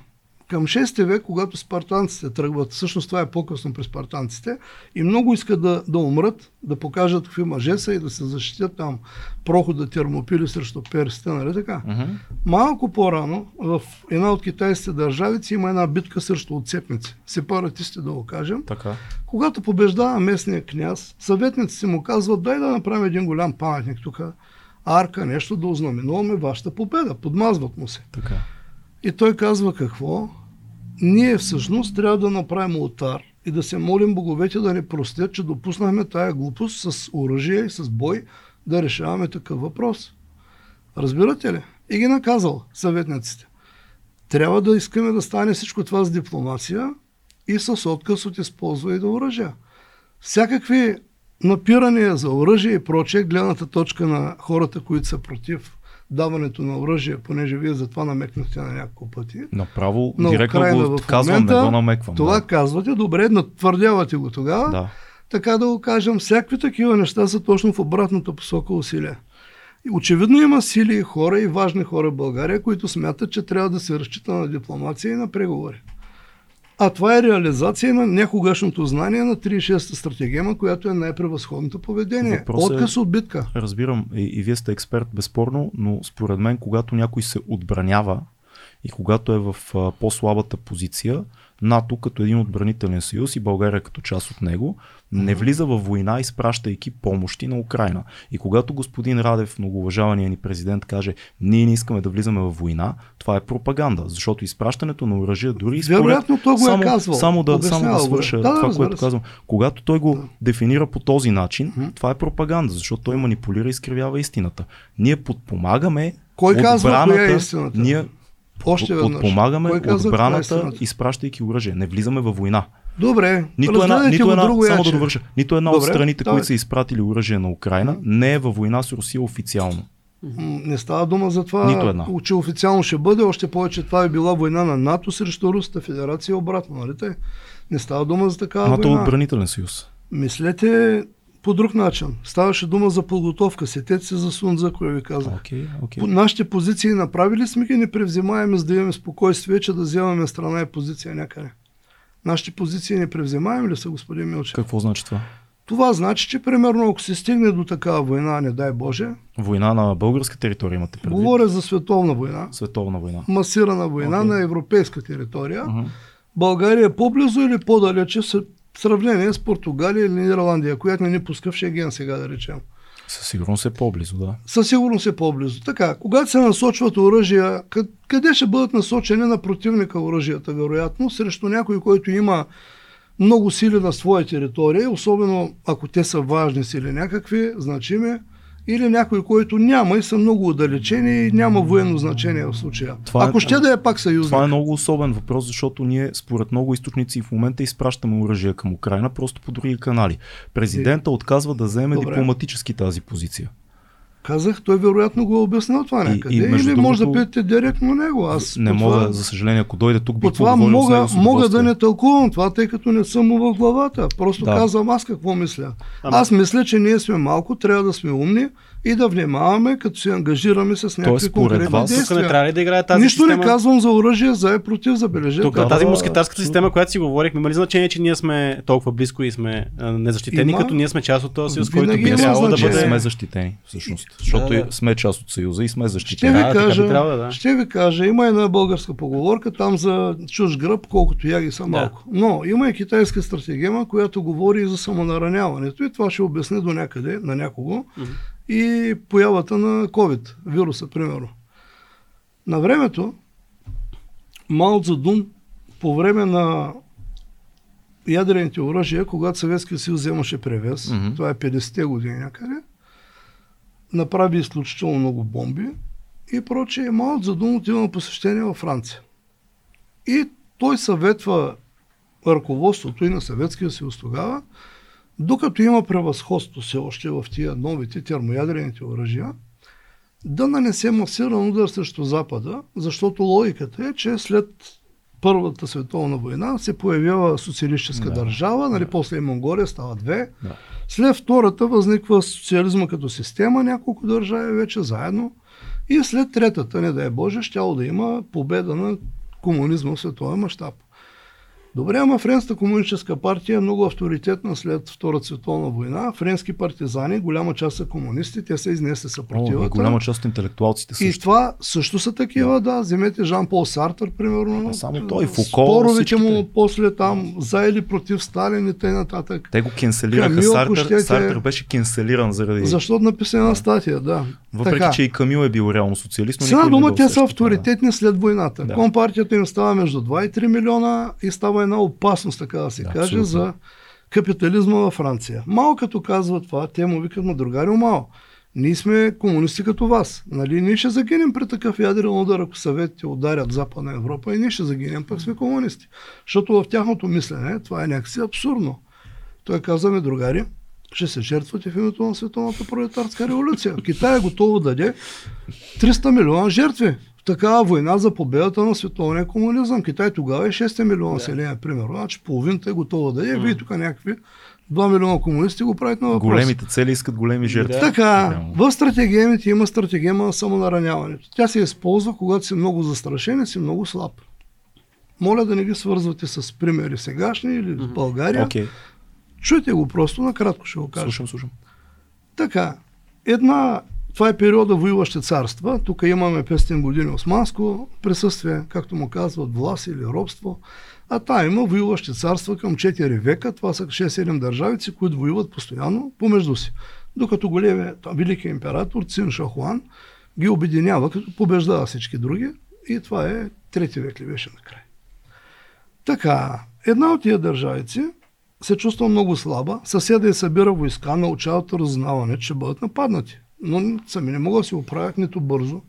Към 6 век, когато спартанците тръгват, всъщност това е по-късно при спартанците, и много искат да, да умрат, да покажат какви мъже са и да се защитят там прохода термопили срещу персите, нали така? Мгм. Малко по-рано в една от китайските държавици има една битка срещу отцепници. Сепаратисти да го кажем. Така. Когато побеждава местния княз, съветниците му казват, дай да направим един голям паметник тук, арка, нещо да ознаменуваме вашата победа. Подмазват му се. Така. И той казва какво? Ние всъщност трябва да направим ултар и да се молим боговете да ни простят, че допуснахме тая глупост с оръжие и с бой да решаваме такъв въпрос. Разбирате ли? И ги наказал съветниците. Трябва да искаме да стане всичко това с дипломация и с отказ от използване на оръжия. Всякакви напирания за оръжие и прочее, гледната точка на хората, които са против даването на оръжие, понеже вие за това намекнахте на няколко пъти. Направо, На директно Украина го в казвам, момента, не го намеквам. Това да. казвате, добре, натвърдявате го тогава. да. Така да го кажем, всякакви такива неща са точно в обратната посока усилия. Очевидно има сили и хора и важни хора в България, които смятат, че трябва да се разчита на дипломация и на преговори. А това е реализация на някогашното знание на 36-та стратегема, която е най-превъзходното поведение. Въпросът е- Отказ от битка. Разбирам, и, и вие сте експерт, безспорно, но според мен, когато някой се отбранява и когато е в а, по-слабата позиция, НАТО като един отбранителен съюз и България като част от него, не влиза в война, изпращайки помощи на Украина. И когато господин Радев, многоуважавания ни президент, каже, ние не искаме да влизаме в война, това е пропаганда, защото изпращането на оръжия дори и според... Вероятно той го е само, казвал. Само да, само да е. свърша Да, да, това, което казвам. Когато той го дефинира по този начин, това е пропаганда, защото той манипулира и изкривява истината. Ние подпомагаме Кой казва коя е истината? Ние Още подпомагаме е отбраната, истината? изпращайки оръжие. Не влизаме във война. Добре, Нито една, нито една, друго само да довърша, нито една от Добре, страните, давай. които са изпратили оръжие на Украина, не е във война с Русия официално. Не става дума за това, Нито една. че официално ще бъде, още повече това е била война на НАТО срещу Руската федерация обратно, нали те? Не става дума за такава НАТО е война. отбранителен съюз. Мислете по друг начин. Ставаше дума за подготовка. Сетете се за Сунза, кой ви казах. Окей, окей. По нашите позиции направили сме ги непревземаеми, за да имаме спокойствие, че да вземаме страна и позиция някъде. Нашите позиции непревземаеми ли са, господин Милчев? Какво значи това? Това значи, че примерно ако се стигне до такава война, не дай Боже, Война на българска територия имате предвид? говоря за световна война, Световна война. масирана война Окей. на европейска територия, Мгм. България е по-близо или по-далече в сравнение с Португалия или Нидерландия, която не ни пуска в Шеген сега да речем. Със сигурност е по-близо, да. Със сигурност е по-близо. Така, когато се насочват оръжия, къ- къде ще бъдат насочени на противника оръжията, вероятно, срещу някой, който има много сили на своя територия, особено ако те са важни сили някакви, значими, или някой, който няма и са много отдалечени и няма военно значение в случая. Това е- ако ще да е пак съюзник. Това е много особен въпрос, защото ние според много източници в момента изпращаме оръжие към Украина просто по други канали. Президента отказва да вземе Добре. дипломатически тази позиция. Казах, той вероятно го е обяснил това някъде. И, и Или може да питате директно него. Аз не мога, това, за съжаление, ако дойде тук, би това мога, мога да не тълкувам това, тъй като не съм му в главата. Просто да. казвам аз какво мисля. Ама... Аз мисля, че ние сме малко, трябва да сме умни и да внимаваме, като се ангажираме с някакви Тоест, конкретни вас, действия. Не трябва ли да играе тази Нищо система? не казвам за оръжие, за е против, забележете. Тук, тази мускетарската система, която си говорихме, има ли значение, че ние сме толкова близко и сме незащитени, има... като ние сме част от този съюз, който би трябвало да бъде... Сме защитени, всъщност. Защото да, да. сме част от съюза и сме защитени. Ще ви, кажа, трябва, да. ще ви кажа, има една българска поговорка там за чуж гръб, колкото яги са малко. Да. Но има и китайска стратегема, която говори и за самонараняването и това ще обясни до някъде на някого. Mm-hmm и появата на COVID, вируса, примерно. На времето, Мао Цзедун по време на ядрените оръжия, когато Съветския съюз вземаше превес, mm-hmm. това е 50-те години някъде, направи изключително много бомби и прочее. Мао Цзедун отива на посещение във Франция. И той съветва ръководството и на Съветския съюз тогава докато има превъзходство все още в тия новите термоядрените оръжия, да нанесе масиран удар срещу Запада, защото логиката е, че след Първата световна война се появява социалистическа да, държава, нали, да. после и Монголия става две. Да. След втората възниква социализма като система, няколко държави вече заедно. И след третата, не дай Боже, щяло да има победа на комунизма в световен мащаб. Добре, ама Френската комунистическа партия е много авторитетна след Втората световна война. Френски партизани, голяма част са комунисти, те са изнесли съпротивата. О, голяма част от интелектуалците също. И това също са такива, да. да. Вземете Жан-Пол Сартър, примерно. А само той, Фуко, Споровете му после там, за или против Сталин и т.н. Те го кенселираха. Камил, Сартър, щете... Сартър беше кенселиран заради... Защото написана да. статия, да. Въпреки, така. че и Камил е бил реално социалист. Но Сега дума, те са авторитетни след войната. Да. Компартията им става между 2 и 3 милиона и става една опасност, така да се да, каже, абсолютно. за капитализма във Франция. Мало като казва това, те му викат на другари, мало. Ние сме комунисти като вас. Нали? Ние ще загинем при такъв ядрен удар, ако съветите ударят Западна Европа и ние ще загинем, пък сме комунисти. Защото в тяхното мислене това е някакси абсурдно. Той каза ми, другари, ще се жертвате в името на световната пролетарска революция. Китай е готово да даде 300 милиона жертви такава война за победата на световния комунизъм. Китай тогава е 6 милиона население, примерно. Значи половината е готова да е. Вие тук някакви 2 милиона комунисти го правят на въпрос. Големите цели искат големи жертви. Така, в стратегемите има стратегема на самонараняването. Тя се използва, когато си много застрашен и си много слаб. Моля да не ги свързвате с примери сегашни или в България. Okay. Чуйте го просто, накратко ще го кажа. Слушам, слушам. Така, една това е периода воюващи царства. Тук имаме 500 години османско присъствие, както му казват, власт или робство. А та има воюващи царства към 4 века. Това са 6-7 държавици, които воюват постоянно помежду си. Докато големият великият император Цин Шахуан ги обединява, като побеждава всички други. И това е трети век ли беше накрай. Така, една от тия държавици се чувства много слаба. Съседа е събира войска, научават разузнаване, че бъдат нападнати но сами не мога да си оправят нито бързо.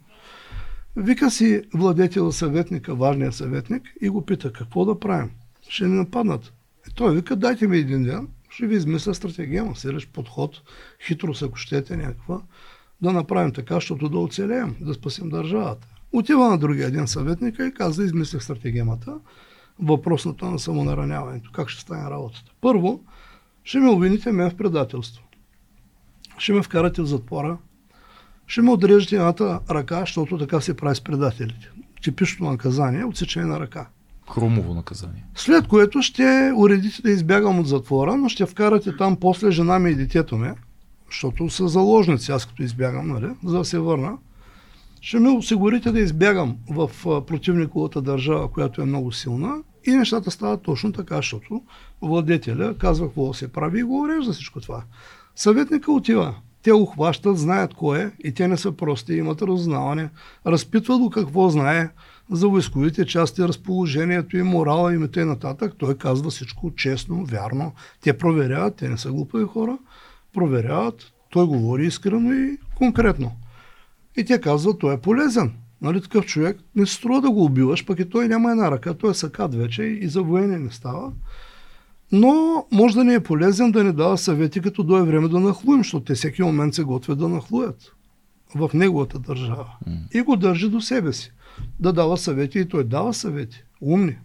Вика си владетел съветника, важния съветник и го пита какво да правим. Ще ни нападнат. И той вика, дайте ми един ден, ще ви измисля стратегия, сиреш подход, хитро ако щете някаква, да направим така, защото да оцелеем, да спасим държавата. Отива на другия един съветника и каза, измислях стратегемата, въпросната на самонараняването. Как ще стане работата? Първо, ще ме обвините мен в предателство ще ме вкарате в затвора, ще ме отрежете едната ръка, защото така се прави с предателите. Типично наказание, отсечение на ръка. Хрумово наказание. След което ще уредите да избягам от затвора, но ще вкарате там после жена ми и детето ми, защото са заложници, аз като избягам, нали, за да се върна. Ще ме осигурите да избягам в противниковата държава, която е много силна и нещата стават точно така, защото владетеля казва какво се прави и го урежда всичко това. Съветника отива. Те го хващат, знаят кой е и те не са прости, имат разузнаване. Разпитват го какво знае за войсковите части, разположението и морала им и т.н. Той казва всичко честно, вярно. Те проверяват, те не са глупави хора. Проверяват, той говори искрено и конкретно. И те казват, той е полезен. Нали, такъв човек не се струва да го убиваш, пък и той няма една ръка, той е сакат вече и за военен не става но може да ни е полезен да ни дава съвети, като дойде време да нахлуем, защото те всеки момент се готвят да нахлуят. в неговата държава и го държи до себе си. Да дава съвети и той дава съвети. Умни,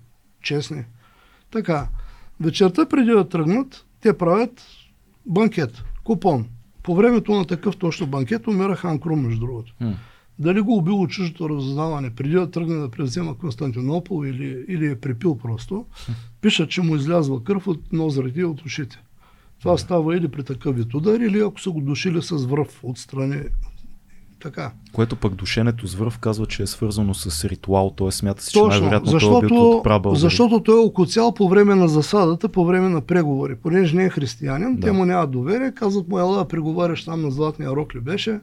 честни. Така, вечерта преди да тръгнат, те правят банкет, купон. По времето на такъв точно банкет умира Хан Крум, между другото. Дали го убило чуждото разузнаване преди да тръгне да превзема Константинопол или, или е припил просто, пишат, че му излязва кръв от нозрите и от ушите. Това да. става или при такъв вид удар, или ако са го душили с връв отстрани. Така. Което пък душенето с връв казва, че е свързано с ритуал, т.е. смята се, че най-вероятно защото, той е бил от прабъл. Защото той е окоцял по време на засадата, по време на преговори. Понеже не е християнин, да. те му нямат доверие, казват му, ела преговаряш там на Златния рок ли беше,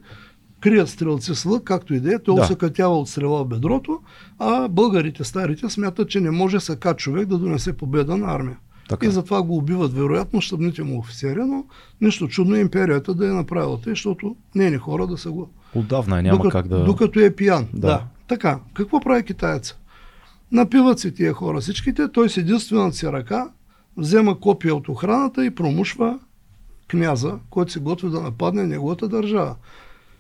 крият стрелци с лък, както и да е, той да. се катява от стрела в бедрото, а българите старите смятат, че не може сака човек да донесе победа на армия. Така. И затова го убиват, вероятно, щабните му офицери, но нищо чудно империята да е направила те, защото не е хора да са го. Отдавна е, няма докато, как да. Докато е пиян. Да. да. Така, какво прави китаеца? Напиват се тия хора всичките, той с единствената си ръка взема копия от охраната и промушва княза, който се готви да нападне неговата държава.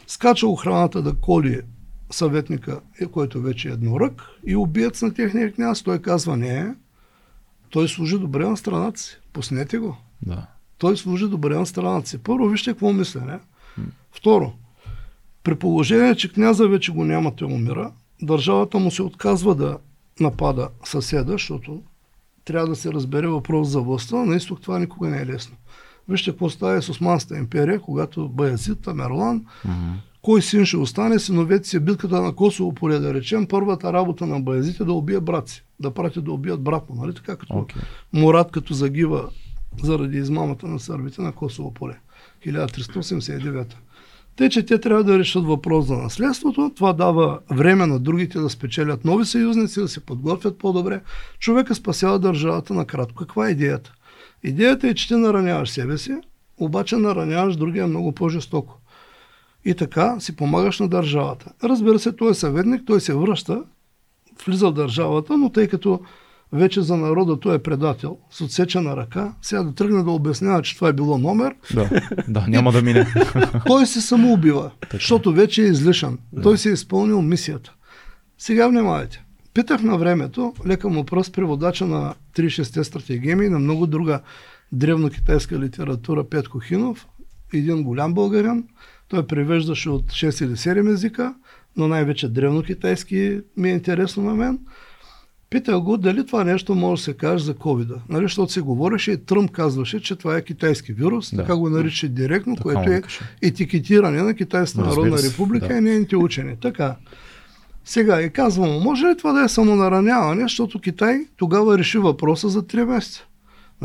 Скача охраната да коли съветника, който вече е еднорък, и убиец на техния княз. Той казва, не, той служи добре на страната си. Пуснете го. Да. Той служи добре на страната си. Първо, вижте какво мисля, не? Второ, при положение, че княза вече го няма, те умира, държавата му се отказва да напада съседа, защото трябва да се разбере въпрос за властта, на изток това никога не е лесно. Вижте какво става с Османската империя, когато Баязит, Тамерлан, mm-hmm. кой син ще остане, синовете си битката на Косово поле, да речем, първата работа на Баязит е да убие брат си, да прати да убият брат му, нали така, като okay. Мурат, като загива заради измамата на сърбите на Косово поле, 1389. Те, че те трябва да решат въпрос за наследството, това дава време на другите да спечелят нови съюзници, да се подготвят по-добре. Човека спасява държавата на кратко. Каква е идеята? Идеята е, че ти нараняваш себе си, обаче нараняваш другия много по-жестоко. И така си помагаш на държавата. Разбира се, той е съветник, той се връща, влиза в държавата, но тъй като вече за народа той е предател, с отсечена ръка, сега да тръгне да обяснява, че това е било номер. Да, да няма да мине. (laughs) той се самоубива, защото вече е излишан. Да. Той се е изпълнил мисията. Сега внимавайте. Питах на времето, лека му пръст, преводача на 36-те стратегеми и на много друга древно-китайска литература Петко Хинов, един голям българин. Той превеждаше от 6 или 7 езика, но най-вече древно-китайски ми е интересно на мен. Питах го дали това нещо може да се каже за covid Нали, защото се говореше и Тръмп казваше, че това е китайски вирус, да. така го нарича директно, така което е етикетиране на Китайската народна република да. и нейните учени. Така. Сега и казвам, може ли това да е самонараняване, защото Китай тогава реши въпроса за 3 месеца.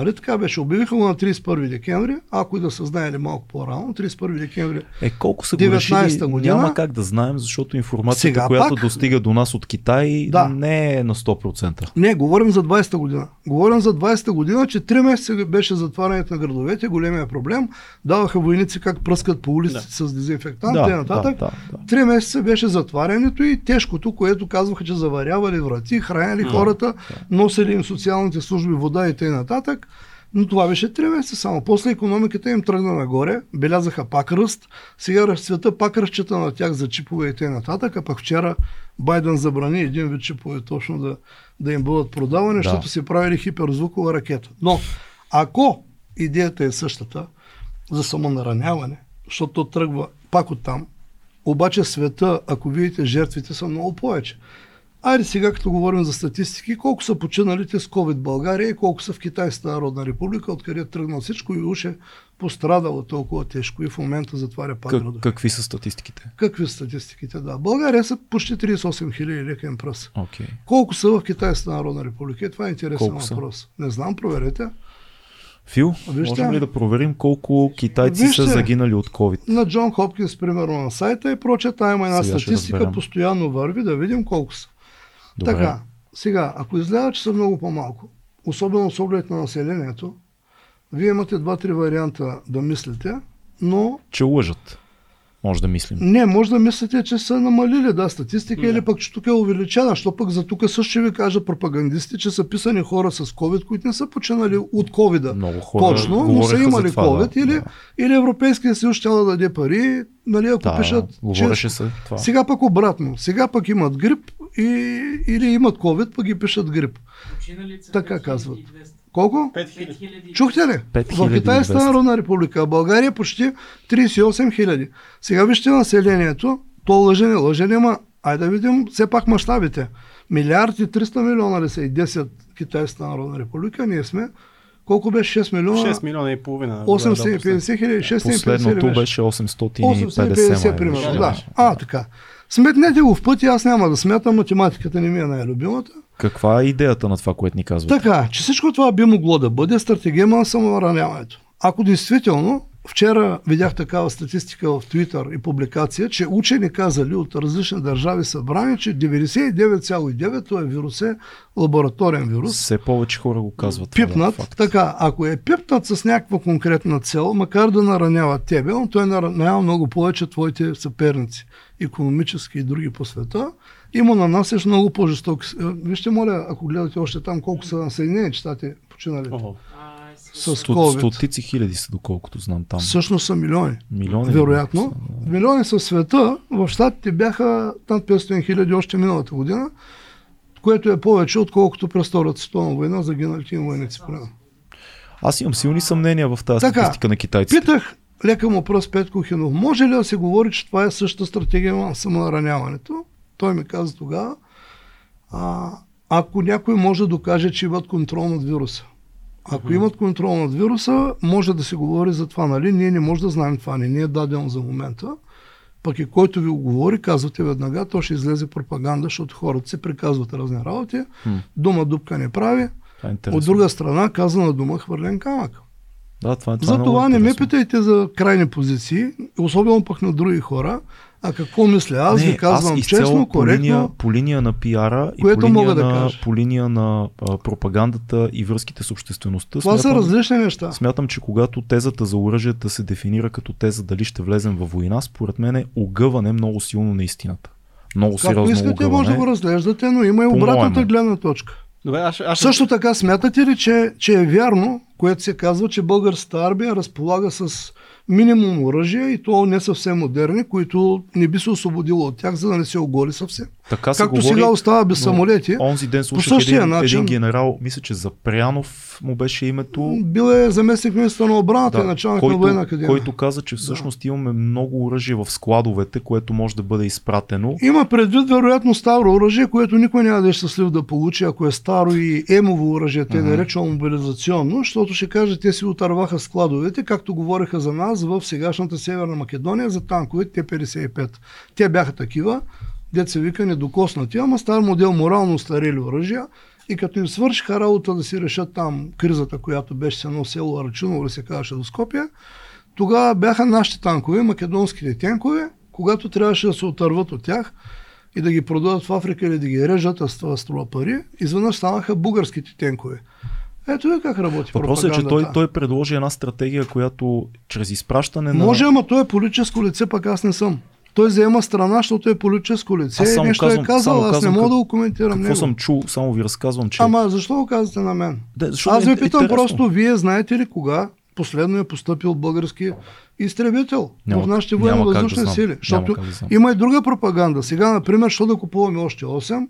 Нали така беше? Обявиха го на 31 декември, ако и да са знаели малко по-рано, 31 декември. Е, колко са 19 година, няма как да знаем, защото информацията, Сега която пак, достига до нас от Китай, да. не е на 100%. Не, говорим за 20-та година. Говорим за 20-та година, че 3 месеца беше затварянето на градовете, големия проблем. Даваха войници как пръскат по улиците да. с дезинфектант да, и нататък. Да, да, да. 3 месеца беше затварянето и тежкото, което казваха, че заварявали врати, храняли да, хората, да. носили им социалните служби вода и т.н. Но това беше 3 месеца само. После економиката им тръгна нагоре, белязаха пак ръст, сега света пак разчита на тях за чипове и т.н. А пък вчера Байден забрани един вид чипове точно да, да им бъдат продавани, да. защото си правили хиперзвукова ракета. Но ако идеята е същата за самонараняване, защото тръгва пак от там, обаче света, ако видите, жертвите са много повече. Айде сега, като говорим за статистики, колко са починалите с COVID България и колко са в Китайската народна република, откъде е тръгнал всичко и уж е пострадало толкова тежко и в момента затваря пак как, градове. Какви са статистиките? Какви са статистиките, да. България са почти 38 хиляди лекен пръст. Okay. Колко са в Китайската народна република? И това е интересен колко въпрос. Са? Не знам, проверете. Фил, Вижте, можем ли да проверим колко китайци Вижте, са загинали от COVID? На Джон Хопкинс, примерно на сайта и прочее, там има една Сега статистика, постоянно върви, да видим колко са. Добре. Така, сега, ако изгледа, че са много по-малко, особено с оглед на населението, вие имате два-три варианта да мислите, но... Че лъжат. може да мислим. Не, може да мислите, че са намалили, да, статистика, или пък, че тук е увеличена, защото пък за тук също ще ви кажа пропагандисти, че са писани хора с COVID, които не са починали от COVID. Много хора Точно, но са имали това, COVID, да. или, Да. или Европейския съюз ще да даде пари, нали, ако Да, пишат, говореше че... се това. Сега пък обратно. Сега пък имат грип и, или имат COVID, пък ги пишат грип. Така казват. Колко? 5000. Чухте ли? 5200. В Китайската народна република, в България е почти 38 хиляди. Сега вижте населението, то лъже не лъже, ама айде да видим все пак мащабите. Милиард и 300 милиона ли са и 10 Китайската народна република, ние сме колко беше 6 милиона? 6 милиона и половина. 850 хиляди, 650 Последното беше 850, 850 май примерно, да. А, така. Сметнете го в пъти, аз няма да смятам, математиката не ми е най-любимата. Каква е идеята на това, което ни казвате? Така, че всичко това би могло да бъде стратегема на самонараняването. Ако действително, вчера видях такава статистика в Twitter и публикация, че учени казали от различни държави събрани, че 99,9 това вирус е лабораторен вирус. Все повече хора го казват. това, да, Пипнат, факт. така, ако е пипнат с някаква конкретна цел, макар да наранява тебе, но той наранява много повече твоите съперници, економически и други по света, и му нанасяш много по-жестоки. е, Вижте, моля, ако гледате още там колко са на Съединените щати починали с COVID. Стотици хиляди са, доколкото знам там. Всъщност са милиони. Милиони. Вероятно. Милиони със света. В щатите бяха над 500 хиляди още миналата година, което е повече, отколкото през Втората световна война загиналите им войници. Аз имам силни съмнения в тази Така, статистика на китайците. Питах лека му пръст Петко Хинов, може ли да се говори, че това е същата стратегия на самонараняването? Той ми каза тогава, а, ако някой може да докаже, че имат контрол над вируса. Ако имат контрол над вируса, може да се говори за това, нали? Ние не може да знаем това, не ни е дадено за момента. Пък и който ви го говори, казвате веднага, то ще излезе пропаганда, защото хората се приказват разни работи. Дума дупка не прави. Е. От друга страна, казана дума хвърлен камък. Да, това, това е За това не ме питайте за крайни позиции, особено пък на други хора, а какво мисля. Аз ви казвам изцяло честно, по линия, по линия на пиара и по линия, мога да на, кажа. по линия на а, пропагандата и връзките с обществеността. Това са смятам, различни неща. Смятам, че когато тезата за оръжията се дефинира като теза дали ще влезем във война, според мен е огъване много силно на истината. Много Както сериозно искате, огъване. може да го разглеждате, но има и обратната гледна точка. Добре, аз, аз Също така, смятате ли, че, че е вярно, което се казва, че българската армия разполага с минимум оръжия и то не съвсем модерни, които не би се освободило от тях, за да не се оголи съвсем. Така се Както говори, сега остава без самолети, Онзи ден слушах един, начин- един генерал, мисля, че Запрянов му беше името. бил е заместник министър на отбраната и началник на военна който, академия. който каза, че всъщност имаме много оръжие в складовете, което може да бъде изпратено. Има предвид вероятно старо оръжие, което никой няма да е щастлив да получи, ако е старо и емово оръжие, те наречено мобилизационно, защото ще каже, те си отърваха складовете, както говореха за нас в сегашната Северна Македония за танковете Т-55. Те бяха такива, деца вика недокоснати, ама стар модел морално старели оръжия и като им свършиха работа да си решат там кризата, която беше с едно село Арачуново, или се казваше до Скопия, тогава бяха нашите танкове, македонските танкове, когато трябваше да се отърват от тях и да ги продадат в Африка или да ги режат, а това струва пари, изведнъж станаха българските тенкове. Ето ви как работи Въпросът е, че той, той предложи една стратегия, която чрез изпращане на... Може, ама той е политическо лице, пък аз не съм. Той заема страна, защото е политическо лице. Само Нещо казвам- е казал, аз казвам не мога как- да го коментирам Какво него. съм чул, само ви разказвам, че... Ама защо го казвате на мен? Да, Аз е ви питам интересно. просто, вие знаете ли кога последно е поступил български изтребител Няма- в нашите да военно-въздушни знам. сили? Защото да знам. има и друга пропаганда. Сега, например, що да купуваме още 8?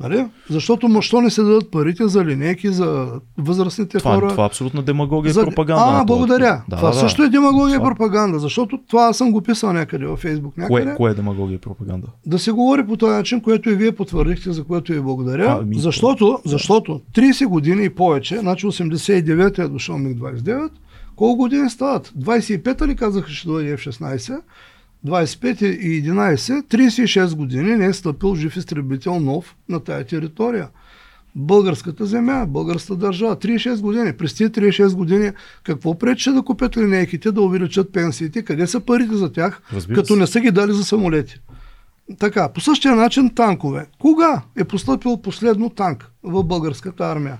Нали? Защото мо- що не се дадат парите за линейки, за възрастните това, хора? това е абсолютна демагогия за... и пропаганда. А, благодаря. Да, това да, да. също е демагогия и пропаганда, защото това аз съм го писал някъде във Фейсбук. Някъде. Кое, кое е демагогия и пропаганда? Да се говори по този начин, което и вие потвърдихте, за което ви благодаря. А, ми- защото, защото 30 години и повече, значи 89 е дошъл МиГ-29, колко години стават? 25-та ли казаха, ще дойде F-16? 25 и 11, 36 години не е стъпил жив изтребител нов на тая територия. Българската земя, българската държава. 36 години. През тези 36 години какво пречеше да купят линейките, да увеличат пенсиите? Къде са парите за тях, Разбира като се. не са ги дали за самолети? Така, по същия начин танкове. Кога е поступил последно танк в българската армия?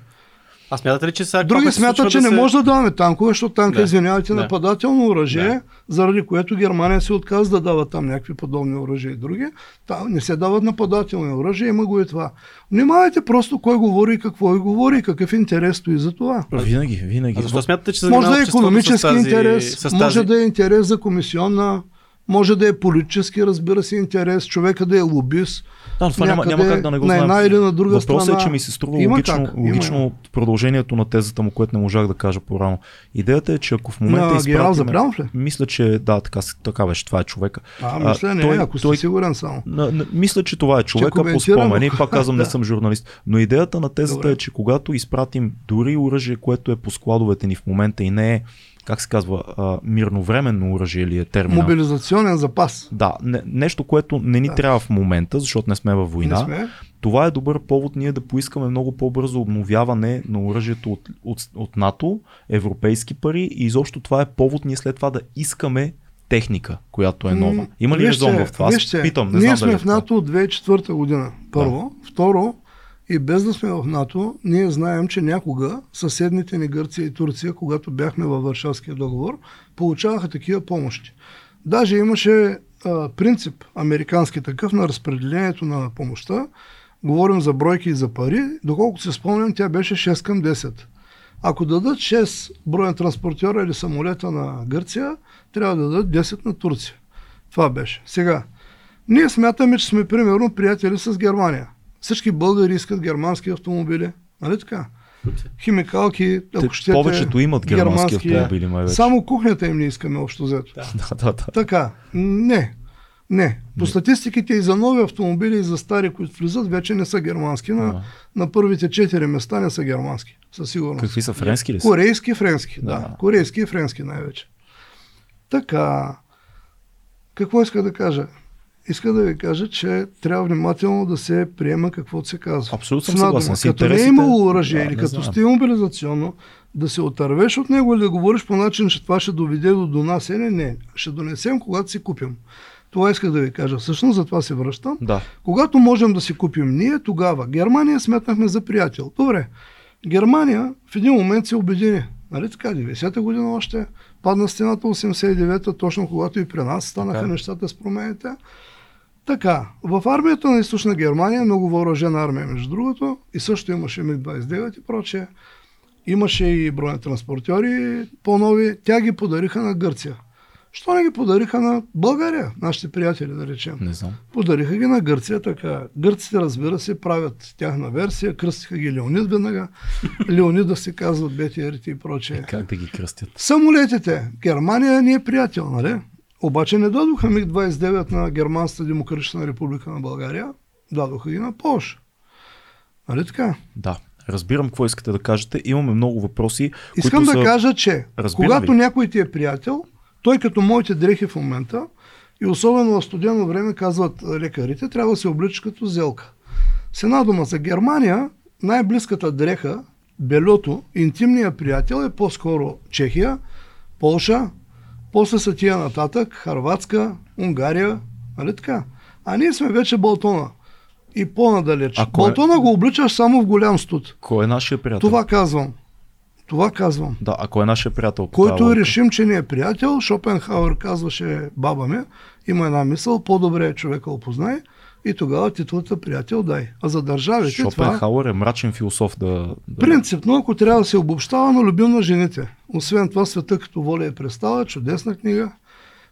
А смятате ли, че сега Други смятат, че да не се... може да даваме танкове, защото танка, Да. извинявайте, Да. нападателно оръжие, Да. заради което Германия се отказа да дава там някакви подобни оръжия и други. Та, не се дават нападателни оръжия, има го и това. Внимавайте просто кой говори и какво и говори какъв интерес стои за това. Винаги, винаги. А защо смятате, че Може да е економически с тази, интерес, с може тази... да е интерес за комисионна, може да е политически, разбира се, интерес, човека да е лобист. Да, това няма, някъде няма как да не го на знаем. една или на друга Въпросът страна. е, че ми се струва Има логично, как, логично има. продължението на тезата му, което не можах да кажа по-рано. Идеята е, че ако в момента На изпратиме... Ли? Мисля, че да, така, така беше, това е човека. А, мисля, не, той- ако сте той- сигурен само. На, на, мисля, че това е човека по спомени. Пак казвам, не (laughs) Да. съм журналист. Но идеята на тезата Добре. е, че когато изпратим дори оръжие, което е по складовете ни в момента и не е, как се казва, а, мирновременно оръжие или е терминал. Мобилизационен запас. Да, не, нещо, което не ни Да. трябва в момента, защото не сме във война. Не сме. Това е добър повод ние да поискаме много по-бързо обновяване на оръжието от, от, от НАТО, европейски пари и изобщо това е повод ние след това да искаме техника, която е нова. Има ли резон в това? Аз Вижте, питам, не ние знам сме дали е в. НАТО от 2004 година. Първо. Второ, и без да сме в НАТО, ние знаем, че някога съседните ни Гърция и Турция, когато бяхме във Варшавския договор, получаваха такива помощи. Даже имаше а, принцип, американски такъв, на разпределението на помощта. Говорим за бройки и за пари. Доколкото се спомням, тя беше 6 към 10. Ако дадат 6 броен транспортьора или самолета на Гърция, трябва да дадат 10 на Турция. Това беше. Сега, ние смятаме, че сме примерно приятели с Германия. Всички българи искат германски автомобили. Нали така? Химикалки, ако Те, щете, повечето имат германски германски. автомобили, май вече. Само кухнята им не искаме общо взето. Да, (laughs) да, да. Така, не. Не. По статистиките и за нови автомобили, и за стари, които влизат, вече не са германски. На, А. на първите четири места не са германски. Със сигурност. Какви са френски ли са? Корейски и френски, да. Да. Корейски и френски най-вече. Така. Какво иска да кажа? Иска да ви кажа, че трябва внимателно да се приема каквото се казва. Абсолютно съм съгласен. Като не е интересите- имало оръжие Да, или като сте мобилизационно, да се отървеш от него или да говориш по начин, че това ще доведе до донасене, не. Ще донесем, когато си купим. Това исках да ви кажа. Всъщност за това се връщам. Да. Когато можем да си купим ние, тогава Германия сметнахме за приятел. Добре, Германия в един момент се обедини. Нали така, 90-та година още падна стената 89-та, точно когато и при нас станаха Така е. нещата с промените. Така, в армията на източна Германия, много въоръжена армия, между другото, и също имаше МиГ-29 и прочее. Имаше и бронетранспортьори по-нови. Тя ги подариха на Гърция. Що не ги подариха на България, нашите приятели, да речем? Не знам. Подариха ги на Гърция така. Гърците, разбира се, правят тяхна версия, кръстиха ги Леонид веднага. (laughs) Леонида се казват БТРите и прочее. Как да ги кръстят? Самолетите. Германия ни е приятел, нали? Обаче не дадоха МиГ-29 на Германската демократична република на България. Дадоха ги на Польша. Нали така? Да. Разбирам какво искате да кажете. Имаме много въпроси. Искам да са... кажа, че Разбирам когато ви. някой ти е приятел, той като моите дрехи в момента, и особено в студено време, казват лекарите, трябва да се обличаш като зелка. С една дума за Германия, най-близката дреха, белето, интимният приятел е по-скоро Чехия, Полша, после са тия нататък, Харватска, Унгария, нали така? А ние сме вече Балтона и по-надалеч. А кой е- Балтона го обличаш само в голям студ. Кой е нашия приятел? Това казвам. Това казвам. Да, а кой е нашия приятел? Който тази логика? решим, че не е приятел, Шопенхауер казваше баба ми, има една мисъл, по-добре е човека опознай и тогава титлата приятел дай. А за държавите това Шопенхауер е мрачен философ да... да... принципно, ако трябва да се обобщава, но любим на жените. Освен това, света като воля е представа, чудесна книга.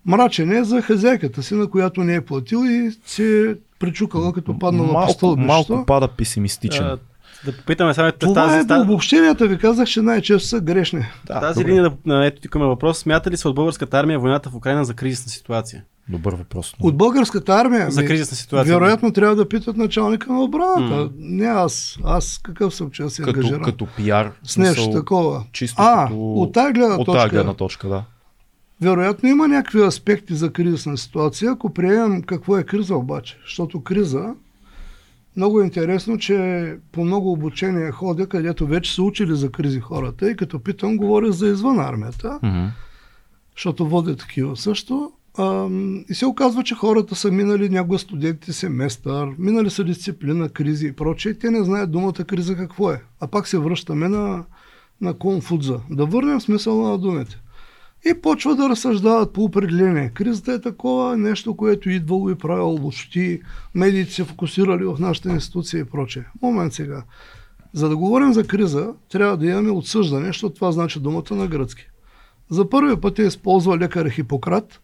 Мрачен е за хазяйката си, на която не е платил и се е причукала като паднала по малко, стълбището. малко пада песимистичен. А, да попитаме сега Това тази, е до обобщенията ви казах, че най-често са грешни. да, тази добре. линия, на, ето тук има въпрос. Смята ли се от българската армия войната в Украина за кризисна ситуация? Добър въпрос. От българската армия. За кризисна ситуация. Вероятно трябва да питат началника на отбраната. М. Не аз. Аз какъв съм, че аз се като, ангажирам като пиар. с нещо смисъл, такова. Чисто а, като... от тази гледна от точка, тази гледна точка, да. вероятно има някакви аспекти за кризисна ситуация, ако приемем какво е криза обаче. Защото криза, много е интересно, че по много обучения ходя, където вече са учили за кризи хората и като питам, говоря за извън армията, Мгм. защото водя такива също. А, и се оказва, че хората са минали някога студентите семестър, минали са дисциплина, кризи и прочее. Те не знаят думата криза какво е. А пак се връщаме на, на конфудза. Да върнем смисъла на думите. И почва да разсъждават по определение. Кризата е такова нещо, което идвало и правило почти. Медиите се фокусирали в нашата институция и прочее. Момент сега. За да говорим за криза, трябва да имаме отсъждане, защото това значи думата на гръцки. За първи път е използва лекар Хипократ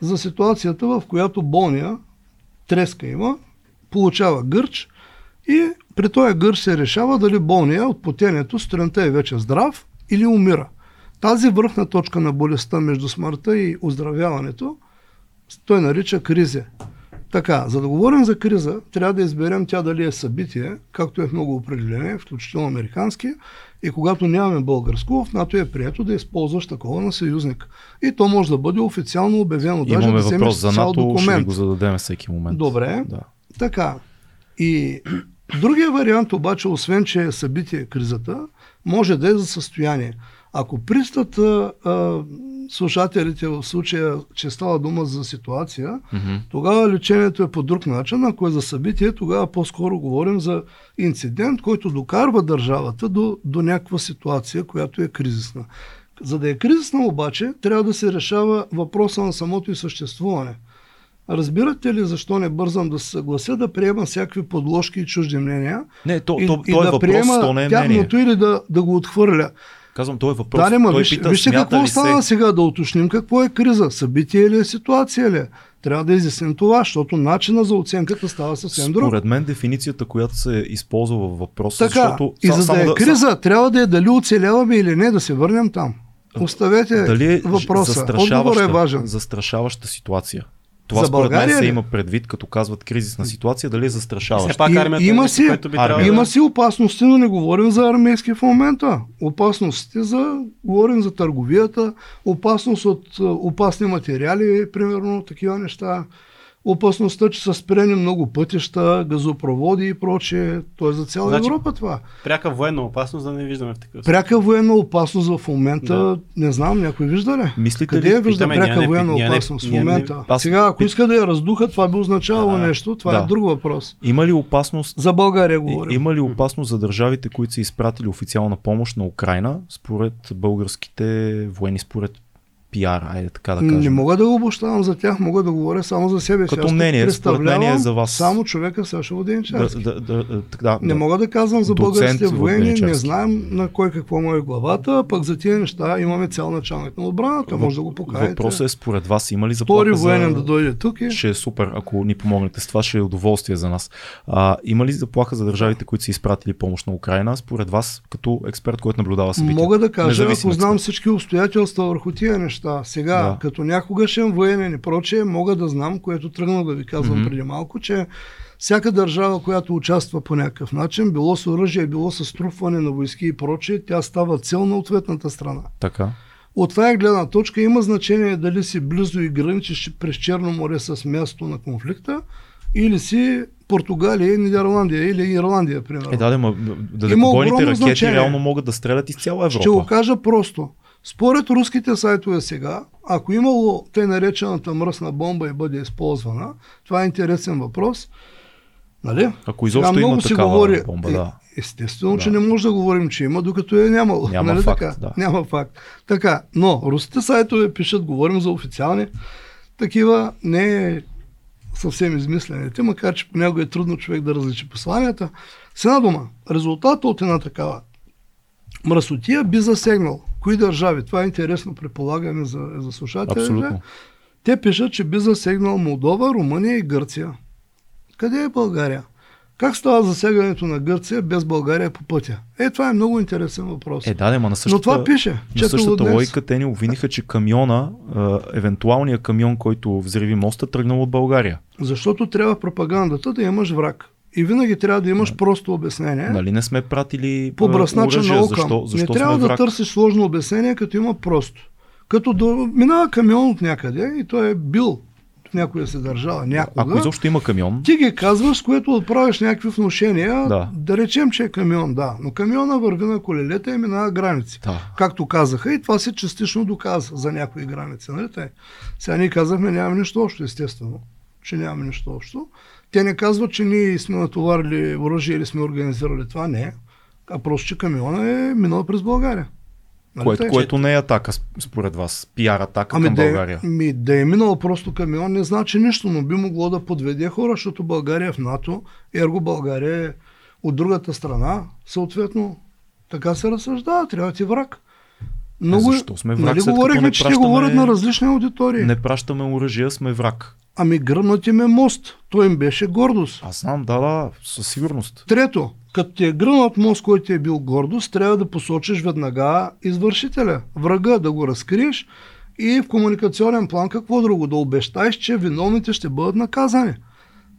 за ситуацията, в която болния, треска има, получава гърч и при този гърч се решава дали болния от потението сутринта е вече здрав или умира. Тази върхна точка на болестта между смъртта и оздравяването той нарича криза. Така, за да говорим за криза, трябва да изберем тя дали е събитие, както е в много определение, включително американски, и когато нямаме българско, в НАТО е прието да използваш такова на съюзник. И то може да бъде официално обявено. Имаме даже да въпрос за НАТО, документ. ще го зададем всеки момент. Добре, да. така. И другия вариант обаче, освен че е събитие кризата, може да е за състояние. Ако пристат а, слушателите в случая, че става дума за ситуация, mm-hmm. тогава лечението е по друг начин. Ако е за събитие, тогава по-скоро говорим за инцидент, който докарва държавата до, до някаква ситуация, която е кризисна. За да е кризисна обаче, трябва да се решава въпроса на самото и съществуване. Разбирате ли защо не бързам да се съглася да приема всякакви подложки и чужди мнения? Не, то, и, то, и то е да въпрос, приема то не е тяхното или да, да го отхвърля. Казвам, той е въпрос. Да, не, ма, той виж, пита, вижте какво стана се... сега, да уточним какво е криза. Събитие или е ситуация ли е? Трябва да изясним това, защото начина за оценката става съвсем друг. Според мен дефиницията, която се използва във въпроса, така, защото... И за да е да, криза, да... трябва да е дали оцеляваме или не, да се върнем там. Оставете дали е въпроса. Отговор е важен. Застрашаваща ситуация. Това за според мен се има предвид, като казват кризисна ситуация, дали е застрашаваща. пак армията, има, си, би армия, има си опасности, но не говорим за армейски в момента. Опасности за, говорим за търговията, опасност от опасни материали, примерно такива неща опасността, че са спрени много пътища, газопроводи и прочее. То е за цяла значи, Европа това. Пряка военна опасност да не виждаме в такъв Пряка военна опасност в момента, да. не знам, някой вижда ли? Мислите Къде ли? е вижда Питаме, пряка военна не, опасност не, в момента? Не, Сега, ако иска да я раздуха, това би означавало да, нещо, това е да. е друг въпрос. Има ли опасност? За България говорим. Има ли опасност за държавите, които са изпратили официална помощ на Украина, според българските военни, според пиар, айде така да кажем. Не мога да го обощавам за тях, мога да говоря само за себе си. Като мнение, според мнение за вас. Само човека Сашо Воденчарски. Да, да, да, да, не мога да казвам за българските воени, не знаем на кой какво му е главата, пък за тия неща имаме цял началник на отбраната, може да го покажете. Въпросът е според вас, има ли заплаха Втори военен за... да дойде тук и... Ще е супер, ако ни помогнете с това, ще е удоволствие за нас. А, има ли заплаха за държавите, които са изпратили помощ на Украина, според вас, като експерт, който наблюдава събития? Мога да кажа, ако знам всички обстоятелства върху тия неща. Сега, да като някогашен военен и прочее, мога да знам, което тръгна да ви казвам mm-hmm. преди малко, че всяка държава, която участва по някакъв начин, било с оръжие, било с струпване на войски и прочее, тя става цел на ответната страна. Така. От това гледна точка има значение дали си близо и граничиш през Черно море с място на конфликта или си Португалия, Нидерландия или Ирландия, примерно. Е, да, да, да, да ракети значение. реално могат да стрелят из цяла Европа. Ще го кажа просто. Според руските сайтове сега, ако имало те наречената мръсна бомба и бъде използвана, това е интересен въпрос. Нали? Ако изобщо има такава говори, бомба, да. Е, естествено, да. че не може да говорим, че има, докато е нямало. Няма нали факт, така? Да. Няма факт. Така, но руските сайтове пишат, говорим за официални такива, не е съвсем измислените, макар че понякога е трудно човек да различи посланията. С една дума, резултата от една такава мръсотия би засегнал Кои държави? Това е интересно предполагане за, за слушателите. Абсолютно. Те пишат, че би засегнал Молдова, Румъния и Гърция. Къде е България? Как става засягането на Гърция без България по пътя? Е, това е много интересен въпрос. Е, да, да, ма на същата, Но това пише. На същата логика те ни обвиниха, че камиона, евентуалният камион, който взриви моста, тръгнал от България. Защото трябва пропагандата да имаш враг. И винаги трябва да имаш просто обяснение. Нали не сме пратили по бръснача наука. Защо, защо не трябва да търсиш сложно обяснение, като има просто. Като до, минава камион от някъде и той е бил в някоя се държава някога. Ако изобщо има камион. Ти ги казваш, с което отправяш някакви вношения. Да. да речем, че е камион, да. Но камиона върви на колелета и минава граници. Да. Както казаха, и това се частично доказа за някои граници. Нали? Сега ние казахме, нямаме нищо общо, естествено, че нямаме нищо общо. Те не казват, че ние сме натоварили оръжие или сме организирали това. Не. А просто, че камиона е минал през България. Нали което, което не е атака според вас, пиар атака ами към да, България. Ми, да е минал просто камион не значи нищо, но би могло да подведе хора, защото България е в НАТО, ерго България е от другата страна, съответно така се разсъждава, трябва ти враг. Много, а защо сме враг, нали говорихме, че пращаме... говорят на различни аудитории. Не пращаме оръжия, сме враг. Ами гръмнат им е мост. Той им беше гордост. Аз знам, да, да, със сигурност. Трето, като ти е гръмнат мост, който е бил гордост, трябва да посочиш веднага извършителя, врага, да го разкриеш и в комуникационен план какво друго? Да обещаеш, че виновните ще бъдат наказани.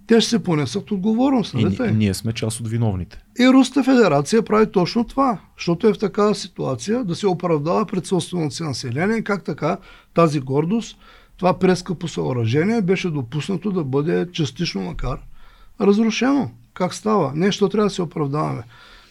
Те ще се понесат отговорност. Нали? И, и ние сме част от виновните. И Руста федерация прави точно това, защото е в такава ситуация да се оправдава пред собственото си население, как така тази гордост това прескъпо съоръжение беше допуснато да бъде частично макар разрушено. Как става? Нещо трябва да се оправдаваме.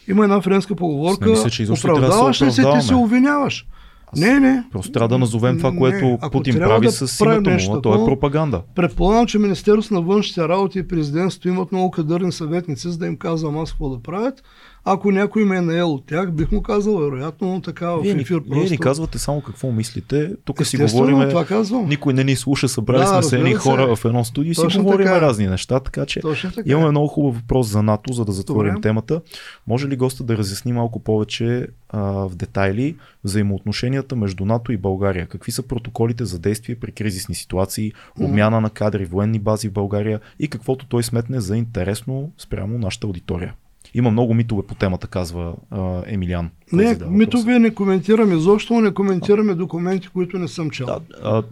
Има една френска поговорка, мисля, че оправдаваш ли се, ти се обвиняваш. Аз не, не. Просто трябва да назовем това, което не, Путин прави да с името му, то е пропаганда. Предполагам, че Министерството на външните работи и президентството имат много кадърни съветници, за да им казвам аз какво да правят. Ако някой ме е наел от тях, бих му казал, вероятно, но така в ефир вие, просто. Вие ни казвате само какво мислите. Тук си говорим. Това казвам. Никой не ни слуша, събрали да, сме се едни хора в едно студио и си говорим така. разни неща. Така че така. имаме много хубав въпрос за НАТО, за да затворим Добре. темата. Може ли госта да разясни малко повече а, в детайли взаимоотношенията между НАТО и България? Какви са протоколите за действие при кризисни ситуации, обмяна на кадри, военни бази в България и каквото той сметне за интересно спрямо нашата аудитория? Има много митове по темата, казва а, Емилиан. Не, митове не коментираме изобщо, не коментираме а. документи, които не съм чел. Да, а,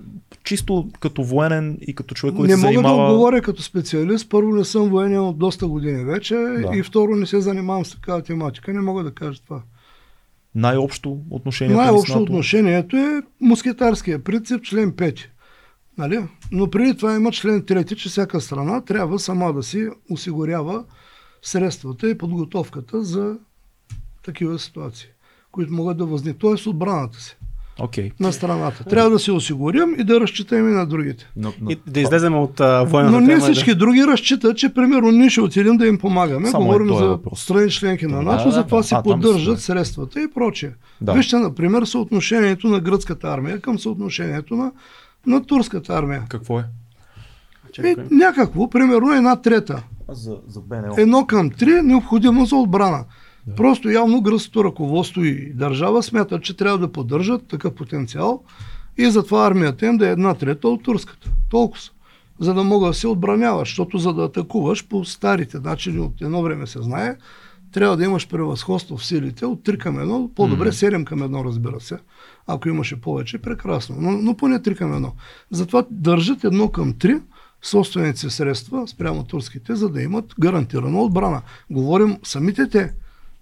чисто като военен и като човек, който не се занимава... Не мога да отговоря като специалист. Първо не съм военен от доста години вече да. и второ не се занимавам с такава тематика. Не мога да кажа това. Най-общо отношението Най-общо отношението е мускетарския принцип, член 5. Нали? Но преди това има член 3, че всяка страна трябва сама да си осигурява средствата и подготовката за такива ситуации, които могат да възникнат. Тоест отбраната си. Okay. на страната. Трябва да се осигурим и да разчитаме и на другите. Но, но, и да излезем от uh, военната Но ние всички да... други разчитат, че примерно ние ще отидем да им помагаме. Само Говорим за въпрос. страни членки на НАТО, да, затова да, си а, поддържат си, средствата и прочее. Да. Вижте, например, съотношението на гръцката армия към съотношението на, на турската армия. Какво е? Е, някакво, примерно една трета за, за БНО. Едно към три необходимо за отбрана. Да. Просто явно гръцкото ръководство и държава смятат, че трябва да поддържат такъв потенциал и затова армията им да е една трета от турската. Толкова са. За да мога да се отбраняваш, защото за да атакуваш по старите начини от едно време се знае, трябва да имаш превъзходство в силите от 3 към 1, по-добре 7 към 1, разбира се. Ако имаше повече, прекрасно. Но, но поне 3 към 1. Затова държат едно към 3, собствените средства спрямо турските, за да имат гарантирана отбрана. Говорим самите те.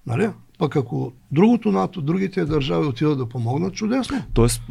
Нали? Пък ако другото НАТО, другите държави отидат да помогнат, чудесно. Тоест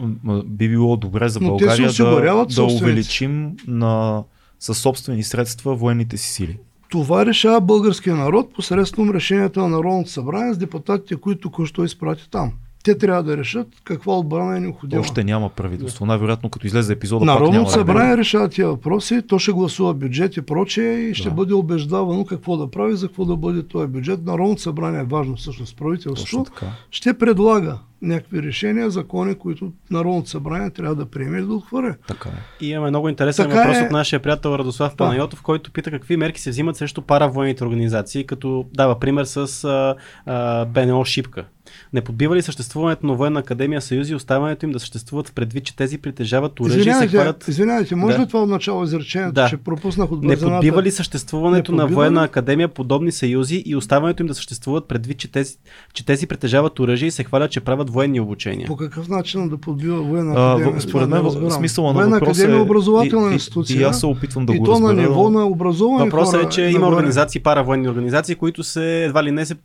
би било добре за България да, да увеличим на, със собствени средства военните си сили. Това решава българския народ посредством решенията на Народното събрание с депутатите, които току-що изпрати там те трябва да решат каква отбрана е необходима. Още няма правителство. Най-вероятно, като излезе епизода, Народното събрание да решава тия въпроси, то ще гласува бюджет и прочее и ще да. бъде убеждавано какво да прави, за какво да бъде този бюджет. Народното събрание е важно всъщност. Правителството ще предлага някакви решения, закони, които Народното събрание трябва да приеме и да отхвърля. Така е. И имаме много интересен така въпрос е... от нашия приятел Радослав да. Панайотов, който пита какви мерки се взимат срещу паравоенните организации, като дава пример с а, а, БНО Шипка. Не подбива ли съществуването на военна академия Съюзи и оставането им да съществуват в предвид, че тези притежават оръжие и се хвалят... Извинявайте, може да. ли това от начало изречението, да. че пропуснах от Не подбива ли съществуването на военна академия подобни съюзи и оставането им да съществуват предвид, че тези, че тези притежават оръжие и се хвалят, че правят военни обучения? По какъв начин да подбива военна академия? А, според мен смисъла на военна въпроса академия е образователна институция. И, и, аз се опитвам да и го то разбера. на ниво на образовани Въпросът е, че има организации, паравоенни организации, които се едва ли не се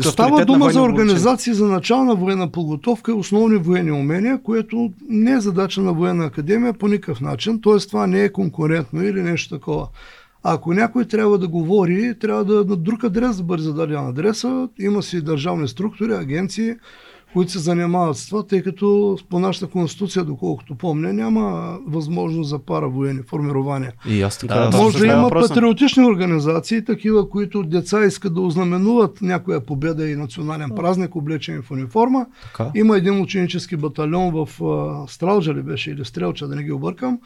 става дума за организации за начална военна подготовка и основни военни умения, което не е задача на военна академия по никакъв начин, т.е. това не е конкурентно или нещо такова. Ако някой трябва да говори, трябва да на друг адрес да бъде зададен адреса. Има си държавни структури, агенции, които се занимават с това, тъй като по нашата конституция, доколкото помня, няма възможност за паравоенни формирования. И аз така. Да, Може да има въпроса. патриотични организации, такива, които деца искат да ознаменуват някоя победа и национален празник, облечени в униформа. Така? Има един ученически батальон в Стралджа ли беше или Стрелча, да не ги объркам.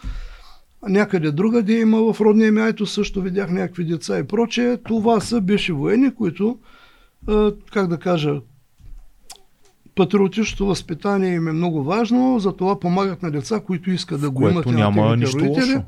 Някъде другаде има в родния ми Айто също видях някакви деца и прочее. Това са бивши военни, които, как да кажа, патриотичното възпитание им е много важно, затова помагат на деца, които искат да го имат няма нищо родители. Лошо.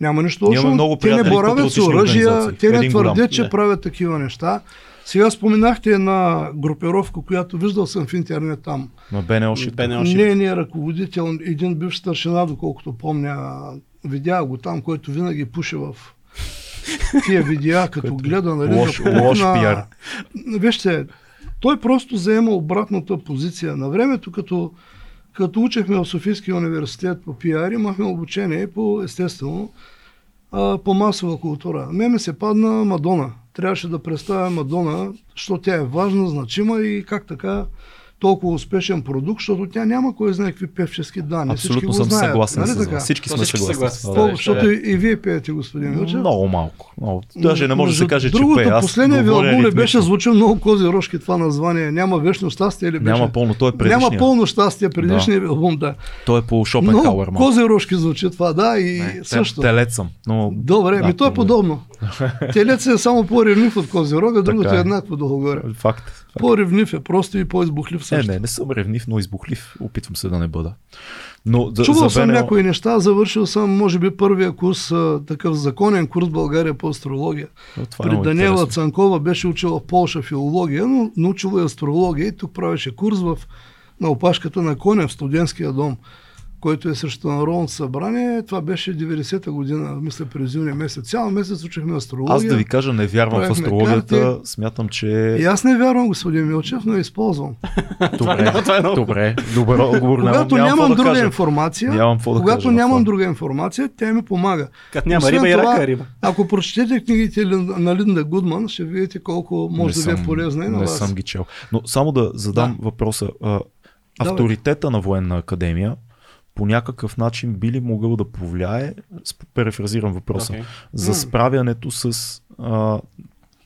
Няма нищо лошо. Много те не боравят с оръжия, те не твърдят, че правят такива неща. Сега споменахте една групировка, която виждал съм в интернет там. На БНО Не, не е ръководител, един бивш старшина, доколкото помня, видя го там, който винаги пуше в тия видеа, като гледа, нали, лош, лош на... пиар. Вижте, той просто заема обратната позиция. На времето, като, като учехме в Софийския университет по пиар, имахме обучение по, естествено, по масова култура. Ме ми се падна Мадона. Трябваше да представя Мадона, защото тя е важна, значима и как така толкова успешен продукт, защото тя няма кой знае какви певчески данни. Абсолютно Всички съм знаят, съгласен нали с така? Всички сме Всички съгласни. съгласни. Да, Да, защото и, и вие пеете, господин Милчев. Много малко. Много. Даже не може да се каже, че Другото, пее. Последния ви албум не ритмично. беше звучи много кози рожки това название. Няма вечно щастие или беше? Няма пълно, той е предишния. Няма пълно щастие, предишния ви албум, да. Той е по Шопенхауер. малко. кози рожки звучи това, да, и Не, също. Телец съм. Но... Добре, да, ми то е подобно. (laughs) Телец е само по-ревнив от кози рога, другото е е. еднакво долу-горе. Факт. факт. По-ревнив е просто и по-избухлив Е, също. не, не съм ревнив, но избухлив. Опитвам се да не бъда. Но за, Чувал за съм БНО... някои неща, завършил съм, може би, първия курс, такъв законен курс в България по астрология. Но това е При много Даниела интересно. Цанкова беше учила в Полша филология, но научила и астрология и тук правеше курс в, на опашката на коня в студентския дом, който е срещу Народното събрание. Това беше 90-та година, мисля през юни месец. Цял месец учихме астрология. Аз да ви кажа, не вярвам в астрологията. карти. Смятам, че... И аз не вярвам, господин Милчев, но я използвам. Добре, (laughs) Това е добре. Добър отговор. Когато нямам, нямам да друга кажа. информация, Нямам да когато кажа нямам това. друга информация, тя ми помага. Като няма Освен риба и това, рака е риба. Ако прочетете книгите на Линда Гудман, ще видите колко може Не да ви е полезна и на Не вас. съм ги чел. Но само да задам Да. въпроса. Авторитета на военна академия по някакъв начин би ли могъл да повлияе, перефразирам въпроса, Окей. за справянето с а,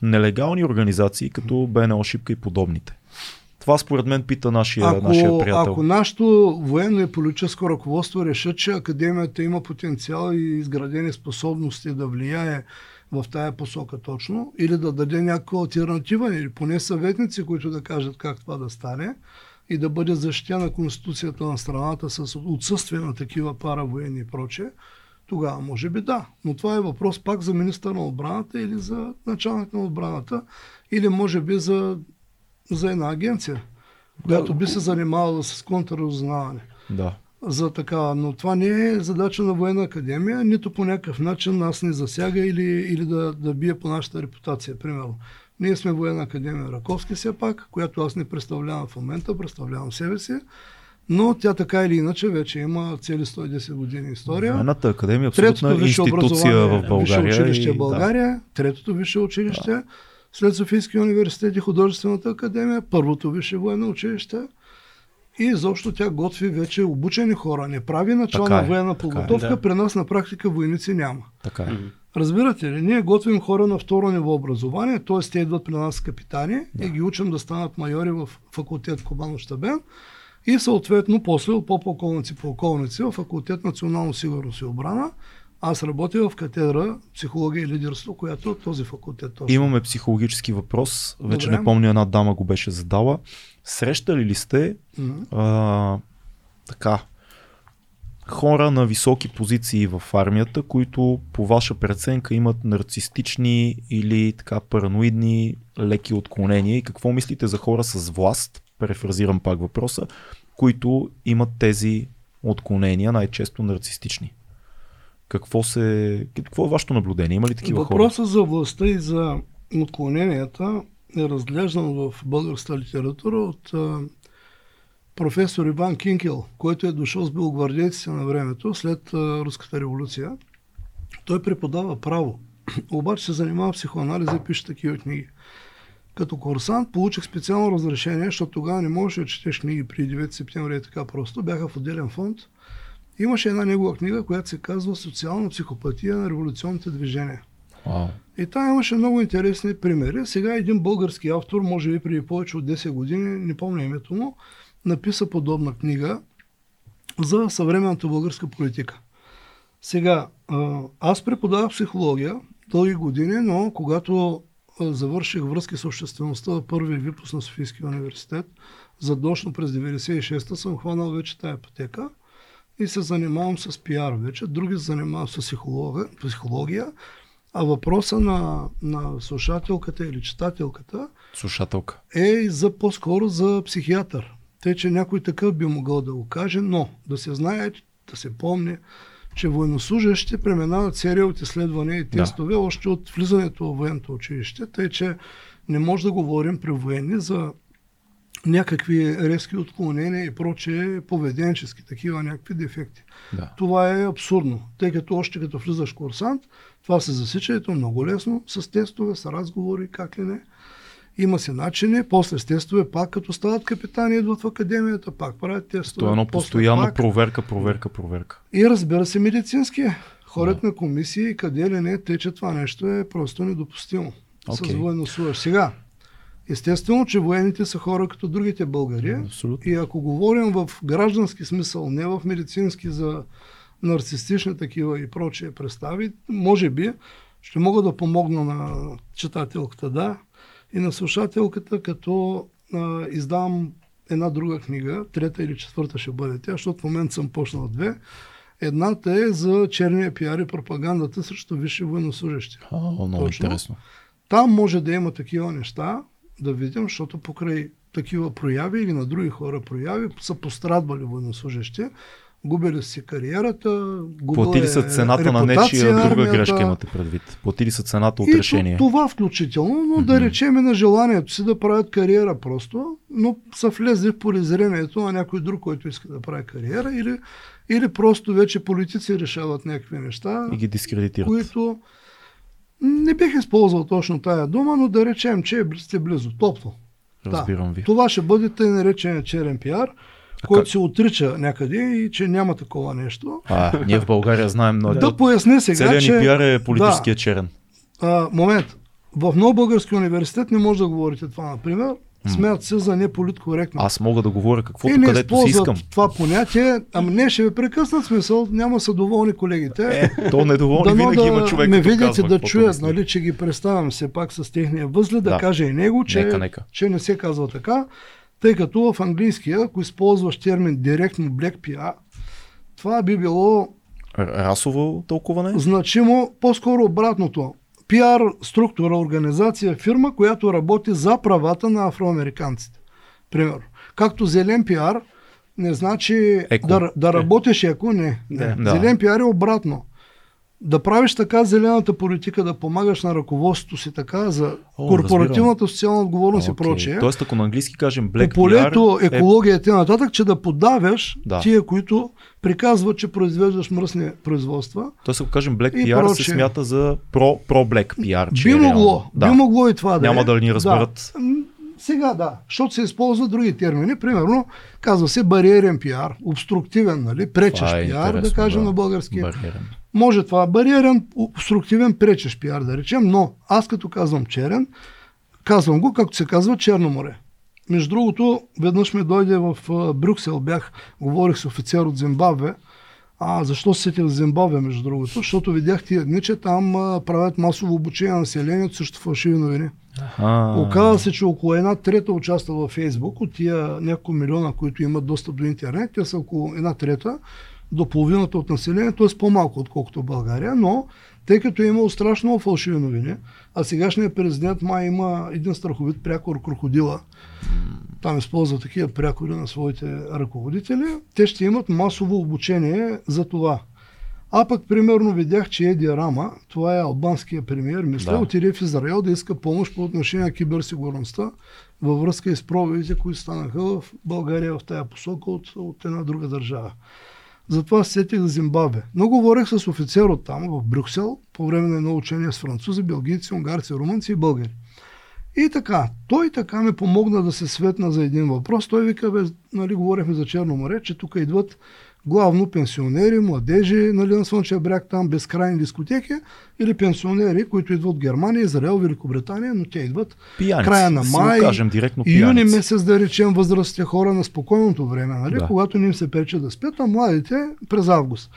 нелегални организации като БНО Шипка и подобните? Това според мен пита нашия, нашия Ако, приятел. ако нашето военно и политическо ръководство решат, че академията има потенциал и изградени способности да влияе в тая посока точно, или да даде някаква альтернатива, или поне съветници, които да кажат как това да стане, и да бъде защитена Конституцията на страната с отсъствие на такива паравоенни и прочее, тогава може би да. Но това е въпрос пак за министър на отбраната или за началник на отбраната, или може би за, за една агенция, която би се занимавала с контрразузнаване Да. за такава, но това не е задача на военна академия, нито по някакъв начин нас не засяга или, или да, да бие по нашата репутация, примерно. Ние сме военна академия Раковски все пак, която аз не представлявам в момента, представлявам себе си, но тя така или иначе вече има цели 110 години история. Военната академия е Третото абсолютна институция в България. Висше училище и- в България, третото висше училище, след Софийския университет и художествената академия, първото висше военно училище. И изобщо тя готви вече обучени хора. Не прави начална е, военна е. подготовка. Да. При нас на практика войници няма. Така е. Разбирате ли, ние готвим хора на второ ниво образование, т.е. те идват при нас капитани да. и ги учим да станат майори в факултет Командно щабен и съответно после от по-полковници полковници в факултет Национално сигурност и обрана. Аз работя в катедра психология и лидерство, която е от този факултет. Точно. Имаме психологически въпрос. Вече Добре. не помня, една дама го беше задала. Срещали ли сте а, така хора на високи позиции в армията, които по ваша преценка имат нарцистични или така параноидни леки отклонения и какво мислите за хора с власт, префразирам пак въпроса, които имат тези отклонения, най-често нарцистични? Какво, се, какво е вашето наблюдение? Има ли такива хора? Въпросът за властта и за отклоненията е разглеждан в българската литература от професор Иван Кинкел, който е дошъл с белогвардейците на времето след Руската революция. Той преподава право, (clears throat) обаче се занимава психоанализа и пише такива книги. Като курсант получих специално разрешение, защото тогава не можеше да четеш книги при 9 септември и така просто. Бяха в отделен фонд. Имаше една негова книга, която се казва Социална психопатия на революционните движения. И там имаше много интересни примери. Сега един български автор, може би преди повече от 10 години, не помня името му, написа подобна книга за съвременната българска политика. Сега, аз преподавах психология дълги години, но когато завърших връзки с обществеността в първи випуск на Софийския университет, задочно през 96-та съм хванал вече тая пътека и се занимавам с пиар вече. Други се занимавам с психология а въпроса на, на слушателката или читателката Слушателка. е за по-скоро за психиатър. Те, че някой такъв би могъл да го каже, но да се знае, да се помни, че военнослужащите преминават серия от изследвания и тестове да. още от влизането в военното училище, тъй че не може да говорим при военни за някакви резки отклонения и прочее поведенчески, такива някакви дефекти. Да. Това е абсурдно, тъй като още като влизаш курсант, това се засича, ето много лесно, с тестове, с разговори, как ли не. Има си начини, после с тестове, пак като стават капитани, идват в академията, пак правят тестове. Това е едно постоянно пак. проверка, проверка, проверка. И разбира се, медицински. Хората да. на комисии, къде ли не, тече това нещо е просто недопустимо. Okay. С военнослужащ. Сега, естествено, че военните са хора като другите българи. Абсолютно. И ако говорим в граждански смисъл, не в медицински за нарцистични такива и прочие представи, може би ще мога да помогна на читателката, да, и на слушателката, като а, издавам една друга книга, трета или четвърта ще бъде тя, защото в момента съм почнал две. Едната е за черния пиар и пропагандата срещу висши военнослужащи. О, много Точно. интересно. Там може да има такива неща, да видим, защото покрай такива прояви или на други хора прояви са пострадвали военнослужащи губили си кариерата, Платили са цената на нечия друга армията. грешка имате предвид. Платили са цената от и решение. Това включително, но mm-hmm. да речем на желанието си да правят кариера просто, но са влезли в полезрението на някой друг, който иска да прави кариера или, или просто вече политици решават някакви неща. И ги дискредитират. Които не бих използвал точно тая дума, но да речем, че сте близо, топло. Разбирам да. ви. Това ще бъде тъй наречен черен пиар който се отрича някъде и че няма такова нещо. А, ние в България знаем, но... да поясня сега, Целият че... ни пиар е политическия да, черен. А, момент. В много български университет не може да говорите това, например. Смеят се за неполиткоректно. Аз мога да говоря каквото, не където си искам. това понятие. Ами не, ще ви прекъснат смисъл. Няма са доволни колегите. Е, то недоволни винаги да има човек. Ме видите да чуят, нали, че ги представям все пак с техния възглед, да, да каже и него, че, нека, нека. че не се казва така. Тъй като в английския, ако използваш термин директно Black PR, това би било расово тълкуване? Значимо, по-скоро обратното. Пиар структура, организация, фирма, която работи за правата на афроамериканците. Примерно. Както зелен пиар не значи еко. да, да работиш еко, не. не. Да. Зелен пиар е обратно да правиш така зелената политика, да помагаш на ръководството си така за О, корпоративната социална отговорност okay. и прочее. Тоест, ако на английски кажем Black по полето, PR, екология и е... нататък, че да подавяш да. тия, които приказват, че произвеждаш мръсни производства. Тоест, ако кажем Black PR, прочее. се смята за про, про Black PR. Че би е могло, е да. би могло и това да Няма е. да ни разберат. Да. Сега да, защото се използват други термини. Примерно, казва се бариерен пиар, обструктивен, нали, пречещ е пиар, да кажем да. на български. Бариерен. Може това бариерен, обструктивен, пречещ пиар, да речем, но аз като казвам черен, казвам го, както се казва, Черно море. Между другото, веднъж ми дойде в Брюксел, бях, говорих с офицер от Зимбабве, а защо се сетих в Зимбабве, между другото? Защото видях тия дни, че там а, правят масово обучение на населението срещу фалшиви новини. Оказва се, че около една трета участва във Фейсбук от тия няколко милиона, които имат достъп до интернет. Те са около една трета до половината от населението, т.е. по-малко отколкото България, но тъй като е имало страшно много фалшиви новини, а сегашният президент май има един страховит прякор крокодила, там използва такива прякори на своите ръководители, те ще имат масово обучение за това. А пък, примерно, видях, че Еди Рама, това е албанския премиер, мисля, Да. отиде в Израел да иска помощ по отношение на киберсигурността във връзка и с проведите, които станаха в България в тая посока от, от една друга държава. Затова се сетих за Зимбабве. Но говорех с офицер от там, в Брюксел, по време на едно учение с французи, белгийци, унгарци, румънци и българи. И така, той така ми помогна да се светна за един въпрос. Той вика, бе, нали, говорихме за Черно море, че тук идват главно пенсионери, младежи, нали, на Слънчев бряг, там безкрайни дискотеки, или пенсионери, които идват от Германия, Израел, Великобритания, но те идват Пияници. края на май, кажем директно и юни месец, да речем, възрастните хора на спокойното време, нали? Да. когато не им се пречи да спят, а младите през август.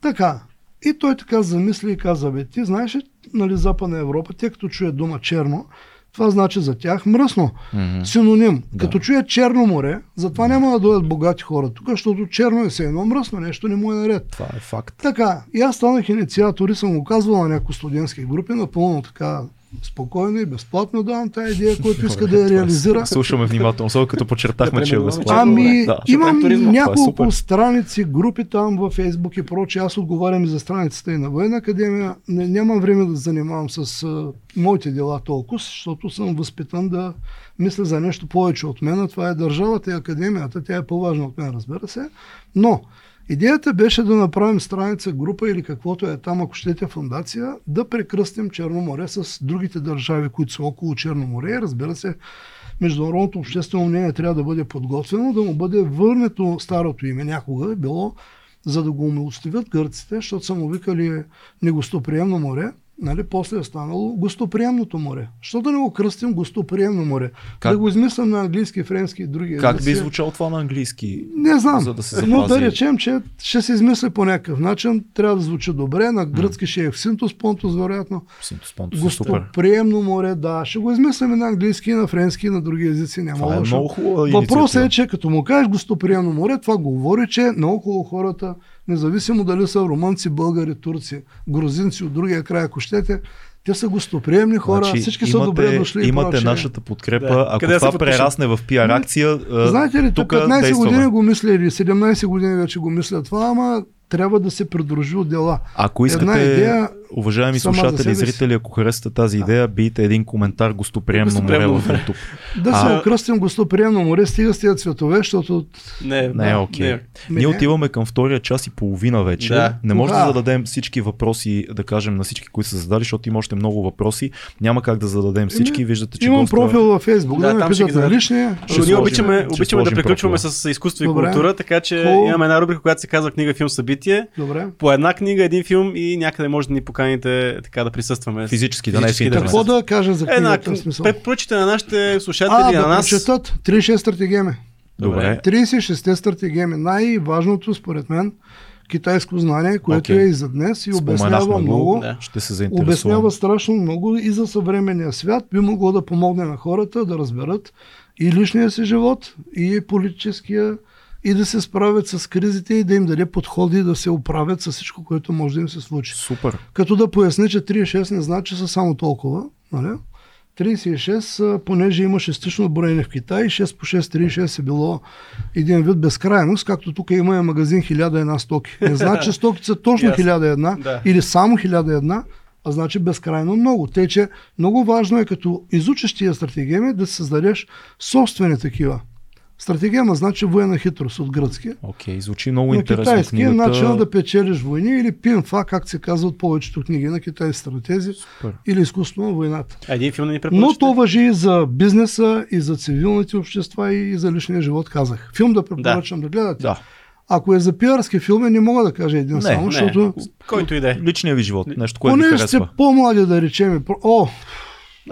Така. И той така замисли и каза, бе, ти знаеш ли, нали, Западна Европа, те като чуят дума черно, това значи за тях мръсно. Мгм. Синоним. Да. Като чуят Черно море, затова няма да дойдат богати хора тук, защото черно е все едно мръсно, нещо не му е наред. Това е факт. Така, и аз станах инициатор и съм го казвал на някои студентски групи, напълно така спокойно и безплатно давам тази идея, който иска да я реализира. Слушаме внимателно, особено като подчертахме, Да че е безплатно. Ами, да. имам е туризма. Е няколко супер. страници, групи там във Фейсбук и прочее. Аз отговарям и за страницата и на Военна академия. Не, нямам време да се занимавам с а, моите дела толкова, защото съм възпитан да мисля за нещо повече от мен. а Това е държавата и академията. Тя е по-важна от мен, разбира се. Но идеята беше да направим страница, група или каквото е там, ако щете фундация, да прекръстим Черно море с другите държави, които са около Черно море. Разбира се, международното обществено мнение трябва да бъде подготвено, да му бъде върнето старото име някога е било, за да го умилостивят гърците, защото са му викали негостоприемно море, нали, после е станало гостоприемното море. Що да не го кръстим гостоприемно море? Как? Да го измислям на английски, френски и други Как езици. би звучало това на английски? Не знам, за да се но да запази? речем, че ще се измисли по някакъв начин, трябва да звучи добре, на гръцки ще е в Синтос Понтос, вероятно. Синтос Понтос е. Гостоприемно море, да. Ще го измислим на английски, на френски, и на други езици. Няма Това е лошо. хубава Въпросът е, че като му кажеш гостоприемно море, това говори, че наоколо хората, независимо дали са румънци, българи, турци, грузинци от другия край, ако щете, те са гостоприемни хора, Значи, всички са добре дошли. Имате прочее. нашата подкрепа. Да. Ако Къде това прерасне в пиар акция, Знаете ли, тук 15 действаме. години го мисля или 17 години вече го мисля това, ама трябва да се придружи от дела. Ако искате, Една идея уважаеми сама слушатели и зрители, ако харесате тази идея, бийте един коментар гостоприемно море в. YouTube. Да се окръстим гостоприемно море, стига с тези цветове, защото Не, Не е окей. не. Ние отиваме към втория час и половина вече. Да. Не може да зададем всички въпроси, да кажем на всички, които са задали, защото има още много въпроси. Няма как да зададем всички. Виждате, че имам госта... профил във Фейсбук, Да, да, ме там ще питат ги на личния. Ще Ние обичаме, обичаме да приключваме с изкуство и култура, така че имаме една рубрика, която се казва книга, филм, събитие. Добре. По една книга, един филм и някъде може да ни поканите така да присъстваме. Физически, да не е в Физически да интернет. Какво да кажа за Една, книгата? смисъл? препоръчите на нашите слушатели А, на да нас. прочетат 36 стратегеми. Добре. 36 стратегеми. Най-важното според мен китайско знание, което Окей. е и за днес и обяснява го. много. Да. Ще се. Обяснява страшно много и за съвременния свят. Би могло да помогне на хората да разберат и личния си живот, и политическия, и да се справят с кризите и да им даде подходи да се оправят с всичко, което може да им се случи. Супер. Като да поясня, че 36 не значи, че са само толкова. Нали? 36, а, понеже има шестично броене в Китай, 6 по 6, 36 е било един вид безкрайност, както тук има и магазин 1001 стоки. Не значи, че стоките са точно Ясно. 1001 Да. или само 1001, а значи безкрайно много. Тъй, че много важно е като изучиш тия стратегеми да създадеш собствени такива. Стратегема значи военна хитрост от гръцки. Окей, звучи много На интересно. китайски е книгата. начинът да печелиш войни или пинфа, как се казват повечето книги на китайски стратези Супер. или изкуство на войната. А един филм да ни Но то въжи и за бизнеса, и за цивилните общества, и за личния живот, казах. Филм да препоръчам да, гледате. Да. Ако е за пиарски филми, не мога да кажа един Не, само, Не, защото който и да е. Личния ви живот. Нещо, което ви понеже сте харесва. по-млади, да речем, о,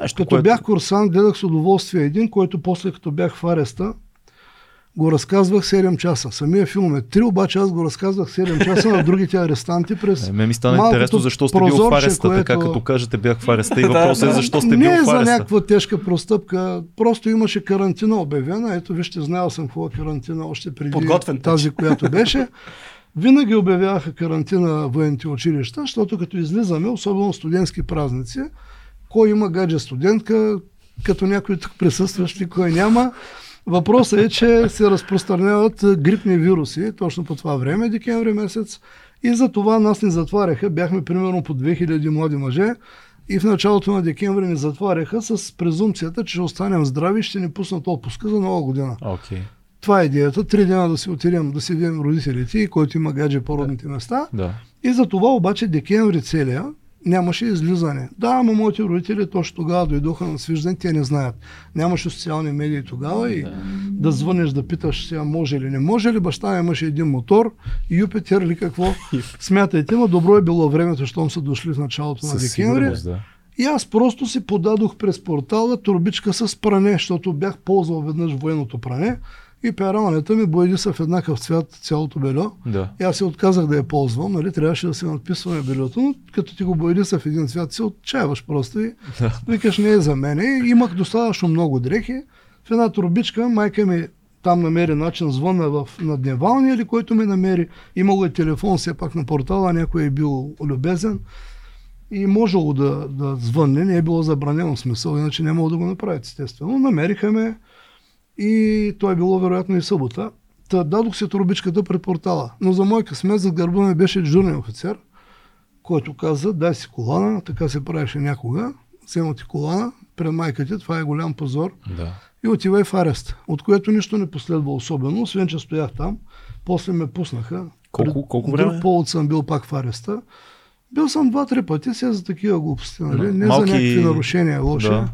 Нещо, като което... бях курсант, гледах с удоволствие един, който после като бях в ареста, го разказвах 7 часа. Самия филм е 3, обаче аз го разказвах 7 часа на другите арестанти през Е, ме ми стана интересно защо сте бил в ареста, така което- като кажете бях в ареста и (laughs) въпросът е защо сте не бил е в за ареста. някаква тежка простъпка, просто имаше карантина обявена. Ето вижте, знаел съм какво е карантина още преди Подготвен тази, която беше. Винаги обявяваха карантина в военните училища, защото като излизаме, особено студентски празници, кой има гадже студентка, като някой тук присъстващи, кой няма. Въпросът е, че се разпространяват грипни вируси точно по това време, декември месец. И за това нас ни затваряха, бяхме примерно по 2000 млади мъже и в началото на декември ни затваряха с презумцията, че ще останем здрави и ще ни пуснат отпуска за нова година. Okay. Това е идеята. Три дена да си отидем, да си видим родителите, който има гадже по родните места. Да. И за това обаче декември целия нямаше излизане. Да, ама моите родители точно тогава дойдоха на свиждане, те не знаят. Нямаше социални медии тогава и да, да звънеш да питаш сега може или не може ли. Баща ми имаше един мотор, Юпитер или какво. (laughs) Смятайте, но добро е било времето, щом са дошли в началото на декември. Да. И аз просто си подадох през портала турбичка с пране, защото бях ползвал веднъж военното пране и пералнята ми бояди са в еднакъв цвят цялото бельо. Да. И аз се отказах да я ползвам, нали? трябваше да се надписваме бельото, но като ти го бояди са в един цвят, се отчаяваш просто и да. викаш не е за мене. Имах достатъчно много дрехи. В една турбичка майка ми там намери начин, звънна в, на дневалния или който ме намери. Имало е телефон все пак на портала, някой е бил любезен и можело да, да звънне, не е било забранено смисъл, иначе не мога да го направят, естествено. Намериха ме, и то е било вероятно и събота. Та дадох се турбичката пред портала. Но за мой късмет за гърба ми беше дежурен офицер, който каза, дай си колана, така се правеше някога, взема ти колана, пред майка ти, това е голям позор. Да. И отивай в арест, от което нищо не последва особено, освен че стоях там. После ме пуснаха. Колко, колко време? Друг повод съм бил пак в ареста. Бил съм два-три пъти, сега за такива глупости, нали? Не Малки... за някакви нарушения лоши. Да.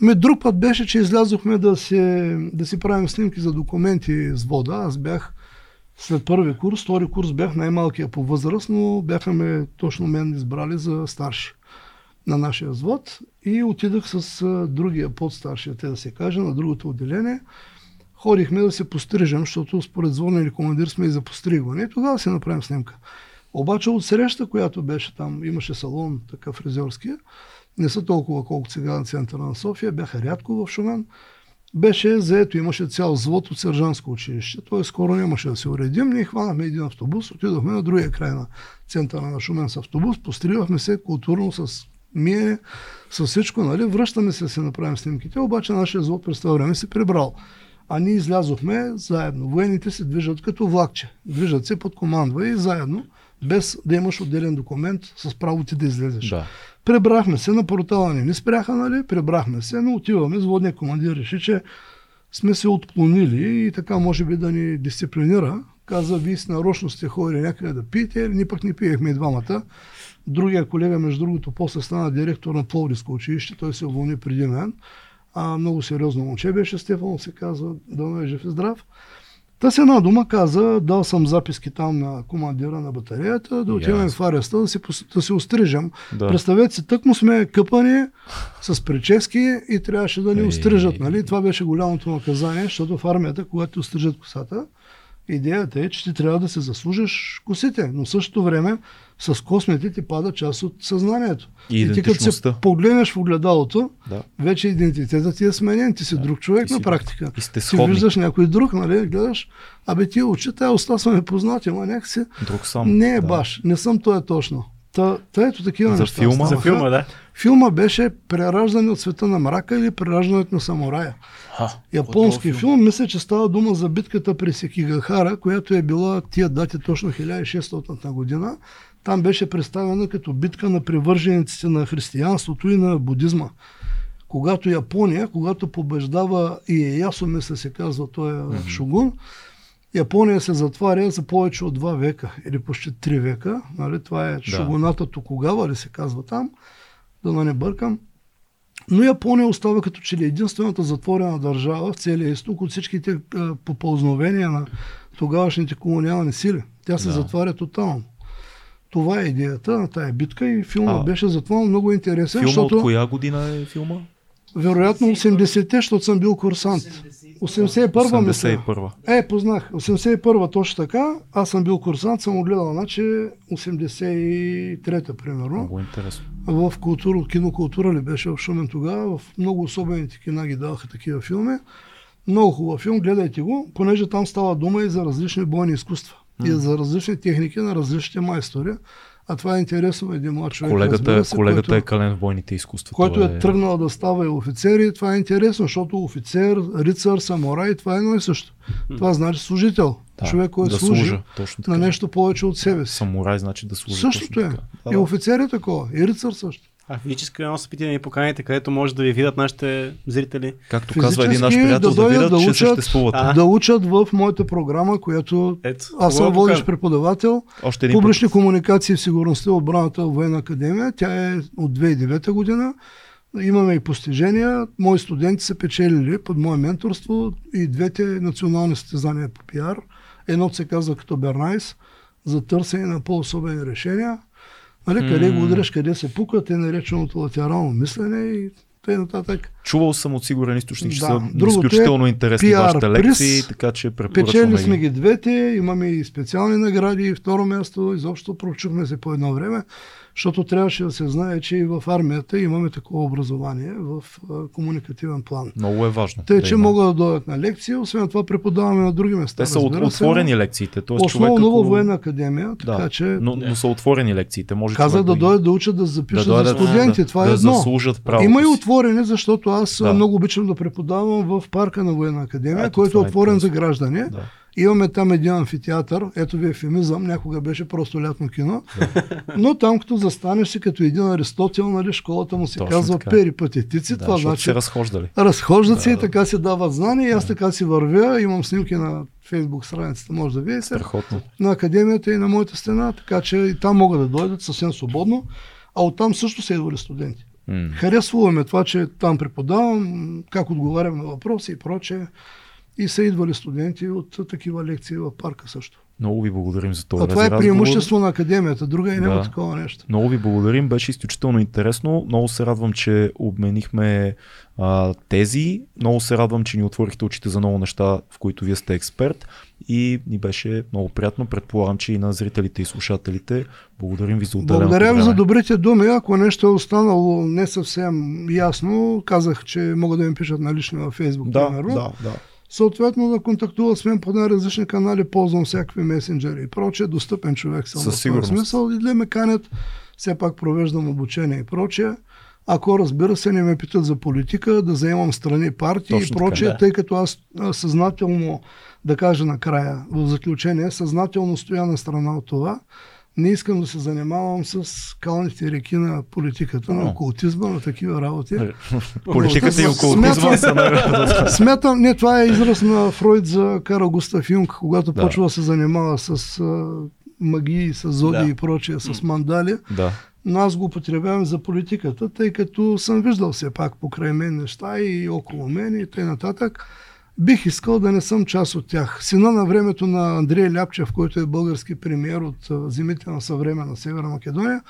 Ме друг път беше, че излязохме да, се, да си правим снимки за документи с вода. Аз бях след първи курс, втори курс бях най-малкия по възраст, но бяха ме точно мен избрали за старши на нашия взвод и отидах с другия подстаршия, те да се каже, на другото отделение. Ходихме да се пострижем, защото според звона или командир сме и за постригване. И тогава си направим снимка. Обаче от среща, която беше там, имаше салон, такъв фризьорски, не са толкова колкото сега на центъра на София, бяха рядко в Шумен. Беше заето, имаше цял звод от сержантско училище. Т.е. скоро нямаше да се уредим. Ние хванахме един автобус, отидохме на другия край на центъра на Шумен с автобус, постривахме се културно с мие, с всичко, нали? Връщаме се да се направим снимките, обаче нашия звод през това време се прибрал. А ние излязохме заедно. Военните се движат като влакче. Движат се под командва и заедно, без да имаш отделен документ с право ти да излезеш. Да. Пребрахме се на портала, не ни спряха, нали? Пребрахме се, но отиваме. Зводният командир реши, че сме се отклонили и така може би да ни дисциплинира. Каза, вие с нарочно сте ходили някъде да пиете, ние пък не пиехме и двамата. Другия колега, между другото, после стана директор на Пловдивско училище, той се уволни преди мен. А, много сериозно момче беше, Стефан се казва, да е жив и здрав. Та с една дума каза, дал съм записки там на командира на батареята, да отидем yes. в ареста, да се, да се острижам. Да. Представете си, тък му сме къпани с прически и трябваше да ни острижат. Нали? Това беше голямото наказание, защото в армията, когато острижат косата, идеята е, че ти трябва да се заслужиш косите, но в същото време с космите ти пада част от съзнанието. И, и ти като се погледнеш в огледалото, да. вече идентитетът ти е сменен, ти си да. друг човек ти на практика. И сте ти виждаш някой друг, нали, гледаш, абе ти очи, тая уста са ми познати, ама някакси друг съм. не е да. баш, не съм той е точно. Та, та ето такива за неща. Филма? За филма, да. Филма беше Прераждане от света на мрака или Прераждането на самурая. Ха, Японски филм. Мисля, че става дума за битката при Секигахара, която е била тия дати точно 1600 година. Там беше представена като битка на привържениците на християнството и на будизма. Когато Япония, когато побеждава и Еясо, мисля се казва, той е mm-hmm. шугун, Япония се затваря за повече от два века или почти три века. Нали? Това е да. шугуната Токугава, ли се казва там, да не бъркам. Но Япония остава като че ли единствената затворена държава в целия изток от всичките попълзновения на тогавашните колониални сили. Тя се да. затваря тотално. Това е идеята на тая битка и филма а, беше затова много интересен. Филма защото... от коя година е филма? Вероятно 80-те, защото съм бил курсант. 81-а мисля. Е, познах. 81-а точно така. Аз съм бил курсант, съм огледал, значи 83-та примерно. Много интересно. В култура, кинокултура ли беше в Шумен тогава. В много особените кина ги даваха такива филми. Много хубав филм, гледайте го, понеже там става дума и за различни бойни изкуства. И за различни техники на различните майстори. А това е интересно един млад човек. Колегата, се, колегата който, е кален в бойните изкуства. Който е... е тръгнал да става и офицер и това е интересно, защото офицер, рицар, самурай, това е едно и също. Това значи служител. Да, човек, който да служи служа, точно така. на нещо повече от себе си. Самурай значи да служи. Същото е. Да, и офицер е такова, и рицар също. А физически едно съпитие да ни поканите, където може да ви видят нашите зрители. Както казва един наш приятел, да, да видят, да учат, че съществуват. А? Да учат в моята програма, която Ето, аз съм водещ преподавател. Още един Публични път. комуникации в сигурността отбраната в Военна академия. Тя е от 2009 година. Имаме и постижения. Мои студенти са печелили под мое менторство и двете национални състезания по пиар. Едното се казва като Бернайс за търсене на по-особени решения Нали, къде го удряш, къде се пука, те нареченото латерално мислене и тъй нататък. Чувал съм от сигурен източник, че да. са Другото изключително е интересни PR вашите лекции, така че Печели сме ги двете, имаме и специални награди, второ място, изобщо прочухме се по едно време защото трябваше да се знае, че и в армията имаме такова образование в комуникативен план. Много е важно. Те, да че има. могат да дойдат на лекции, освен това преподаваме на други места. Те са отворени лекциите. Тоест Основно човек, ако... военна академия, така да, че... Но, но, са отворени лекциите. Може Казах да, да дойдат да учат да запишат да за студенти. Да, това да, е едно. право. Има и отворени, защото аз да. много обичам да преподавам в парка на военна академия, а, който е, е отворен е за граждани. Да Имаме там един амфитеатър, ето ви ефемизъм, някога беше просто лятно кино, но там като застанеш си като един Аристотел, нали, школата му се Точно казва така. перипатетици, да, това значи се разхождали. Разхождат да, се да. и така се дават знания и аз така си вървя, имам снимки на фейсбук страницата, може да видите. Страхотно. На академията и на моята стена, така че и там могат да дойдат съвсем свободно, а оттам също са идвали студенти. Mm. Харесваме това, че там преподавам, как отговарям на въпроси и прочее. И са идвали студенти от такива лекции в парка също. Много ви благодарим за това. А това е преимущество на академията, друга и да. няма такова нещо. Много ви благодарим, беше изключително интересно. Много се радвам, че обменихме а, тези. Много се радвам, че ни отворихте очите за много неща, в които вие сте експерт. И ни беше много приятно. Предполагам, че и на зрителите и слушателите. Благодарим ви за отделеното Благодаря ви за добрите думи. Ако нещо е останало не съвсем ясно, казах, че могат да ми пишат на лично във Фейсбук. Да, примерно. да, да съответно да контактуват с мен по най-различни канали, ползвам всякакви месенджери и прочее, достъпен човек съм Със този смисъл и да ме канят, все пак провеждам обучение и прочее. Ако разбира се не ме питат за политика, да заемам страни партии Точно и прочее, така, да. тъй като аз съзнателно, да кажа накрая, в заключение, съзнателно стоя на страна от това, не искам да се занимавам с калните реки на политиката, на окултизма, на такива работи. Е, (laughs) (laughs) политиката и окултизма смятам, смятам, не, това е израз на Фройд за Карл Густав Юнг, когато да. почва да се занимава с магии, с зоди да. и прочее, с мандали. Да. Но аз го употребявам за политиката, тъй като съм виждал все пак покрай мен неща и около мен и т.н. нататък бих искал да не съм част от тях. Сина на времето на Андрей Ляпчев, който е български премиер от зимите на съвременна Северна Македония,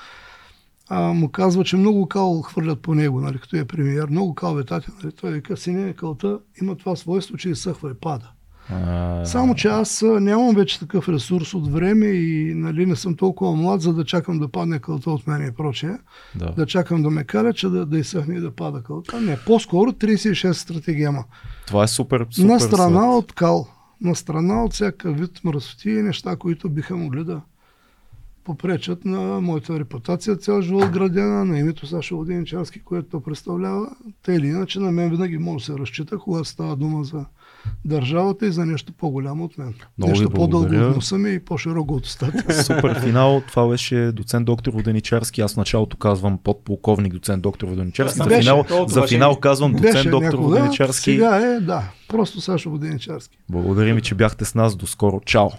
а, му казва, че много кал хвърлят по него, нали, като е премиер. Много кал ветати. Нали. Той вика, сине, кълта има това свойство, че изсъхва и пада. А... Само, че аз нямам вече такъв ресурс от време и нали, не съм толкова млад, за да чакам да падне кълта от мен и прочее. Да. да чакам да ме каля, че да, да изсъхне и да пада кълта. Не, по-скоро 36 стратегема. Това е супер, супер На страна съд. от кал. На страна от всяка вид мръсоти и неща, които биха могли да попречат на моята репутация цял живот градена, на името Сашо Владимичарски, което представлява. Те или иначе на мен винаги може да се разчита, когато става дума за държавата и за нещо по-голямо от мен. Много нещо по-дълго от носа ми и по-широко от устата. (laughs) Супер финал. Това беше доцент доктор Воденичарски. Аз в началото казвам подполковник доцент доктор Воденичарски. За финал, за финал казвам доцент беше доктор някога, Воденичарски. Сега е, да. Просто Сашо Воденичарски. Благодарим ви, че бяхте с нас. До скоро. Чао.